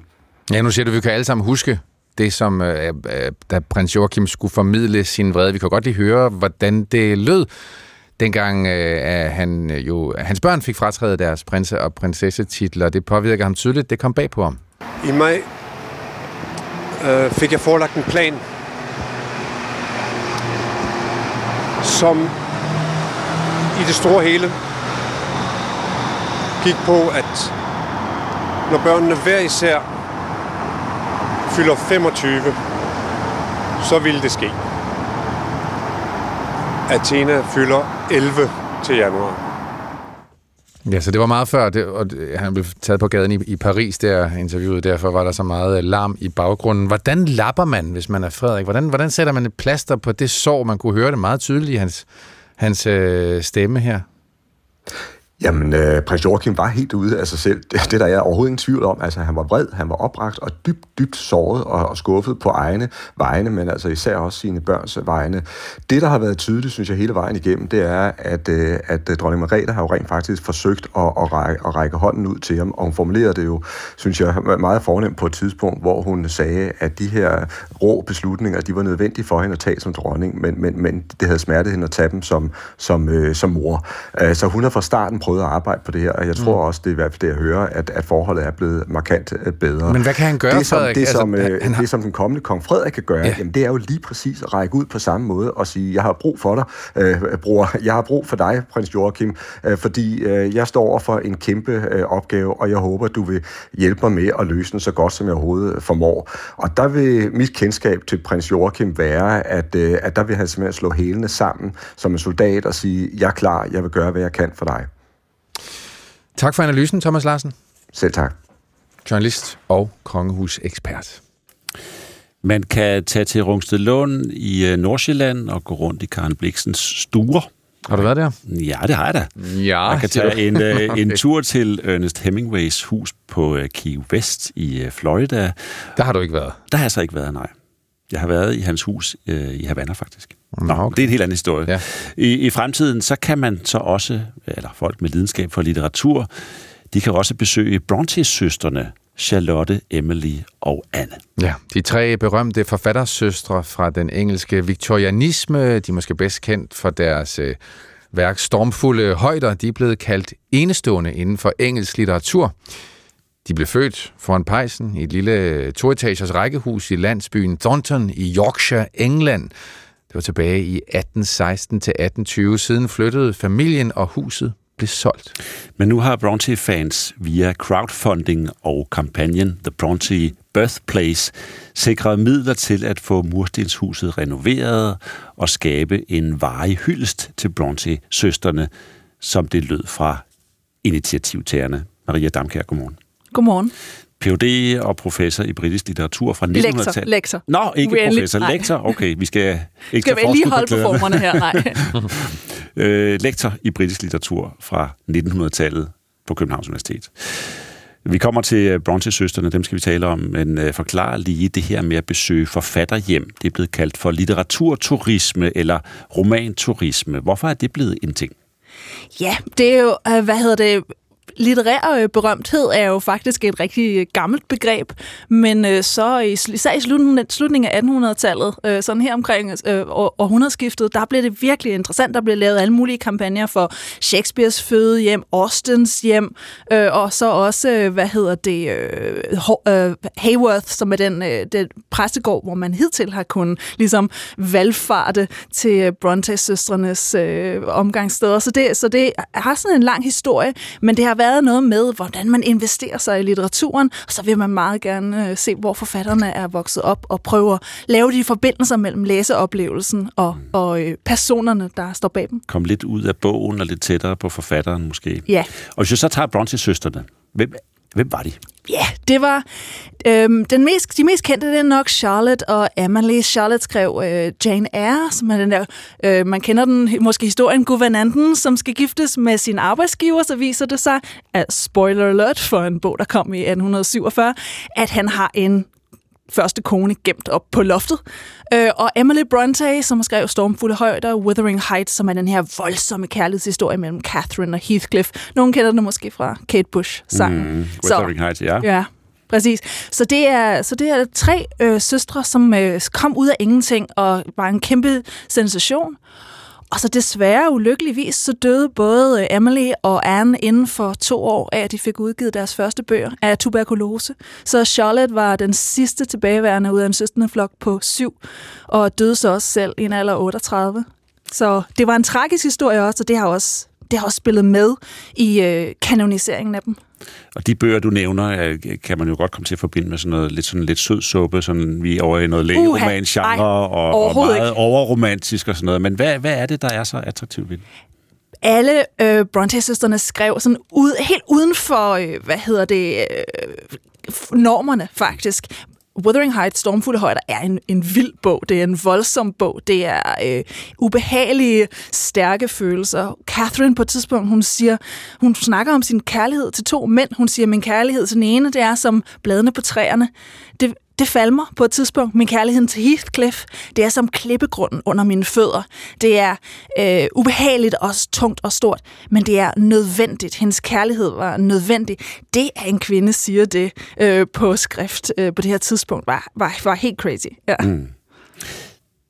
S3: Ja, nu siger du, at vi kan alle sammen huske det, som øh, øh, da prins Joachim skulle formidle sin vrede. Vi kan godt lige høre, hvordan det lød, dengang øh, at han, jo, hans børn fik fratrædet deres prinse- og prinsessetitler. Det påvirker ham tydeligt. Det kom bag på ham.
S18: I maj øh, fik jeg forelagt en plan som i det store hele gik på, at når børnene hver især fylder 25, så ville det ske. Athena fylder 11 til januar.
S3: Ja, så det var meget før, det, og det, han blev taget på gaden i, i Paris, der interviewet, derfor var der så meget øh, larm i baggrunden. Hvordan lapper man, hvis man er Frederik? Hvordan, hvordan sætter man et plaster på det sår? Man kunne høre det meget tydeligt i hans, hans øh, stemme her.
S17: Jamen, øh, prins Joachim var helt ude af sig selv. Det, det der er overhovedet ingen tvivl om. Altså, han var vred, han var opragt og dybt, dybt såret og, og skuffet på egne vegne, men altså især også sine børns vegne. Det, der har været tydeligt, synes jeg, hele vejen igennem, det er, at, øh, at øh, dronning Margrethe har jo rent faktisk forsøgt at, at, række, at række hånden ud til ham, og hun formulerede det jo, synes jeg, meget fornemt på et tidspunkt, hvor hun sagde, at de her rå beslutninger, de var nødvendige for hende at tage som dronning, men, men, men det havde smertet hende at tage dem som, som, øh, som mor. Øh, så hun har fra starten prøvet prøvet at arbejde på det her, og jeg tror mm. også, det er i hvert fald det, jeg hører, at, at forholdet er blevet markant øh, bedre.
S3: Men hvad kan han gøre,
S17: det, som,
S3: Frederik?
S17: Det, som,
S3: altså,
S17: øh, han har... det, som den kommende kong Frederik kan gøre, ja. jamen, det er jo lige præcis at række ud på samme måde og sige, jeg har brug for dig, øh, bror, jeg har brug for dig, prins Joachim, øh, fordi øh, jeg står over for en kæmpe øh, opgave, og jeg håber, du vil hjælpe mig med at løse den så godt, som jeg overhovedet formår. Og der vil mit kendskab til prins Joachim være, at, øh, at der vil han simpelthen slå hælene sammen som en soldat og sige, jeg er klar, jeg vil gøre, hvad jeg kan for dig.
S3: Tak for analysen, Thomas Larsen.
S17: Selv tak.
S3: Journalist og kongehusekspert.
S2: Man kan tage til Rungsted Lund i øh, Nordsjælland og gå rundt i Karen Bliksens stuer.
S3: Har du været der?
S2: Ja, det har jeg da.
S3: Ja,
S2: jeg kan tage en, øh, en
S3: Okay.
S2: tur til Ernest Hemingways hus på øh, Key West i Florida.
S3: Der har du ikke været?
S2: Der har jeg så ikke været, nej. Jeg har været i hans hus øh, i Havana, faktisk. Nå, okay. det er en helt anden historie.
S3: Ja.
S2: I, I fremtiden, så kan man så også, eller folk med lidenskab for litteratur, de kan også besøge Bronte-søstrene, Charlotte, Emily og Anne.
S3: Ja, de tre berømte forfattersøstre fra den engelske viktorianisme, de er måske bedst kendt for deres øh, værk Stormfulde Højder, de er blevet kaldt enestående inden for engelsk litteratur. De blev født foran pejsen i et lille toetagers rækkehus i landsbyen Thornton i Yorkshire, England. Det var tilbage i 1816 til 1820. Siden flyttede familien, og huset blev solgt.
S2: Men nu har Bronte-fans via crowdfunding og kampagnen The Bronte Birthplace sikret midler til at få murstenshuset renoveret og skabe en varig hyldest til Bronte-søsterne, som det lød fra initiativtagerne. Maria Damkær, godmorgen.
S19: Godmorgen.
S2: Ph.D. og professor i britisk litteratur fra 1900-tallet.
S19: Lektor.
S2: Nå, ikke
S19: Uendelig-
S2: professor.
S19: nej.
S2: Lektor, okay. Vi skal ikke
S19: Skal vi lige holde på
S2: klæderne.
S19: formerne her? Nej.
S2: øh, lektor i britisk litteratur fra 1900-tallet på Københavns Universitet. Vi kommer til øh, Bronte-søsterne, dem skal vi tale om, men øh, forklar lige det her med at besøge forfatterhjem. Det er blevet kaldt for litteraturturisme eller romanturisme. Hvorfor er det blevet en ting?
S19: Ja, det er jo, øh, hvad hedder det, litterær øh, berømthed er jo faktisk et rigtig gammelt begreb, men øh, så i, især i slutningen, af 1800-tallet, øh, sådan her omkring øh, århundredeskiftet, der blev det virkelig interessant. Der blev lavet alle mulige kampagner for Shakespeares føde hjem, Austens hjem, øh, og så også, øh, hvad hedder det, øh, øh Hayworth, som er den, øh, den præstegård, hvor man hidtil har kunnet ligesom valgfarte til Brontes Bronte-søstrenes øh, omgangssteder. Så det, så det har sådan en lang historie, men det har været noget med, hvordan man investerer sig i litteraturen, og så vil man meget gerne øh, se, hvor forfatterne er vokset op, og prøve at lave de forbindelser mellem læseoplevelsen og, og øh, personerne, der står bag dem.
S2: Kom lidt ud af bogen og lidt tættere på forfatteren måske.
S19: Ja.
S2: Og hvis jeg så tager Bronte-søsterne, hvem, hvem var de?
S19: Ja, det var øhm, den mest, de mest kendte, det er nok Charlotte og Emily. Charlotte skrev øh, Jane Eyre, som er den der, øh, man kender den måske historien, guvernanten, som skal giftes med sin arbejdsgiver, så viser det sig, at spoiler alert for en bog, der kom i 1847, at han har en første kone gemt op på loftet. Øh, og Emily Bronte, som har skrevet Stormfulde Højder, Wuthering Heights, som er den her voldsomme kærlighedshistorie mellem Catherine og Heathcliff. Nogen kender den måske fra Kate Bush-sangen.
S2: Mm, Wuthering Heights, ja.
S19: Ja, præcis. Så det er, så det er tre øh, søstre, som øh, kom ud af ingenting og var en kæmpe sensation. Og så desværre ulykkeligvis, så døde både øh, Emily og Anne inden for to år af, at de fik udgivet deres første bøger af tuberkulose. Så Charlotte var den sidste tilbageværende ud af en søstende flok på syv, og døde så også selv i en alder 38. Så det var en tragisk historie også, og det har også, det har også spillet med i øh, kanoniseringen af dem.
S2: Og de bøger, du nævner, kan man jo godt komme til at forbinde med sådan noget lidt, sådan lidt sød suppe, sådan vi er over i noget lægeroman-genre og, og meget
S19: ikke.
S2: overromantisk og sådan noget. Men hvad, hvad er det, der er så attraktivt ved det?
S19: alle øh, Bronte-søsterne skrev sådan ud, helt uden for, øh, hvad hedder det, øh, normerne faktisk. Wuthering Heights, Stormfulde Højder, er en, en vild bog. Det er en voldsom bog. Det er øh, ubehagelige, stærke følelser. Catherine på et tidspunkt, hun siger, hun snakker om sin kærlighed til to mænd. Hun siger, min kærlighed til den ene, det er som bladene på træerne. Det, det falmer på et tidspunkt. Min kærlighed til Heathcliff, det er som klippegrunden under mine fødder. Det er øh, ubehageligt og tungt og stort, men det er nødvendigt. Hendes kærlighed var nødvendig. Det, at en kvinde siger det øh, på skrift øh, på det her tidspunkt, var, var, var helt crazy. Ja.
S2: Mm.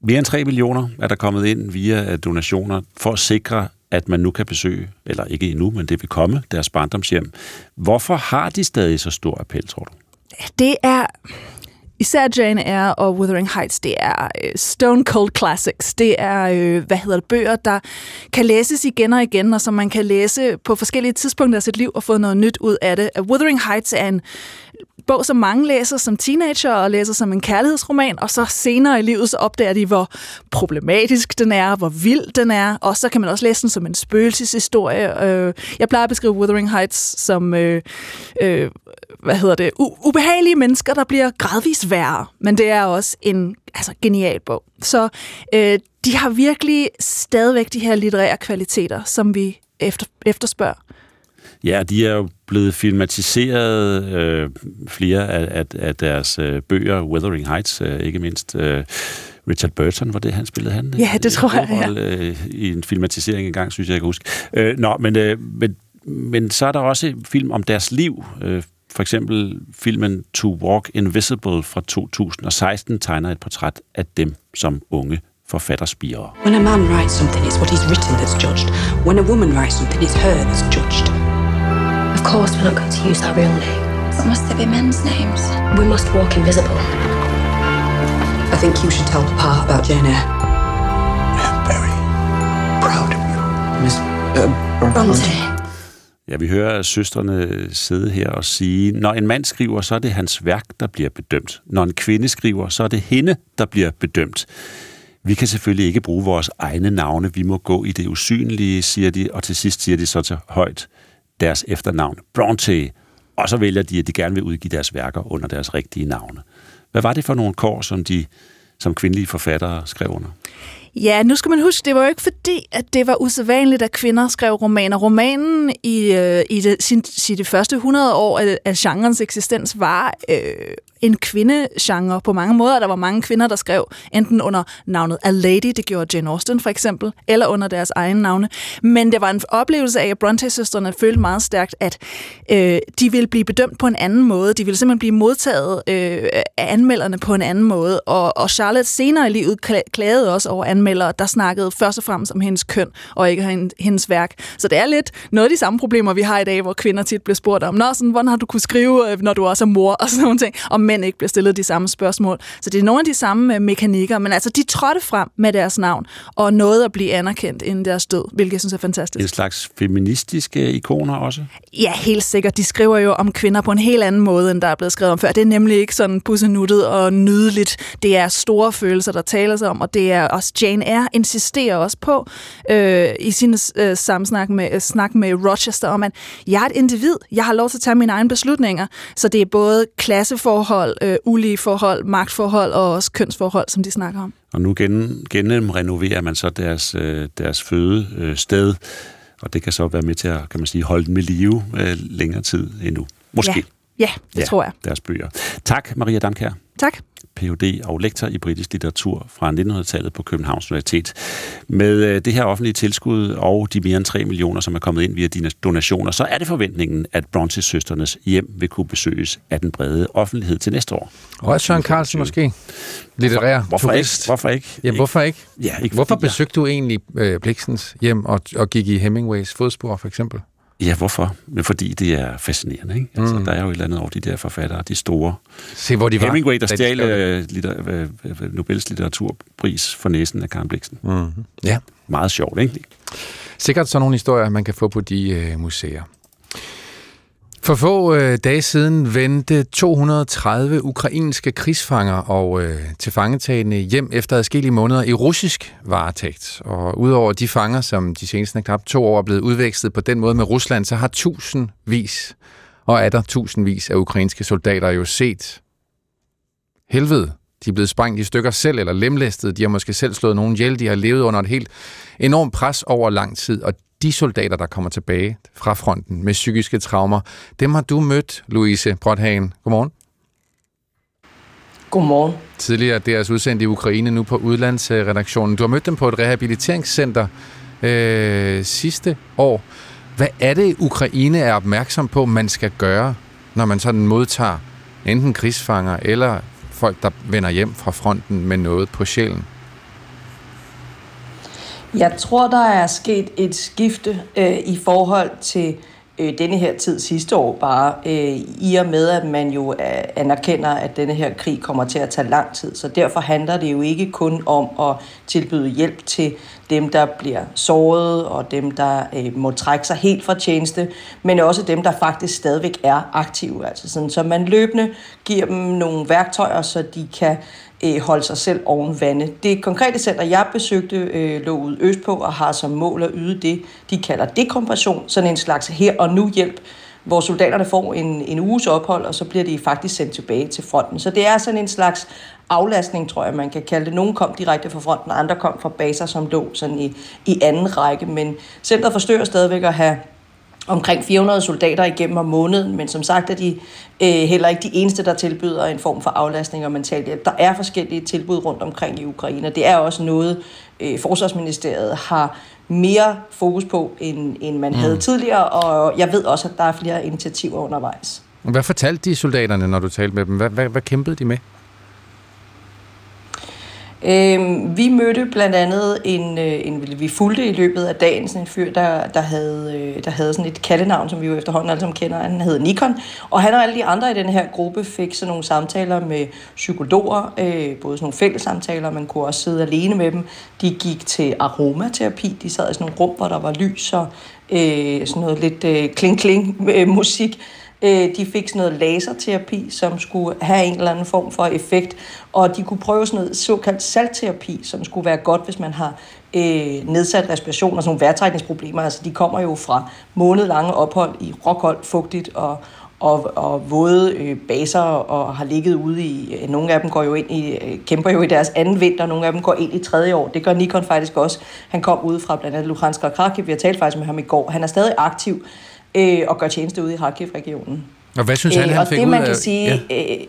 S2: Mere end 3 millioner er der kommet ind via øh, donationer for at sikre, at man nu kan besøge, eller ikke endnu, men det vil komme, deres barndomshjem. Hvorfor har de stadig så stor appel, tror du?
S19: Det er især Jane Eyre og Wuthering Heights, det er øh, stone cold classics. Det er, øh, hvad hedder det, bøger, der kan læses igen og igen, og som man kan læse på forskellige tidspunkter af sit liv og få noget nyt ud af det. Øh, Wuthering Heights er en bog, som mange læser som teenager og læser som en kærlighedsroman, og så senere i livet så opdager de, hvor problematisk den er, hvor vild den er, og så kan man også læse den som en spøgelseshistorie. Øh, jeg plejer at beskrive Wuthering Heights som, øh, øh, hvad hedder det, u- ubehagelige mennesker, der bliver gradvist værre, men det er også en altså, genial bog. Så øh, de har virkelig stadigvæk de her litterære kvaliteter, som vi efter, efterspørger.
S2: Ja, de er jo blevet filmatiseret øh, flere af, af, af deres øh, bøger, Wuthering Heights øh, ikke mindst. Øh, Richard Burton, var det, han spillede han?
S19: Ja, det tror jeg, ja.
S2: Øh, I en filmatisering engang, synes jeg, jeg kan huske. Øh, nå, men, øh, men, men så er der også film om deres liv. Øh, for eksempel filmen To Walk Invisible fra 2016 tegner et portræt af dem som unge forfatterspirere.
S20: When a man writes something, it's what he's written that's judged. When a woman writes something, it's her that's judged.
S21: Of course, we're not going to use our real name. But must there be men's names?
S20: We must walk invisible. I think you should tell Papa about Jane Eyre.
S21: Proud of you.
S20: Miss uh,
S21: Bronte.
S2: Ja, vi hører søstrene sidde her og sige, når en mand skriver, så er det hans værk, der bliver bedømt. Når en kvinde skriver, så er det hende, der bliver bedømt. Vi kan selvfølgelig ikke bruge vores egne navne. Vi må gå i det usynlige, siger de, og til sidst siger de så til højt deres efternavn, Bronte, og så vælger de, at de gerne vil udgive deres værker under deres rigtige navne. Hvad var det for nogle kår, som de som kvindelige forfattere skrev under?
S19: Ja, nu skal man huske, det var jo ikke fordi, at det var usædvanligt, at kvinder skrev romaner. Romanen i, øh, i det, sin, sin, de første 100 år af, af genrens eksistens var øh, en kvindegenre på mange måder. Der var mange kvinder, der skrev enten under navnet A Lady, det gjorde Jane Austen for eksempel, eller under deres egen navne. Men det var en oplevelse af, at Bronte-søstrene følte meget stærkt, at øh, de ville blive bedømt på en anden måde. De ville simpelthen blive modtaget øh, af anmelderne på en anden måde. Og, og Charlotte senere i livet klagede også over anmeldere, der snakkede først og fremmest om hendes køn, og ikke hendes værk. Så det er lidt noget af de samme problemer, vi har i dag, hvor kvinder tit bliver spurgt om, Nå, sådan, hvordan har du kunne skrive, øh, når du også er mor, og sådan nogle ting. Og mænd ikke bliver stillet de samme spørgsmål. Så det er nogle af de samme øh, mekanikker, men altså de trådte frem med deres navn og nåede at blive anerkendt inden deres død, hvilket jeg synes er fantastisk.
S2: En slags feministiske ikoner også?
S19: Ja, helt sikkert. De skriver jo om kvinder på en helt anden måde, end der er blevet skrevet om før. Det er nemlig ikke sådan pussenuttet og nydeligt. Det er store følelser, der taler sig om, og det er også Jane Eyre insisterer også på øh, i sin øh, samsnak med, øh, snak med Rochester om, at jeg er et individ. Jeg har lov til at tage mine egne beslutninger. Så det er både klasseforhold, øh, ulige forhold, magtforhold og også kønsforhold, som de snakker om.
S2: Og nu gen, genrenoverer man så deres, øh, deres fødested, øh, og det kan så være med til at kan man sige, holde dem i live øh, længere tid endnu. Måske.
S19: Ja, ja det ja, tror jeg.
S2: Deres bøger. Tak, Maria Damkær.
S19: Tak.
S2: Ph.D. og lektor i britisk litteratur fra 1900-tallet på Københavns Universitet. Med øh, det her offentlige tilskud og de mere end 3 millioner, som er kommet ind via dine donationer, så er det forventningen, at Brontes søsternes hjem vil kunne besøges af den brede offentlighed til næste år.
S3: Og Søren Carlsen måske? Litterær
S2: hvorfor, hvorfor ikke? Hvorfor ikke?
S3: Ja, hvorfor ikke?
S2: Ja, ikke
S3: hvorfor besøgte du egentlig øh, Bliksens hjem og, og gik i Hemingways fodspor, for eksempel?
S2: Ja, hvorfor? Men fordi det er fascinerende, ikke? Altså, mm. Der er jo et eller andet over de der forfattere, de store.
S3: Se, hvor de
S2: var. Hemingway, der stjal uh, litter, uh, Nobels litteraturpris for næsen af Karen Bliksen.
S3: Mm. Ja.
S2: Meget sjovt, ikke?
S3: Sikkert sådan nogle historier, man kan få på de uh, museer. For få øh, dage siden vendte 230 ukrainske krigsfanger og øh, tilfangetagende hjem efter adskillige måneder i russisk varetægt. Og udover de fanger, som de seneste knap to år er blevet udvekslet på den måde med Rusland, så har tusindvis og er der tusindvis af ukrainske soldater jo set helvede. De er blevet sprængt i stykker selv eller lemlæstet. De har måske selv slået nogen ihjel. De har levet under et helt enormt pres over lang tid, og de soldater, der kommer tilbage fra fronten med psykiske traumer, dem har du mødt, Louise Brothagen. Godmorgen.
S22: Godmorgen.
S3: Tidligere deres udsendt i Ukraine, nu på udlandsredaktionen. Du har mødt dem på et rehabiliteringscenter øh, sidste år. Hvad er det, Ukraine er opmærksom på, man skal gøre, når man sådan modtager enten krigsfanger eller folk, der vender hjem fra fronten med noget på sjælen?
S22: Jeg tror, der er sket et skifte øh, i forhold til øh, denne her tid sidste år bare, øh, i og med, at man jo øh, anerkender, at denne her krig kommer til at tage lang tid. Så derfor handler det jo ikke kun om at tilbyde hjælp til dem, der bliver såret, og dem, der øh, må trække sig helt fra tjeneste, men også dem, der faktisk stadigvæk er aktive. Altså sådan, så man løbende giver dem nogle værktøjer, så de kan øh, holde sig selv oven vande. Det konkrete center, jeg besøgte, øh, lå ud østpå og har som mål at yde det, de kalder dekompression, sådan en slags her og nu hjælp, hvor soldaterne får en, en uges ophold, og så bliver de faktisk sendt tilbage til fronten. Så det er sådan en slags aflastning, tror jeg, man kan kalde det. Nogle kom direkte fra fronten, og andre kom fra baser, som lå sådan i, i anden række. Men centret forsøger stadigvæk at have omkring 400 soldater igennem om måneden, men som sagt er de øh, heller ikke de eneste, der tilbyder en form for aflastning og mental hjælp. Der er forskellige tilbud rundt omkring i Ukraine, det er også noget, øh, Forsvarsministeriet har mere fokus på, end, end man mm. havde tidligere, og jeg ved også, at der er flere initiativer undervejs.
S3: Hvad fortalte de soldaterne, når du talte med dem? Hvad, hvad, hvad kæmpede de med?
S22: Øh, vi mødte blandt andet en, øh, en, vi fulgte i løbet af dagen sådan en fyr, der, der, havde, øh, der havde sådan et kaldenavn, som vi jo efterhånden alle sammen kender. Han hed Nikon, og han og alle de andre i den her gruppe fik sådan nogle samtaler med psykologer, øh, både sådan nogle fælles samtaler, man kunne også sidde alene med dem. De gik til aromaterapi, de sad i sådan nogle rum, hvor der var lys og øh, sådan noget lidt øh, kling-kling øh, musik, Øh, de fik sådan noget laserterapi, som skulle have en eller anden form for effekt, og de kunne prøve sådan noget såkaldt saltterapi, som skulle være godt, hvis man har øh, nedsat respiration og sådan nogle vejrtrækningsproblemer. Altså, de kommer jo fra månedlange ophold i råkoldt, fugtigt og, og, og våde øh, baser og har ligget ude i, øh, nogle af dem går jo ind i, øh, kæmper jo i deres anden vinter, nogle af dem går ind i tredje år. Det gør Nikon faktisk også. Han kom ud fra blandt andet Luhansk og Krakiv, vi har talt faktisk med ham i går. Han er stadig aktiv øh, og gør tjeneste ude i Kharkiv-regionen.
S3: Og hvad synes han, øh, han fik
S22: det,
S3: ud
S22: man
S3: af...
S22: kan sige...
S3: Ja.
S22: Øh,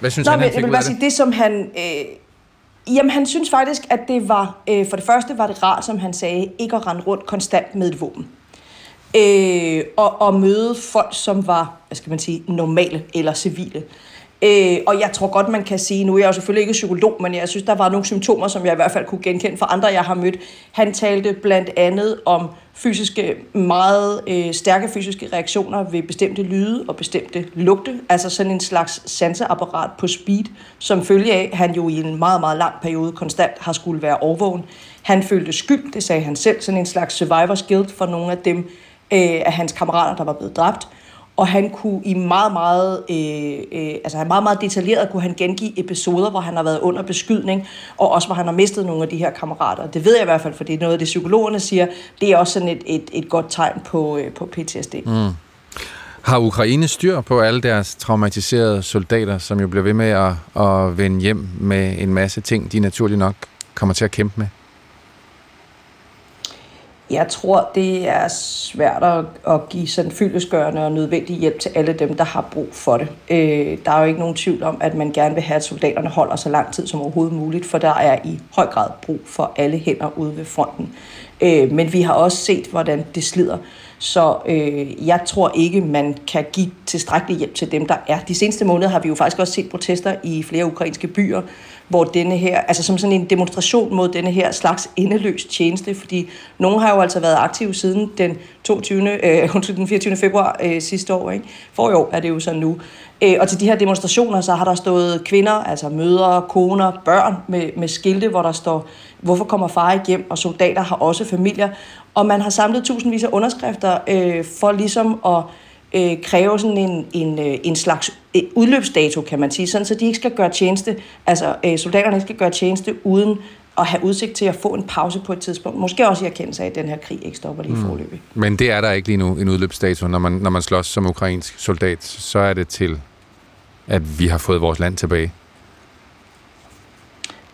S3: Hvad synes
S22: Nå,
S3: han, han
S22: jeg
S3: fik
S22: vil
S3: ud
S22: bare
S3: af
S22: sige,
S3: det?
S22: det som han... Øh, jamen, han synes faktisk, at det var... Øh, for det første var det rart, som han sagde, ikke at rende rundt konstant med et våben. Øh, og, og møde folk, som var, hvad skal man sige, normale eller civile. Øh, og jeg tror godt, man kan sige, nu er jeg jo selvfølgelig ikke psykolog, men jeg synes, der var nogle symptomer, som jeg i hvert fald kunne genkende fra andre, jeg har mødt. Han talte blandt andet om fysiske, meget øh, stærke fysiske reaktioner ved bestemte lyde og bestemte lugte, altså sådan en slags sanseapparat på speed, som følge af, at han jo i en meget, meget lang periode konstant har skulle være overvågen. Han følte skyld, det sagde han selv, sådan en slags survivor's guilt for nogle af dem øh, af hans kammerater, der var blevet dræbt og han kunne i meget, meget, øh, øh, altså han meget, meget detaljeret kunne han gengive episoder, hvor han har været under beskydning, og også hvor han har mistet nogle af de her kammerater. Det ved jeg i hvert fald, for det er noget af det, psykologerne siger. Det er også sådan et, et, et godt tegn på, øh, på PTSD.
S3: Mm. Har Ukraine styr på alle deres traumatiserede soldater, som jo bliver ved med at, at vende hjem med en masse ting, de naturlig nok kommer til at kæmpe med?
S22: Jeg tror, det er svært at, at give sådan fyldesgørende og nødvendig hjælp til alle dem, der har brug for det. Øh, der er jo ikke nogen tvivl om, at man gerne vil have, at soldaterne holder så lang tid som overhovedet muligt, for der er i høj grad brug for alle hænder ude ved fronten. Øh, men vi har også set, hvordan det slider. Så øh, jeg tror ikke, man kan give tilstrækkelig hjælp til dem, der er. De seneste måneder har vi jo faktisk også set protester i flere ukrainske byer, hvor denne her, altså som sådan en demonstration mod denne her slags endeløs tjeneste, fordi nogen har jo altså været aktive siden den 22. Øh, den 24. februar øh, sidste år, ikke? For i år er det jo så nu. Øh, og til de her demonstrationer, så har der stået kvinder, altså mødre, koner, børn med, med skilte, hvor der står, hvorfor kommer far ikke hjem? Og soldater har også familier. Og man har samlet tusindvis af underskrifter øh, for ligesom at øh, kræve sådan en, en, øh, en slags øh, udløbsdato, kan man sige, sådan så de ikke skal gøre tjeneste, altså øh, soldaterne ikke skal gøre tjeneste uden at have udsigt til at få en pause på et tidspunkt. Måske også i erkendelse af, at den her krig ikke stopper lige mm. forløbig.
S3: Men det er der ikke lige nu, en udløbsdato. Når man, når man slås som ukrainsk soldat, så er det til, at vi har fået vores land tilbage.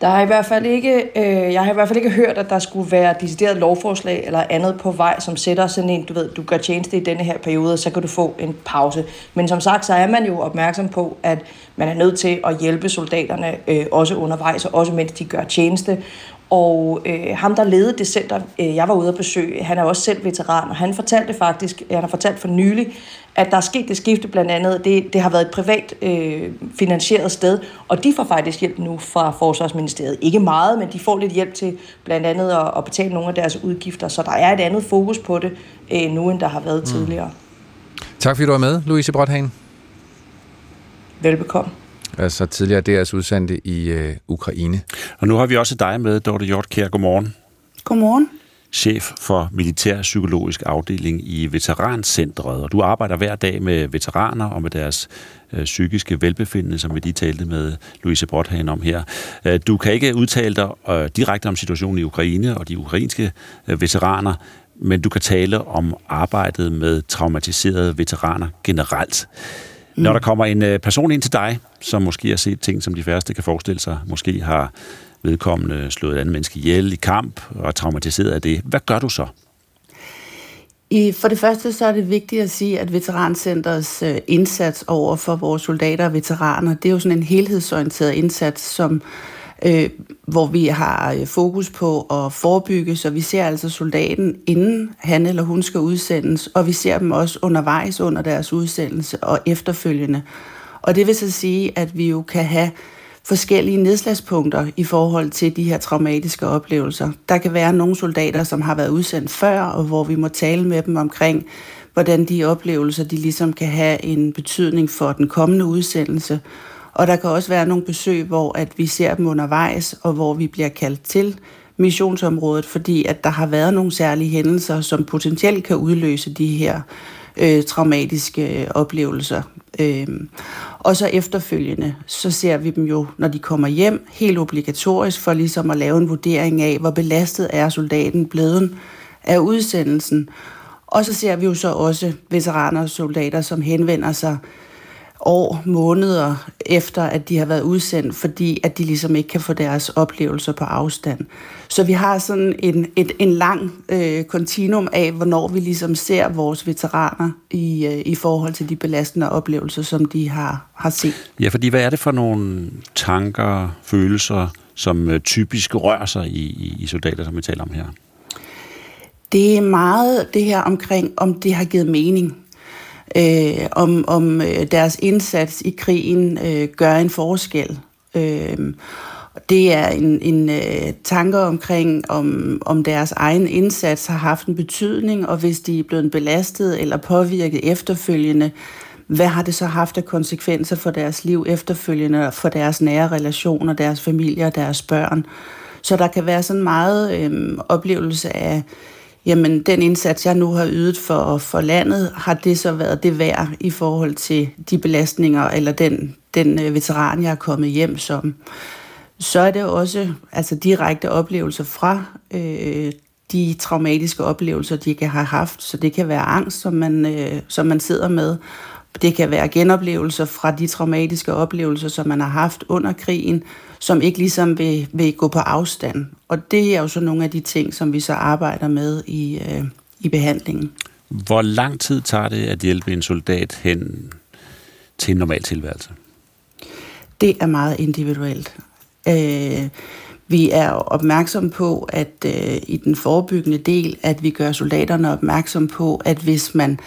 S22: Der har i hvert fald ikke, øh, jeg har i hvert fald ikke hørt, at der skulle være decideret lovforslag eller andet på vej, som sætter sådan en, du ved, du gør tjeneste i denne her periode, så kan du få en pause. Men som sagt, så er man jo opmærksom på, at man er nødt til at hjælpe soldaterne øh, også undervejs, og også mens de gør tjeneste. Og øh, ham, der ledede det center, øh, jeg var ude at besøge, han er også selv veteran, og han fortalte faktisk, han har fortalt for nylig, at der er sket det skifte blandt andet. Det, det har været et privat øh, finansieret sted, og de får faktisk hjælp nu fra Forsvarsministeriet. Ikke meget, men de får lidt hjælp til blandt andet at, at betale nogle af deres udgifter, så der er et andet fokus på det øh, nu, end der har været mm. tidligere.
S3: Tak fordi du var med, Louise Brothagen.
S22: Velbekomme.
S3: Altså tidligere deres udsendte i øh, Ukraine.
S2: Og nu har vi også dig med, Dorte Hjortkær. Godmorgen.
S23: Godmorgen.
S2: Chef for Militær Psykologisk Afdeling i Veterancentret. Og du arbejder hver dag med veteraner og med deres øh, psykiske velbefindende, som vi lige talte med Louise Brothagen om her. Øh, du kan ikke udtale dig øh, direkte om situationen i Ukraine og de ukrainske øh, veteraner, men du kan tale om arbejdet med traumatiserede veteraner generelt. Når der kommer en øh, person ind til dig, som måske har set ting, som de færreste kan forestille sig, måske har vedkommende slået et andet menneske ihjel i kamp og er traumatiseret af det, hvad gør du så?
S23: I, for det første så er det vigtigt at sige, at Veterancenters øh, indsats over for vores soldater og veteraner, det er jo sådan en helhedsorienteret indsats, som øh, hvor vi har øh, fokus på at forebygge, så vi ser altså soldaten, inden han eller hun skal udsendes, og vi ser dem også undervejs under deres udsendelse og efterfølgende. Og det vil så sige, at vi jo kan have forskellige nedslagspunkter i forhold til de her traumatiske oplevelser. Der kan være nogle soldater, som har været udsendt før, og hvor vi må tale med dem omkring, hvordan de oplevelser de ligesom kan have en betydning for den kommende udsendelse. Og der kan også være nogle besøg, hvor at vi ser dem undervejs, og hvor vi bliver kaldt til missionsområdet, fordi at der har været nogle særlige hændelser, som potentielt kan udløse de her øh, traumatiske øh, oplevelser. Øhm, og så efterfølgende, så ser vi dem jo, når de kommer hjem, helt obligatorisk for ligesom at lave en vurdering af, hvor belastet er soldaten blevet af udsendelsen. Og så ser vi jo så også veteraner og soldater, som henvender sig år, måneder efter, at de har været udsendt, fordi at de ligesom ikke kan få deres oplevelser på afstand. Så vi har sådan en, et, en lang øh, kontinuum af, hvornår vi ligesom ser vores veteraner i, øh, i forhold til de belastende oplevelser, som de har, har set.
S2: Ja, fordi hvad er det for nogle tanker, følelser, som øh, typisk rører sig i, i, i soldater, som vi taler om her?
S23: Det er meget det her omkring, om det har givet mening øh, om, om øh, deres indsats i krigen øh, gør en forskel. Øh, det er en, en øh, tanke omkring, om, om deres egen indsats har haft en betydning, og hvis de er blevet belastet eller påvirket efterfølgende, hvad har det så haft af konsekvenser for deres liv efterfølgende, for deres nære relationer, deres familier og deres børn. Så der kan være sådan meget øh, oplevelse af jamen den indsats, jeg nu har ydet for, for landet, har det så været det værd i forhold til de belastninger, eller den, den øh, veteran, jeg er kommet hjem som. Så er det også altså direkte oplevelser fra øh, de traumatiske oplevelser, de kan have haft. Så det kan være angst, som man, øh, som man sidder med. Det kan være genoplevelser fra de traumatiske oplevelser, som man har haft under krigen, som ikke ligesom vil, vil gå på afstand. Og det er jo så nogle af de ting, som vi så arbejder med i, øh, i behandlingen.
S2: Hvor lang tid tager det at hjælpe en soldat hen til en normal tilværelse?
S23: Det er meget individuelt. Øh, vi er opmærksom på, at øh, i den forebyggende del, at vi gør soldaterne opmærksom på, at hvis man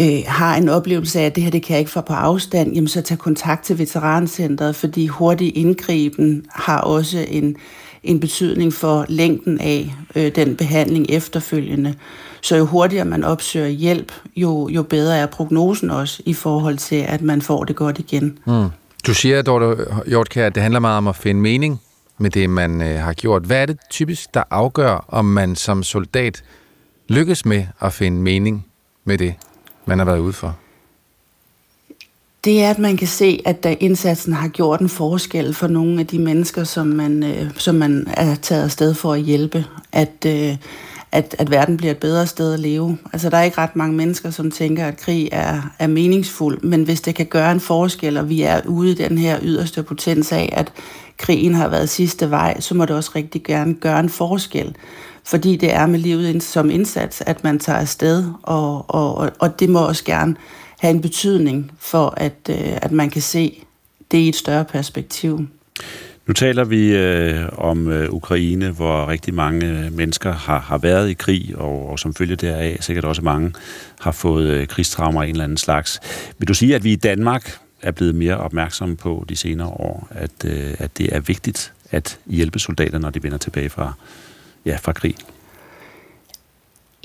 S23: øh, har en oplevelse af, at det her det kan jeg ikke få på afstand, jamen så tag kontakt til veterancentret, fordi hurtig indgriben har også en, en betydning for længden af øh, den behandling efterfølgende. Så jo hurtigere man opsøger hjælp, jo, jo bedre er prognosen også i forhold til, at man får det godt igen.
S3: Mm. Du siger, Dorte Hjortkær, at det handler meget om at finde mening med det, man øh, har gjort. Hvad er det typisk, der afgør, om man som soldat lykkes med at finde mening med det, man har været ude for?
S23: Det er, at man kan se, at da indsatsen har gjort en forskel for nogle af de mennesker, som man, øh, som man er taget afsted for at hjælpe. At, øh, at, at verden bliver et bedre sted at leve. Altså, der er ikke ret mange mennesker, som tænker, at krig er, er meningsfuld, men hvis det kan gøre en forskel, og vi er ude i den her yderste potens af, at krigen har været sidste vej, så må det også rigtig gerne gøre en forskel. Fordi det er med livet som indsats, at man tager afsted, og, og, og det må også gerne have en betydning for, at, øh, at man kan se det i et større perspektiv.
S2: Nu taler vi øh, om øh, Ukraine, hvor rigtig mange øh, mennesker har, har været i krig, og, og som følge deraf sikkert også mange har fået øh, krigstraumer af en eller anden slags. Vil du sige, at vi i Danmark er blevet mere opmærksomme på de senere år, at, øh, at det er vigtigt at hjælpe soldater, når de vender tilbage fra, ja, fra krig?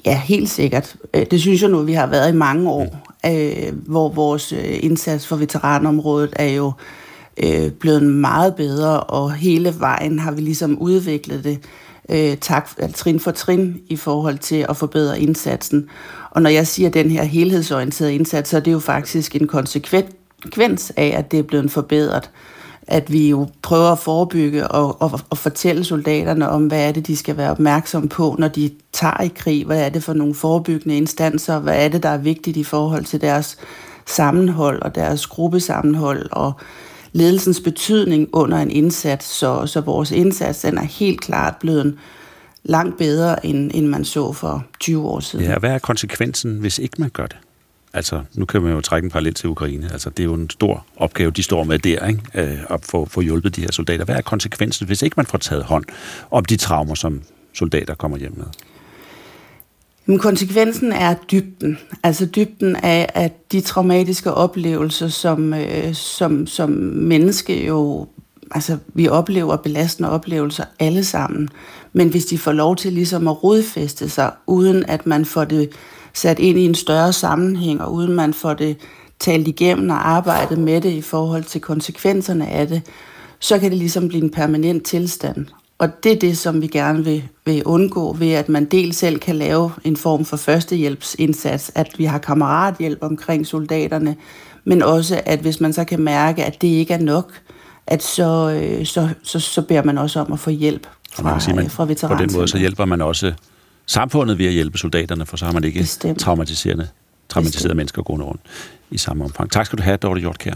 S23: Ja, helt sikkert. Øh, det synes jeg nu, vi har været i mange år, mm. øh, hvor vores øh, indsats for veteranområdet er jo øh, blevet meget bedre, og hele vejen har vi ligesom udviklet det øh, tak, trin for trin i forhold til at forbedre indsatsen. Og når jeg siger den her helhedsorienterede indsats, så er det jo faktisk en konsekvens af, at det er blevet forbedret. At vi jo prøver at forebygge og, og, og fortælle soldaterne om, hvad er det, de skal være opmærksom på, når de tager i krig. Hvad er det for nogle forebyggende instanser? Hvad er det, der er vigtigt i forhold til deres sammenhold og deres gruppesammenhold og ledelsens betydning under en indsats, så, så vores indsats den er helt klart blevet langt bedre, end, end man så for 20 år siden.
S2: Ja, hvad er konsekvensen, hvis ikke man gør det? Altså, nu kan man jo trække en parallel til Ukraine. Altså, det er jo en stor opgave, de står med der, ikke? Øh, at få, få hjulpet de her soldater. Hvad er konsekvensen, hvis ikke man får taget hånd om de traumer, som soldater kommer hjem med?
S23: Men konsekvensen er dybden. Altså dybden af, at de traumatiske oplevelser, som, øh, som, som menneske jo... Altså, vi oplever belastende oplevelser alle sammen. Men hvis de får lov til ligesom at rodfæste sig, uden at man får det sat ind i en større sammenhæng, og uden man får det talt igennem og arbejdet med det i forhold til konsekvenserne af det, så kan det ligesom blive en permanent tilstand. Og det er det, som vi gerne vil, vil undgå ved, at man dels selv kan lave en form for førstehjælpsindsats, at vi har kammerathjælp omkring soldaterne, men også, at hvis man så kan mærke, at det ikke er nok, at så, øh, så, så, så beder man også om at få hjælp fra, man kan sige, man, fra
S2: På den måde så hjælper man også samfundet ved at hjælpe soldaterne, for så har man ikke Bestemt. traumatiserende, traumatiserede Bestemt. mennesker gående rundt i samme omfang. Tak skal du have, Dorte Hjortkær.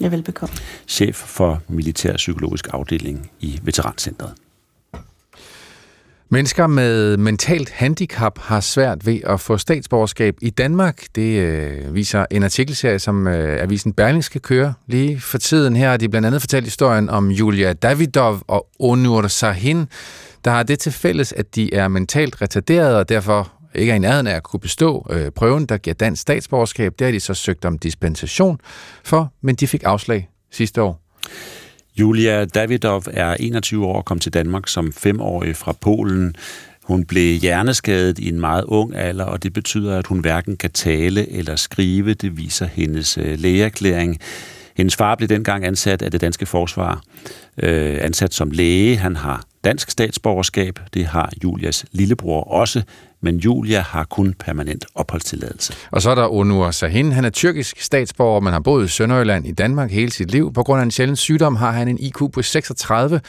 S23: Ja, velbekomme.
S2: Chef for Militær Psykologisk Afdeling i Veterancentret.
S3: Mennesker med mentalt handicap har svært ved at få statsborgerskab i Danmark. Det øh, viser en artikelserie, som øh, avisen Berlingske kører lige for tiden. Her har de blandt andet fortalt historien om Julia Davidov og Onur Sahin, der har det til fælles, at de er mentalt retarderede og derfor ikke er i nærheden af at kunne bestå øh, prøven, der giver dansk statsborgerskab. Det har de så søgt om dispensation for, men de fik afslag sidste år.
S2: Julia Davidov er 21 år og kom til Danmark som femårig fra Polen. Hun blev hjerneskadet i en meget ung alder, og det betyder, at hun hverken kan tale eller skrive. Det viser hendes øh, lægeerklæring. Hendes far blev dengang ansat af det danske forsvar, øh, ansat som læge. Han har dansk statsborgerskab. Det har Julias lillebror også, men Julia har kun permanent opholdstilladelse.
S3: Og så er der Onur Sahin. Han er tyrkisk statsborger, men har boet i Sønderjylland i Danmark hele sit liv. På grund af en sjælden sygdom har han en IQ på 36,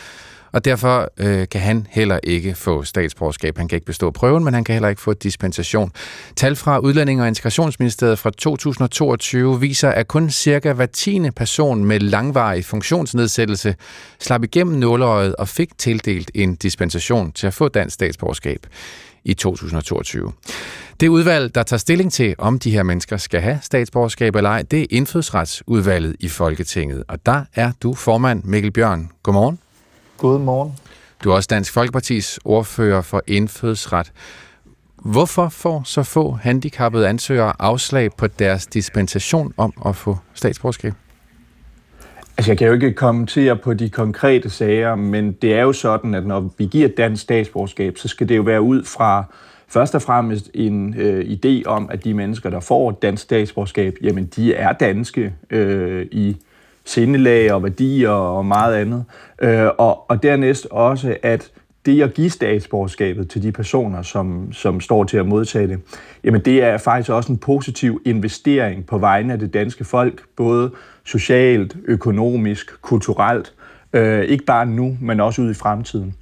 S3: og derfor øh, kan han heller ikke få statsborgerskab. Han kan ikke bestå prøven, men han kan heller ikke få dispensation. Tal fra Udlænding- og Integrationsministeriet fra 2022 viser, at kun cirka hver tiende person med langvarig funktionsnedsættelse slap igennem nåleøjet og fik tildelt en dispensation til at få dansk statsborgerskab i 2022. Det udvalg, der tager stilling til, om de her mennesker skal have statsborgerskab eller ej, det er indfødsretsudvalget i Folketinget. Og der er du formand, Mikkel Bjørn. Godmorgen.
S24: Godmorgen.
S3: Du er også Dansk Folkepartis ordfører for indfødsret. Hvorfor får så få handicappede ansøgere afslag på deres dispensation om at få statsborgerskab?
S24: Altså, jeg kan jo ikke kommentere på de konkrete sager, men det er jo sådan, at når vi giver dansk statsborgerskab, så skal det jo være ud fra først og fremmest en øh, idé om, at de mennesker, der får dansk statsborgerskab, jamen de er danske øh, i sindelag og værdier og meget andet. Øh, og, og dernæst også, at det at give statsborgerskabet til de personer, som, som står til at modtage det, jamen det er faktisk også en positiv investering på vegne af det danske folk, både socialt, økonomisk, kulturelt, øh, ikke bare nu, men også ud i fremtiden.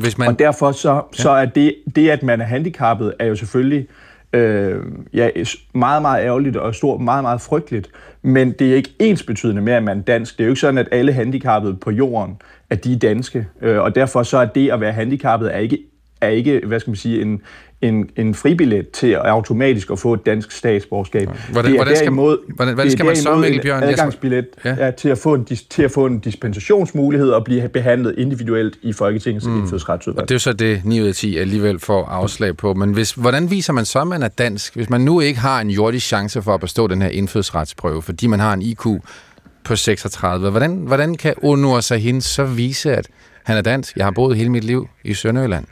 S24: Hvis man... Og derfor så, så er det, det, at man er handicappet, er jo selvfølgelig øh, øh, ja, meget, meget ærgerligt og stort, meget, meget frygteligt. Men det er ikke ens betydende med, at man er dansk. Det er jo ikke sådan, at alle handicappede på jorden, at de er danske. Øh, og derfor så er det at være handicappet er ikke, er ikke hvad skal man sige, en, en, en fribillet til automatisk at få et dansk statsborgerskab.
S3: Hvordan, det er hvordan skal, derimod, hvordan, hvordan skal man så, Mikkel Bjørn?
S24: adgangsbillet ja. Ja, til, at få en, til at få en dispensationsmulighed og blive behandlet individuelt i Folketingets mm. indfødsretsudvalg.
S3: Og det er jo så det 9 ud af 10 alligevel får afslag på. Men hvis, hvordan viser man så, at man er dansk, hvis man nu ikke har en jordisk chance for at bestå den her indfødsretsprøve, fordi man har en IQ på 36. Hvordan, hvordan kan Onur Sahin så vise, at han er dansk? Jeg har boet hele mit liv i Sønderjylland.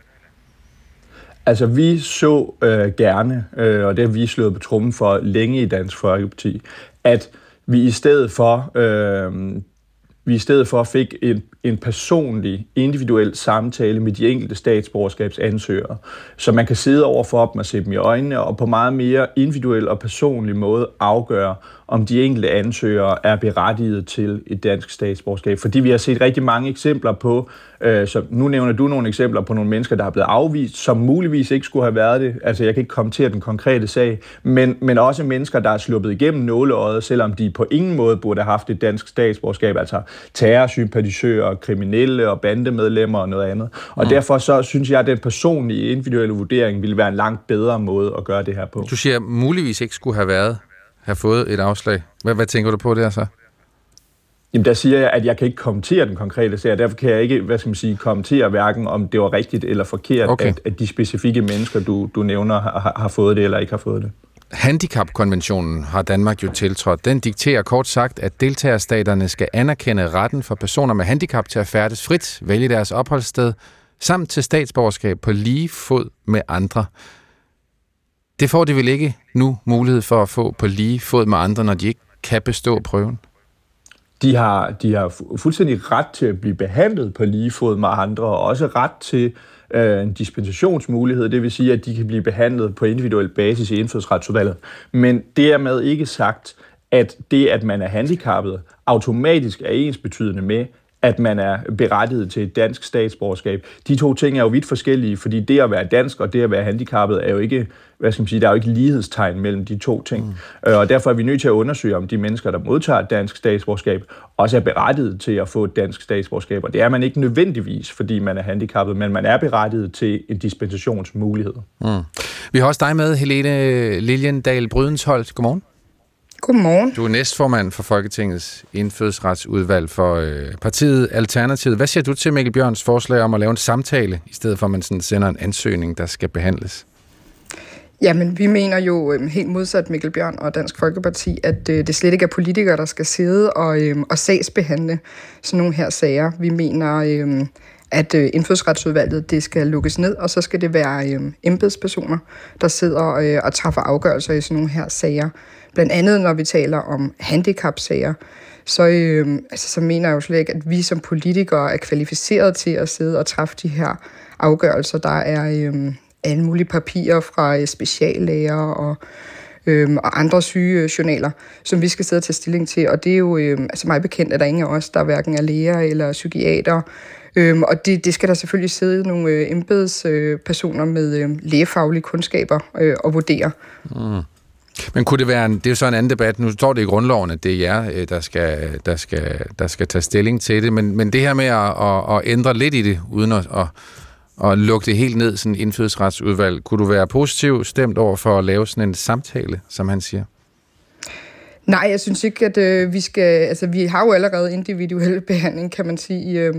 S24: Altså, vi så øh, gerne, øh, og det har vi slået på trummen for længe i Dansk Folkeparti, at vi i stedet for, øh, vi i stedet for fik en, en personlig, individuel samtale med de enkelte statsborgerskabsansøgere, så man kan sidde over for dem og se dem i øjnene, og på meget mere individuel og personlig måde afgøre, om de enkelte ansøgere er berettiget til et dansk statsborgerskab. Fordi vi har set rigtig mange eksempler på, øh, så nu nævner du nogle eksempler på nogle mennesker, der er blevet afvist, som muligvis ikke skulle have været det. Altså jeg kan ikke kommentere den konkrete sag, men, men også mennesker, der er sluppet igennem nåleøjet, selvom de på ingen måde burde have haft et dansk statsborgerskab, altså terrorsympatisører, kriminelle og bandemedlemmer og noget andet. Og mm. derfor så synes jeg, at den personlige individuelle vurdering ville være en langt bedre måde at gøre det her på.
S3: Du siger, muligvis ikke skulle have været have fået et afslag. Hvad, hvad tænker du på der så?
S24: Jamen der siger jeg, at jeg kan ikke kommentere den konkrete sag, derfor kan jeg ikke, hvad skal man sige, kommentere hverken om det var rigtigt eller forkert, okay. at, at de specifikke mennesker, du, du nævner, har, har fået det eller ikke har fået det.
S3: Handicapkonventionen har Danmark jo tiltrådt. Den dikterer kort sagt, at deltagerstaterne skal anerkende retten for personer med handicap til at færdes frit, vælge deres opholdssted, samt til statsborgerskab på lige fod med andre. Det får de vel ikke nu mulighed for at få på lige fod med andre, når de ikke kan bestå prøven?
S24: De har, de har fuldstændig ret til at blive behandlet på lige fod med andre, og også ret til øh, en dispensationsmulighed, det vil sige, at de kan blive behandlet på individuel basis i indfødsretsudvalget. Men dermed ikke sagt, at det, at man er handicappet, automatisk er ens betydende med, at man er berettiget til et dansk statsborgerskab. De to ting er jo vidt forskellige, fordi det at være dansk og det at være handicappet er jo ikke, hvad skal man sige, der er jo ikke lighedstegn mellem de to ting. Mm. Øh, og derfor er vi nødt til at undersøge, om de mennesker, der modtager et dansk statsborgerskab, også er berettiget til at få et dansk statsborgerskab. Og det er man ikke nødvendigvis, fordi man er handicappet, men man er berettiget til en dispensationsmulighed.
S3: Mm. Vi har også dig med, Helene Liljendal Brydensholt. Godmorgen.
S25: Godmorgen.
S3: Du er næstformand for Folketingets indfødsretsudvalg for øh, partiet Alternativet. Hvad siger du til Mikkel Bjørns forslag om at lave en samtale, i stedet for at man sådan sender en ansøgning, der skal behandles?
S25: Jamen, vi mener jo øh, helt modsat Mikkel Bjørn og Dansk Folkeparti, at øh, det slet ikke er politikere, der skal sidde og, øh, og sagsbehandle sådan nogle her sager. Vi mener, øh, at øh, indfødsretsudvalget det skal lukkes ned, og så skal det være øh, embedspersoner, der sidder øh, og træffer afgørelser i sådan nogle her sager. Blandt andet, når vi taler om handicapsager, så, øh, altså, så mener jeg jo slet ikke, at vi som politikere er kvalificeret til at sidde og træffe de her afgørelser. Der er øh, alle mulige papirer fra øh, speciallæger og øh, og andre syge øh, journaler, som vi skal sidde og tage stilling til. Og det er jo, øh, altså mig bekendt, at der ingen af os, der hverken er læger eller psykiater. Øhm, og det, det skal der selvfølgelig sidde nogle øh, embedspersoner øh, med øh, lægefaglige kundskaber øh, og vurdere. Mm.
S3: Men kunne det være en, det er jo så en anden debat. Nu står det i grundloven, at det er jer, øh, der skal, der skal, der skal tage stilling til det. Men, men det her med at, at, at ændre lidt i det, uden at, at, at lukke det helt ned, sådan en indfødsretsudvalg, kunne du være positiv stemt over for at lave sådan en samtale, som han siger?
S25: Nej, jeg synes ikke, at øh, vi skal... Altså, vi har jo allerede individuel behandling, kan man sige, i, øh,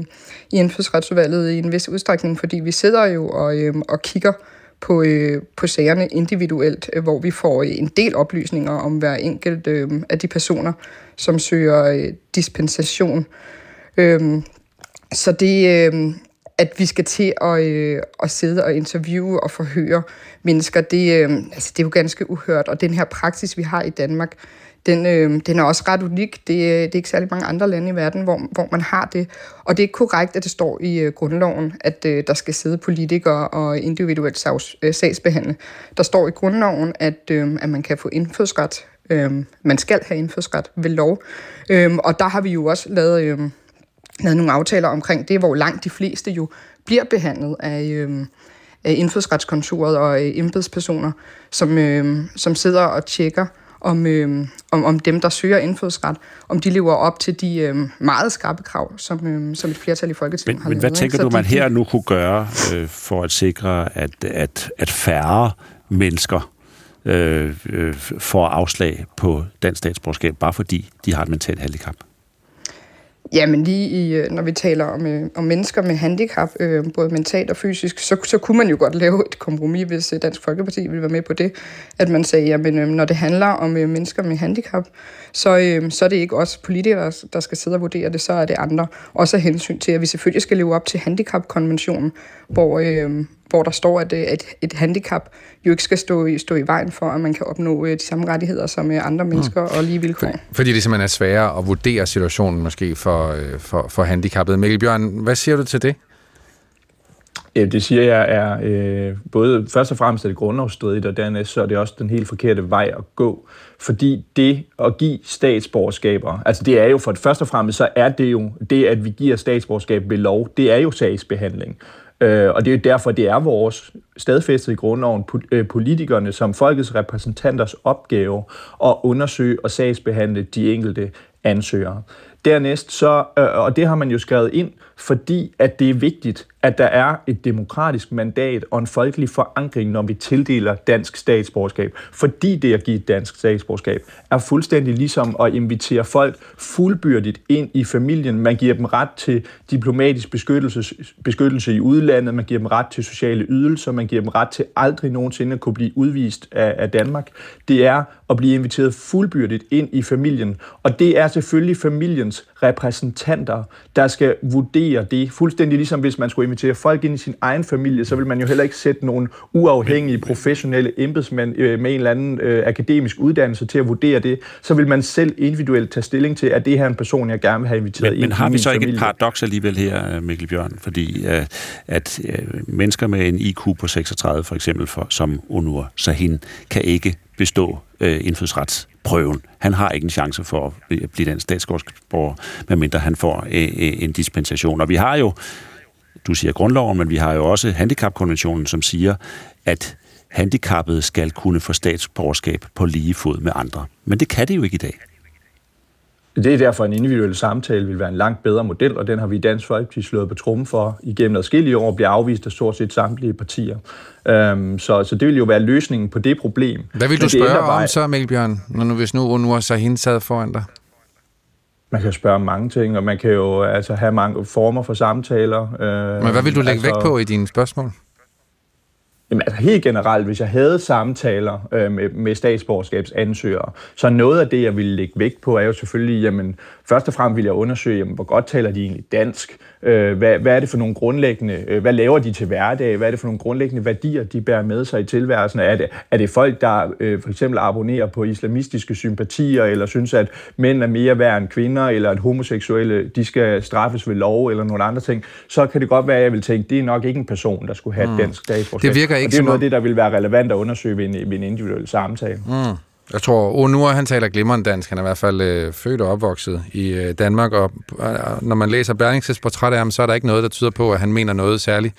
S25: i indfødsretsudvalget i en vis udstrækning, fordi vi sidder jo og, øh, og kigger på, øh, på sagerne individuelt, øh, hvor vi får øh, en del oplysninger om hver enkelt øh, af de personer, som søger øh, dispensation. Øh, så det, øh, at vi skal til at, øh, at sidde og interviewe og forhøre mennesker, det, øh, altså, det er jo ganske uhørt. Og den her praksis, vi har i Danmark, den, øh, den er også ret unik. Det, øh, det er ikke særlig mange andre lande i verden, hvor, hvor man har det. Og det er ikke korrekt, at det står i øh, grundloven, at øh, der skal sidde politikere og individuelt sags, øh, sagsbehandle. Der står i grundloven, at, øh, at man kan få indfødsret. Øh, man skal have indfødsret ved lov. Øh, og der har vi jo også lavet, øh, lavet nogle aftaler omkring det, hvor langt de fleste jo bliver behandlet af... Øh, af indfødsretskontoret og øh, embedspersoner, som, øh, som sidder og tjekker, om, øh, om, om dem, der søger indfødsret, om de lever op til de øh, meget skarpe krav, som, øh, som et flertal i Folketinget
S2: men,
S25: har
S2: Men hvad
S25: lavet,
S2: tænker
S25: ikke?
S2: du, man
S25: de-
S2: her nu kunne gøre øh, for at sikre, at, at, at færre mennesker øh, øh, får afslag på dansk statsborgerskab, bare fordi de har et mentalt handicap?
S25: Jamen lige i, øh, når vi taler om, øh, om mennesker med handicap, øh, både mentalt og fysisk, så, så kunne man jo godt lave et kompromis, hvis øh, Dansk Folkeparti ville være med på det, at man sagde, jamen øh, når det handler om øh, mennesker med handicap, så, øh, så er det ikke os politikere, der skal sidde og vurdere det, så er det andre. Også af hensyn til, at vi selvfølgelig skal leve op til handicapkonventionen, hvor, øh, hvor der står, at, at et handicap jo ikke skal stå i, stå i vejen for, at man kan opnå de samme rettigheder som andre mennesker mm. og lige vilkår.
S3: Fordi det simpelthen er sværere at vurdere situationen måske for, for, for handicappede. Mikkel Bjørn, hvad siger du til det?
S24: Det siger jeg er øh, både først og fremmest er det grundlovsstridigt, og dernæst så er det også den helt forkerte vej at gå. Fordi det at give statsborgerskaber, altså det er jo for det første og fremmest, så er det jo det, at vi giver statsborgerskab ved lov, det er jo sagsbehandling. Øh, og det er jo derfor, det er vores stadfæstet i grundloven, øh, politikerne som folkets repræsentanters opgave at undersøge og sagsbehandle de enkelte ansøgere. Dernæst så, øh, og det har man jo skrevet ind, fordi at det er vigtigt, at der er et demokratisk mandat og en folkelig forankring, når vi tildeler dansk statsborgerskab. Fordi det at give et dansk statsborgerskab er fuldstændig ligesom at invitere folk fuldbyrdigt ind i familien. Man giver dem ret til diplomatisk beskyttelse, beskyttelse i udlandet, man giver dem ret til sociale ydelser, man giver dem ret til aldrig nogensinde at kunne blive udvist af, af Danmark. Det er at blive inviteret fuldbyrdigt ind i familien, og det er selvfølgelig familiens repræsentanter, der skal vurdere det. Fuldstændig ligesom hvis man skulle invitere folk ind i sin egen familie, så vil man jo heller ikke sætte nogle uafhængige, professionelle embedsmænd øh, med en eller anden øh, akademisk uddannelse til at vurdere det. Så vil man selv individuelt tage stilling til, at det her er en person, jeg gerne vil have inviteret
S2: men,
S24: ind
S2: Men har vi så
S24: familie.
S2: ikke et paradoks alligevel her, øh, Mikkel Bjørn? Fordi øh, at øh, mennesker med en IQ på 36, for eksempel for, som Onur Sahin, kan ikke bestå øh, indfødsretsprøven. Han har ikke en chance for at blive den statsborger, medmindre han får øh, en dispensation. Og vi har jo du siger grundloven, men vi har jo også handicapkonventionen, som siger, at handicappede skal kunne få statsborgerskab på lige fod med andre. Men det kan det jo ikke i dag.
S24: Det er derfor, en individuel samtale vil være en langt bedre model, og den har vi i Dansk Folkeparti slået på trummen for igennem adskillige år, bliver afvist af stort set samtlige partier. Um, så, så det vil jo være løsningen på det problem.
S3: Hvad vil du spørge om så, Mikkel Bjørn, når nu, hvis nu Onur Sahin sad foran dig?
S24: Man kan spørge om mange ting, og man kan jo altså have mange former for samtaler.
S3: Øh, Men hvad vil du lægge altså, vægt på i dine spørgsmål?
S24: Jamen, altså helt generelt, hvis jeg havde samtaler øh, med, med statsborgerskabsansøgere, så noget af det, jeg ville lægge vægt på, er jo selvfølgelig, jamen, først og fremmest vil jeg undersøge, jamen, hvor godt taler de egentlig dansk? Øh, hvad, hvad er det for nogle grundlæggende, øh, hvad laver de til hverdag? Hvad er det for nogle grundlæggende værdier, de bærer med sig i tilværelsen? Er det, er det folk, der øh, for eksempel abonnerer på islamistiske sympatier, eller synes, at mænd er mere værd end kvinder, eller at homoseksuelle, de skal straffes ved lov, eller nogle andre ting? Så kan det godt være, at jeg vil tænke, det er nok ikke en person, der skulle have mm. dansk statsborgerskab.
S3: Det virker ikke
S24: og det er noget af det, der vil være relevant at undersøge ved en, ved en individuel samtale.
S3: Mm. Jeg tror, Onur, han taler glimrende dansk. Han er i hvert fald øh, født og opvokset i øh, Danmark, og øh, når man læser Berlingses portræt af ham, så er der ikke noget, der tyder på, at han mener noget særligt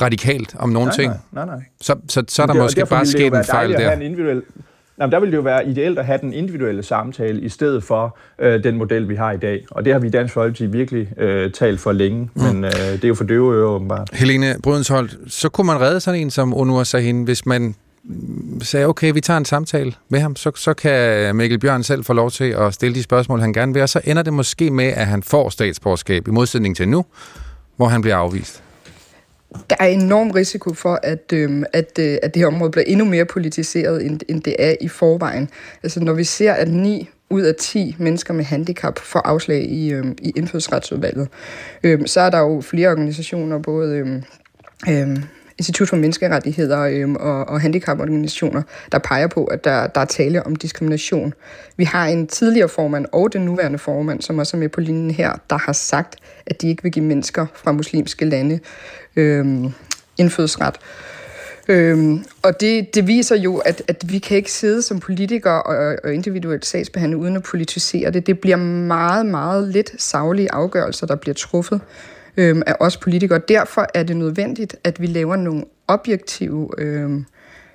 S3: radikalt om nogen
S24: nej,
S3: ting.
S24: Nej, nej, nej.
S3: Så, så, så er der det, måske bare sket en fejl der.
S24: En individuel, Jamen, der vil det jo være ideelt at have den individuelle samtale i stedet for øh, den model, vi har i dag. Og det har vi i Dansk Folkeparti virkelig øh, talt for længe, mm. men øh, det er jo for døve ører åbenbart.
S3: Helene Brydensholt, så kunne man redde sådan en som Onur Sahin, hvis man sagde, okay, vi tager en samtale med ham, så, så kan Mikkel Bjørn selv få lov til at stille de spørgsmål, han gerne vil, og så ender det måske med, at han får statsborgerskab, i modsætning til nu, hvor han bliver afvist.
S25: Der er enorm risiko for, at, øh, at, øh, at det her område bliver endnu mere politiseret, end, end det er i forvejen. Altså når vi ser, at 9 ud af 10 mennesker med handicap får afslag i, øh, i indfødsretsudvalget, øh, så er der jo flere organisationer, både øh, øh, Institut for Menneskerettigheder øh, og, og handicaporganisationer, der peger på, at der, der er tale om diskrimination. Vi har en tidligere formand og den nuværende formand, som også er med på linjen her, der har sagt, at de ikke vil give mennesker fra muslimske lande øh, indfødsret. Øhm, og det, det viser jo, at, at vi kan ikke sidde som politikere og, og individuelt sagsbehandle uden at politisere det. Det bliver meget, meget lidt savlige afgørelser, der bliver truffet øhm, af os politikere. Derfor er det nødvendigt, at vi laver nogle objektive øhm,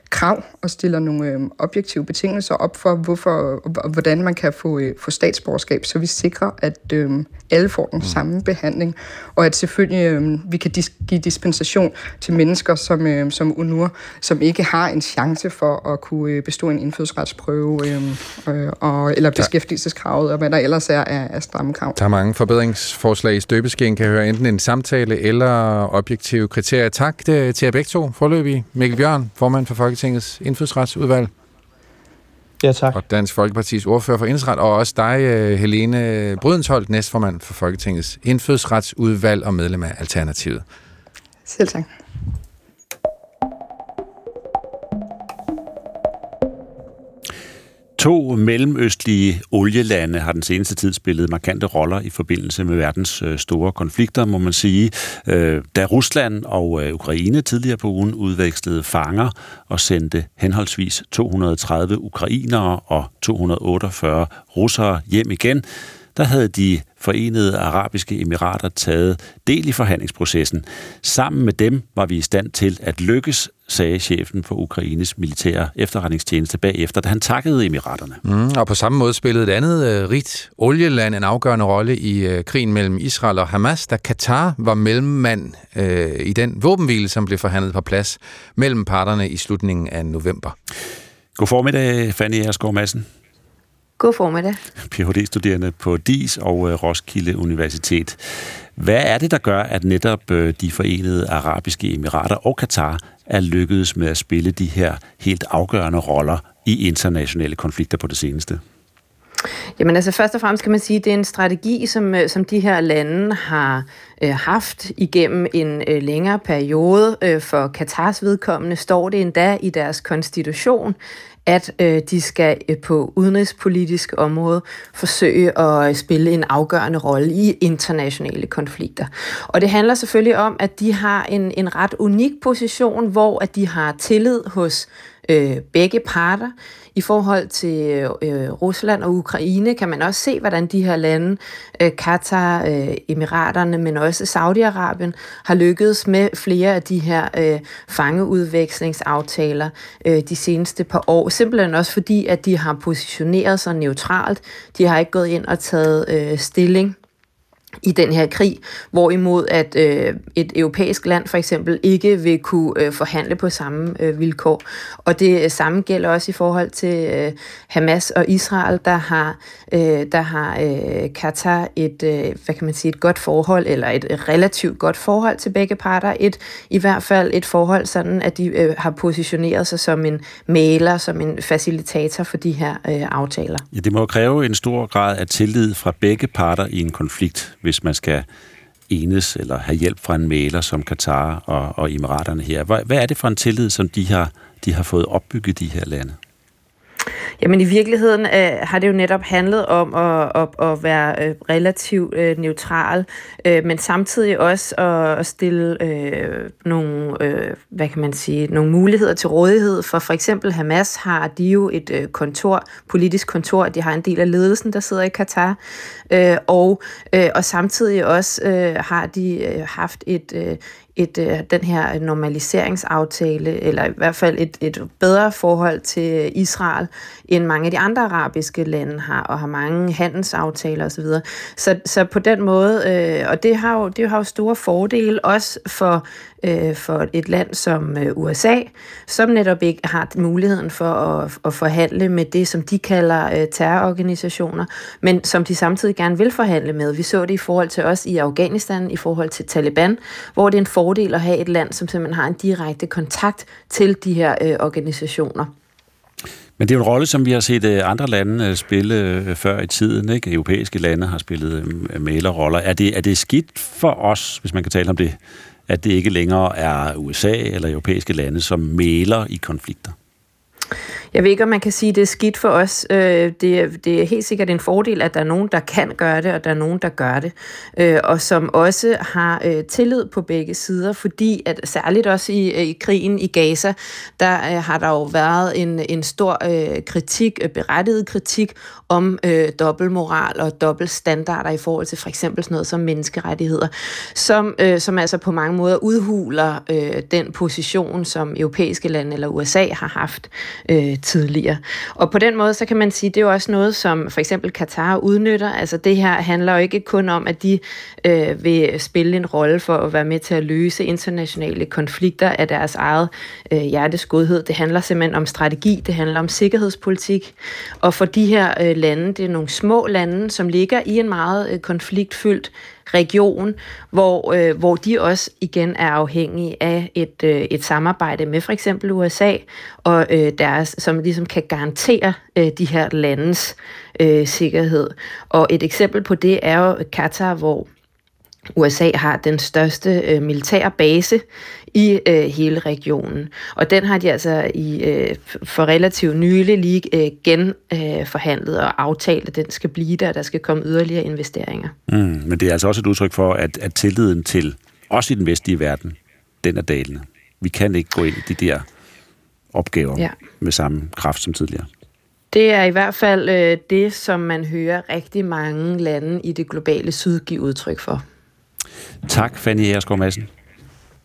S25: krav og stiller nogle øh, objektive betingelser op for, hvorfor, hvordan man kan få, øh, få statsborgerskab, så vi sikrer, at øh, alle får den mm. samme behandling, og at selvfølgelig øh, vi kan dis- give dispensation til mennesker som, øh, som UNUR, som ikke har en chance for at kunne øh, bestå en indfødsretsprøve, øh, øh, og, eller beskæftigelseskravet, og hvad der ellers er af, af stramme krav.
S3: Der er mange forbedringsforslag i støbeskeen, kan høre enten en samtale eller objektive kriterier. Tak til jer begge to forløbig. Mikkel Bjørn, formand for Folketingets indfødsretsudvalg.
S24: Ja, tak.
S3: Og Dansk Folkepartis ordfører for indfødsret, og også dig, øh, Helene Brydensholt, næstformand for Folketingets indfødsretsudvalg og medlem af Alternativet.
S25: Selv tak.
S2: To mellemøstlige olielande har den seneste tid spillet markante roller i forbindelse med verdens øh, store konflikter, må man sige. Øh, da Rusland og øh, Ukraine tidligere på ugen udvekslede fanger og sendte henholdsvis 230 ukrainere og 248 russere hjem igen, der havde de forenede arabiske emirater taget del i forhandlingsprocessen. Sammen med dem var vi i stand til at lykkes, sagde chefen for Ukraines militære efterretningstjeneste bagefter, da han takkede emiraterne.
S3: Mm, og på samme måde spillede et andet øh, rigt olieland en afgørende rolle i øh, krigen mellem Israel og Hamas, da Katar var mellemmand øh, i den våbenhvile, som blev forhandlet på plads mellem parterne i slutningen af november.
S2: God formiddag, Fanny Ersgaard Madsen.
S26: God formiddag.
S2: Ph.D.-studerende på DIS og øh, Roskilde Universitet. Hvad er det, der gør, at netop øh, de forenede arabiske emirater og Katar er lykkedes med at spille de her helt afgørende roller i internationale konflikter på det seneste?
S26: Jamen altså først og fremmest kan man sige, at det er en strategi, som, øh, som de her lande har øh, haft igennem en øh, længere periode. Øh, for Katars vedkommende står det endda i deres konstitution, at øh, de skal øh, på udenrigspolitisk område forsøge at øh, spille en afgørende rolle i internationale konflikter. Og det handler selvfølgelig om, at de har en, en ret unik position, hvor at de har tillid hos øh, begge parter. I forhold til øh, Rusland og Ukraine kan man også se, hvordan de her lande, øh, Katar, øh, Emiraterne, men også Saudi-Arabien, har lykkedes med flere af de her øh, fangeudvekslingsaftaler øh, de seneste par år. Simpelthen også fordi, at de har positioneret sig neutralt. De har ikke gået ind og taget øh, stilling i den her krig, hvorimod at øh, et europæisk land for eksempel ikke vil kunne øh, forhandle på samme øh, vilkår. Og det øh, samme gælder også i forhold til øh, Hamas og Israel, der har øh, der har øh, Katar et øh, hvad kan man sige et godt forhold eller et relativt godt forhold til begge parter. Et i hvert fald et forhold sådan at de øh, har positioneret sig som en maler, som en facilitator for de her øh, aftaler.
S2: Ja, det må kræve en stor grad af tillid fra begge parter i en konflikt hvis man skal enes eller have hjælp fra en maler som Katar og, og Emiraterne her. Hvad, hvad er det for en tillid, som de har, de har fået opbygget de her lande?
S26: Jamen i virkeligheden øh, har det jo netop handlet om at, at, at være øh, relativt øh, neutral, øh, men samtidig også at, at stille øh, nogle, øh, hvad kan man sige, nogle muligheder til rådighed. For for eksempel Hamas har de jo et øh, kontor, politisk kontor, de har en del af ledelsen, der sidder i Katar, øh, og, øh, og samtidig også øh, har de øh, haft et, øh, et, øh, den her normaliseringsaftale, eller i hvert fald et, et bedre forhold til Israel, end mange af de andre arabiske lande har, og har mange handelsaftaler osv. Så, så på den måde, øh, og det har, jo, det har jo store fordele også for, øh, for et land som øh, USA, som netop ikke har muligheden for at, at forhandle med det, som de kalder øh, terrororganisationer, men som de samtidig gerne vil forhandle med. Vi så det i forhold til os i Afghanistan, i forhold til Taliban, hvor det er en fordel at have et land, som simpelthen har en direkte kontakt til de her øh, organisationer.
S2: Men det er jo en rolle, som vi har set øh, andre lande øh, spille øh, før i tiden. Ikke? Europæiske lande har spillet malerroller. Er det, er det skidt for os, hvis man kan tale om det, at det ikke længere er USA eller europæiske lande, som maler i konflikter?
S26: Jeg ved ikke, om man kan sige, at det er skidt for os. Øh, det, er, det er helt sikkert en fordel, at der er nogen, der kan gøre det, og der er nogen, der gør det. Øh, og som også har øh, tillid på begge sider, fordi at særligt også i, i krigen i Gaza, der har der jo været en, en stor kritik, berettiget kritik om øh, dobbeltmoral og dobbeltstandarder i forhold til for eksempel sådan noget som menneskerettigheder, som, øh, som altså på mange måder udhuler øh, den position, som europæiske lande eller USA har haft øh, tidligere. Og på den måde, så kan man sige, det er jo også noget, som for eksempel Katar udnytter. Altså det her handler jo ikke kun om, at de øh, vil spille en rolle for at være med til at løse internationale konflikter af deres eget øh, hjertes godhed. Det handler simpelthen om strategi, det handler om sikkerhedspolitik. Og for de her øh, lande, det er nogle små lande, som ligger i en meget øh, konfliktfyldt region, hvor, øh, hvor de også igen er afhængige af et, øh, et samarbejde med for eksempel USA, og øh, deres, som ligesom kan garantere øh, de her landes øh, sikkerhed. Og et eksempel på det er jo Katar, hvor USA har den største øh, militære base i øh, hele regionen. Og den har de altså i øh, for relativt nylig lige øh, genforhandlet øh, og aftalt, at den skal blive der, der skal komme yderligere investeringer.
S2: Mm, men det er altså også et udtryk for, at, at tilliden til os i den vestlige verden, den er dalende. Vi kan ikke gå ind i de der opgaver ja. med samme kraft som tidligere.
S26: Det er i hvert fald øh, det, som man hører rigtig mange lande i det globale syd give udtryk for.
S2: Tak, Fanny Ersgaard Madsen.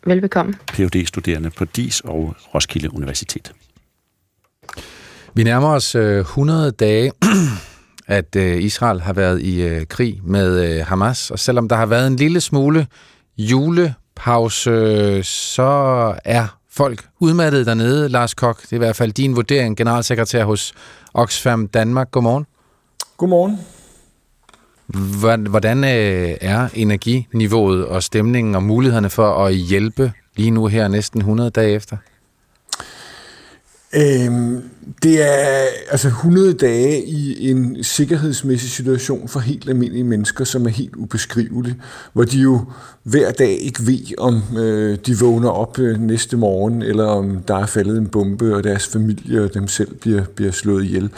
S26: Velbekomme.
S2: Ph.D.-studerende på DIS og Roskilde Universitet.
S3: Vi nærmer os øh, 100 dage, at øh, Israel har været i øh, krig med øh, Hamas, og selvom der har været en lille smule julepause, øh, så er folk udmattet dernede. Lars Kok, det er i hvert fald din vurdering, generalsekretær hos Oxfam Danmark. Godmorgen.
S27: Godmorgen.
S3: Hvordan øh, er energiniveauet og stemningen og mulighederne for at hjælpe lige nu her næsten 100 dage efter?
S27: Øhm, det er altså 100 dage i en sikkerhedsmæssig situation for helt almindelige mennesker, som er helt ubeskrivelig, hvor de jo hver dag ikke ved, om øh, de vågner op øh, næste morgen, eller om der er faldet en bombe, og deres familie og dem selv bliver, bliver slået ihjel.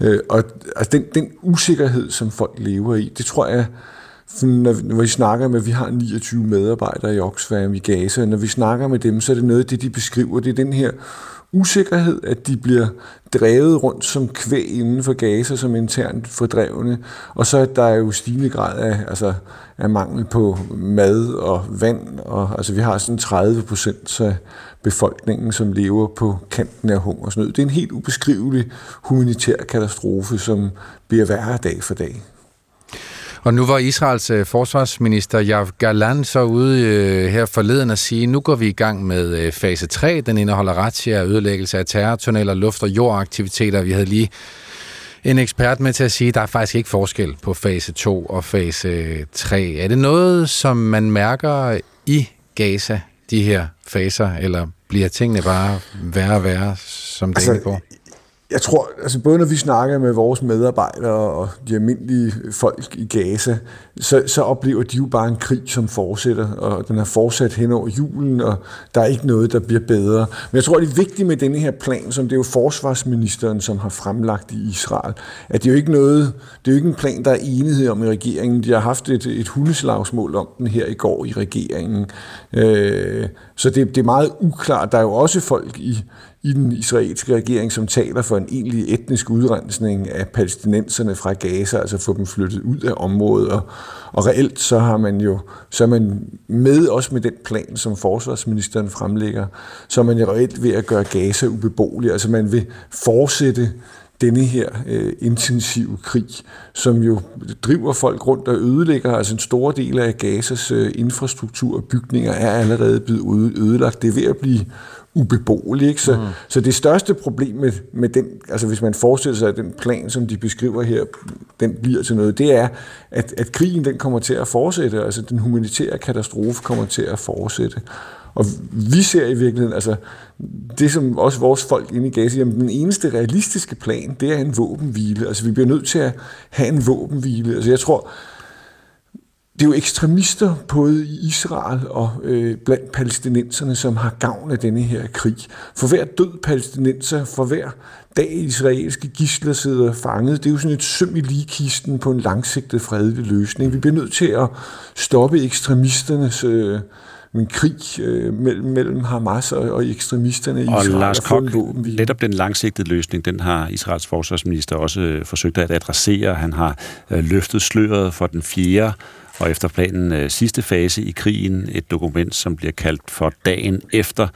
S27: Øh, og altså den, den usikkerhed, som folk lever i, det tror jeg, når, når vi snakker med, at vi har 29 medarbejdere i Oxfam i Gaza, når vi snakker med dem, så er det noget af det, de beskriver, det er den her usikkerhed, at de bliver drevet rundt som kvæg inden for Gaza som internt fordrevne, og så at der er jo stigende grad af, altså, af mangel på mad og vand, og altså vi har sådan 30 procent af befolkningen, som lever på kanten af hungersnød. Det er en helt ubeskrivelig humanitær katastrofe, som bliver værre dag for dag.
S3: Og nu var Israels øh, forsvarsminister Yav Galan så ude øh, her forleden at sige, nu går vi i gang med øh, fase 3. Den indeholder razzia, ødelæggelse af terrortunneller, luft- og jordaktiviteter. Vi havde lige en ekspert med til at sige, at der er faktisk ikke forskel på fase 2 og fase 3. Er det noget, som man mærker i Gaza, de her faser, eller bliver tingene bare værre og værre, som det altså, går?
S27: Jeg tror, altså både når vi snakker med vores medarbejdere og de almindelige folk i Gaza, så, så oplever de jo bare en krig, som fortsætter, og den har fortsat hen over julen, og der er ikke noget, der bliver bedre. Men jeg tror, det er vigtigt med denne her plan, som det er jo forsvarsministeren, som har fremlagt i Israel, at det er jo ikke noget, det er jo ikke en plan, der er enighed om i regeringen. De har haft et, et hundeslagsmål om den her i går i regeringen. Øh, så det, det er meget uklart. Der er jo også folk i i den israelske regering, som taler for en egentlig etnisk udrensning af palæstinenserne fra Gaza, altså få dem flyttet ud af området. Og, og reelt så har man jo så er man med også med den plan, som forsvarsministeren fremlægger, så er man jo reelt ved at gøre Gaza ubeboelig. Altså man vil fortsætte denne her øh, intensive krig, som jo driver folk rundt og ødelægger, altså en stor del af Gazas øh, infrastruktur og bygninger er allerede blevet ødelagt. Det er ved at blive ubeboelig. Ikke? Så, mm. så det største problem med, med den, altså hvis man forestiller sig, at den plan, som de beskriver her, den bliver til noget, det er, at, at krigen den kommer til at fortsætte, altså den humanitære katastrofe kommer til at fortsætte. Og vi ser i virkeligheden, altså det som også vores folk inde i Gaza, jamen den eneste realistiske plan, det er en våbenhvile. Altså vi bliver nødt til at have en våbenhvile. Altså jeg tror, det er jo ekstremister både i Israel og øh, blandt palæstinenserne, som har gavn af denne her krig. For hver død palæstinenser, for hver dag israelske gisler sidder fanget, det er jo sådan et søm i ligekisten på en langsigtet fredelig løsning. Vi bliver nødt til at stoppe ekstremisternes øh, en krig øh, mellem, mellem Hamas og, og ekstremisterne i Israel.
S2: Og Lars Kok, netop den langsigtede løsning, den har Israels forsvarsminister også øh, forsøgt at adressere. Han har øh, løftet sløret for den fjerde og efter planen øh, sidste fase i krigen, et dokument, som bliver kaldt for dagen efter,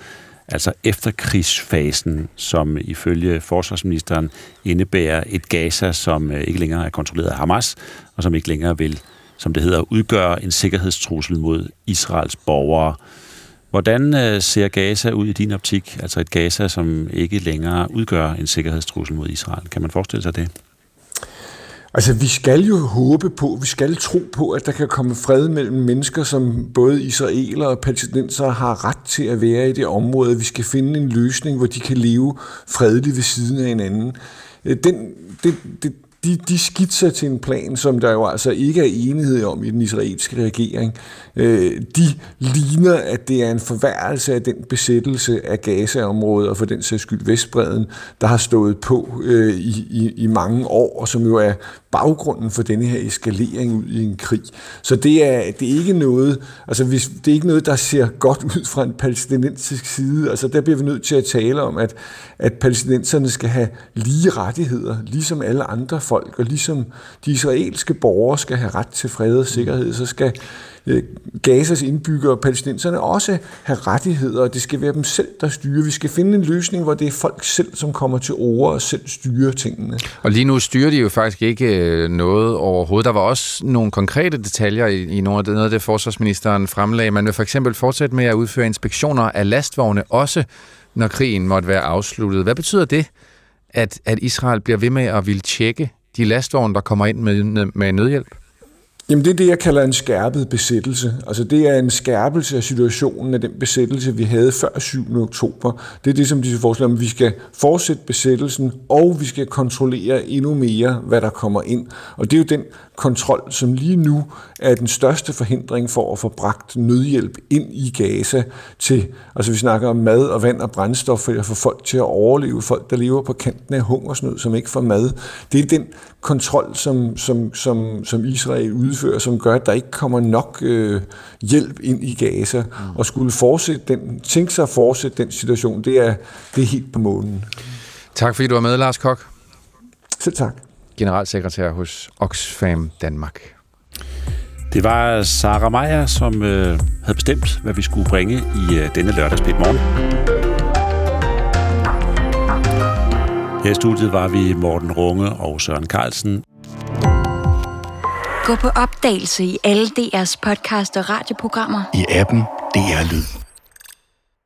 S2: altså efterkrigsfasen, som ifølge forsvarsministeren indebærer et Gaza, som øh, ikke længere er kontrolleret af Hamas, og som ikke længere vil, som det hedder, udgøre en sikkerhedstrussel mod Israels borgere. Hvordan øh, ser Gaza ud i din optik? Altså et Gaza, som ikke længere udgør en sikkerhedstrussel mod Israel. Kan man forestille sig det?
S27: Altså, vi skal jo håbe på, vi skal tro på, at der kan komme fred mellem mennesker, som både israeler og palæstinenser har ret til at være i det område. Vi skal finde en løsning, hvor de kan leve fredeligt ved siden af hinanden. Øh, den, det, det, de, de skitser til en plan, som der jo altså ikke er enighed om i den israelske regering, øh, de ligner, at det er en forværelse af den besættelse af Gaza-området og for den sags skyld Vestbreden, der har stået på øh, i, i, i mange år, og som jo er baggrunden for denne her eskalering ud i en krig. Så det er, det er ikke noget, altså hvis, det er ikke noget, der ser godt ud fra en palæstinensisk side. Altså der bliver vi nødt til at tale om, at, at palæstinenserne skal have lige rettigheder, ligesom alle andre folk, og ligesom de israelske borgere skal have ret til fred og sikkerhed, så skal øh, Gazas indbyggere og palæstinenserne også have rettigheder, og det skal være dem selv, der styrer. Vi skal finde en løsning, hvor det er folk selv, som kommer til ord og selv styrer tingene.
S3: Og lige nu styrer de jo faktisk ikke øh, noget overhovedet. Der var også nogle konkrete detaljer i, i noget, af det, noget af det, forsvarsministeren fremlagde. Man vil for eksempel fortsætte med at udføre inspektioner af lastvogne, også når krigen måtte være afsluttet. Hvad betyder det, at, at Israel bliver ved med at ville tjekke de lastvogne, der kommer ind med, med nødhjælp?
S27: Jamen det er det, jeg kalder en skærpet besættelse. Altså det er en skærpelse af situationen af den besættelse, vi havde før 7. oktober. Det er det, som de foreslår, at vi skal fortsætte besættelsen, og vi skal kontrollere endnu mere, hvad der kommer ind. Og det er jo den kontrol, som lige nu er den største forhindring for at få bragt nødhjælp ind i Gaza til, altså vi snakker om mad og vand og brændstof for at få folk til at overleve, folk der lever på kanten af hungersnød, som ikke får mad. Det er den kontrol, som, som, som, som Israel udfører, som gør, at der ikke kommer nok øh, hjælp ind i Gaza. Mm. Og skulle fortsætte den, tænke sig at fortsætte den situation, det er, det er helt på månen.
S3: Tak fordi du var med, Lars Kok.
S27: Selv tak
S3: generalsekretær hos Oxfam Danmark.
S2: Det var Sara Meyer, som øh, havde bestemt, hvad vi skulle bringe i øh, denne lørdagsbit morgen. Her i studiet var vi Morten Runge og Søren Carlsen.
S28: Gå på opdagelse i alle DR's podcast og radioprogrammer.
S29: I appen DR Lyd.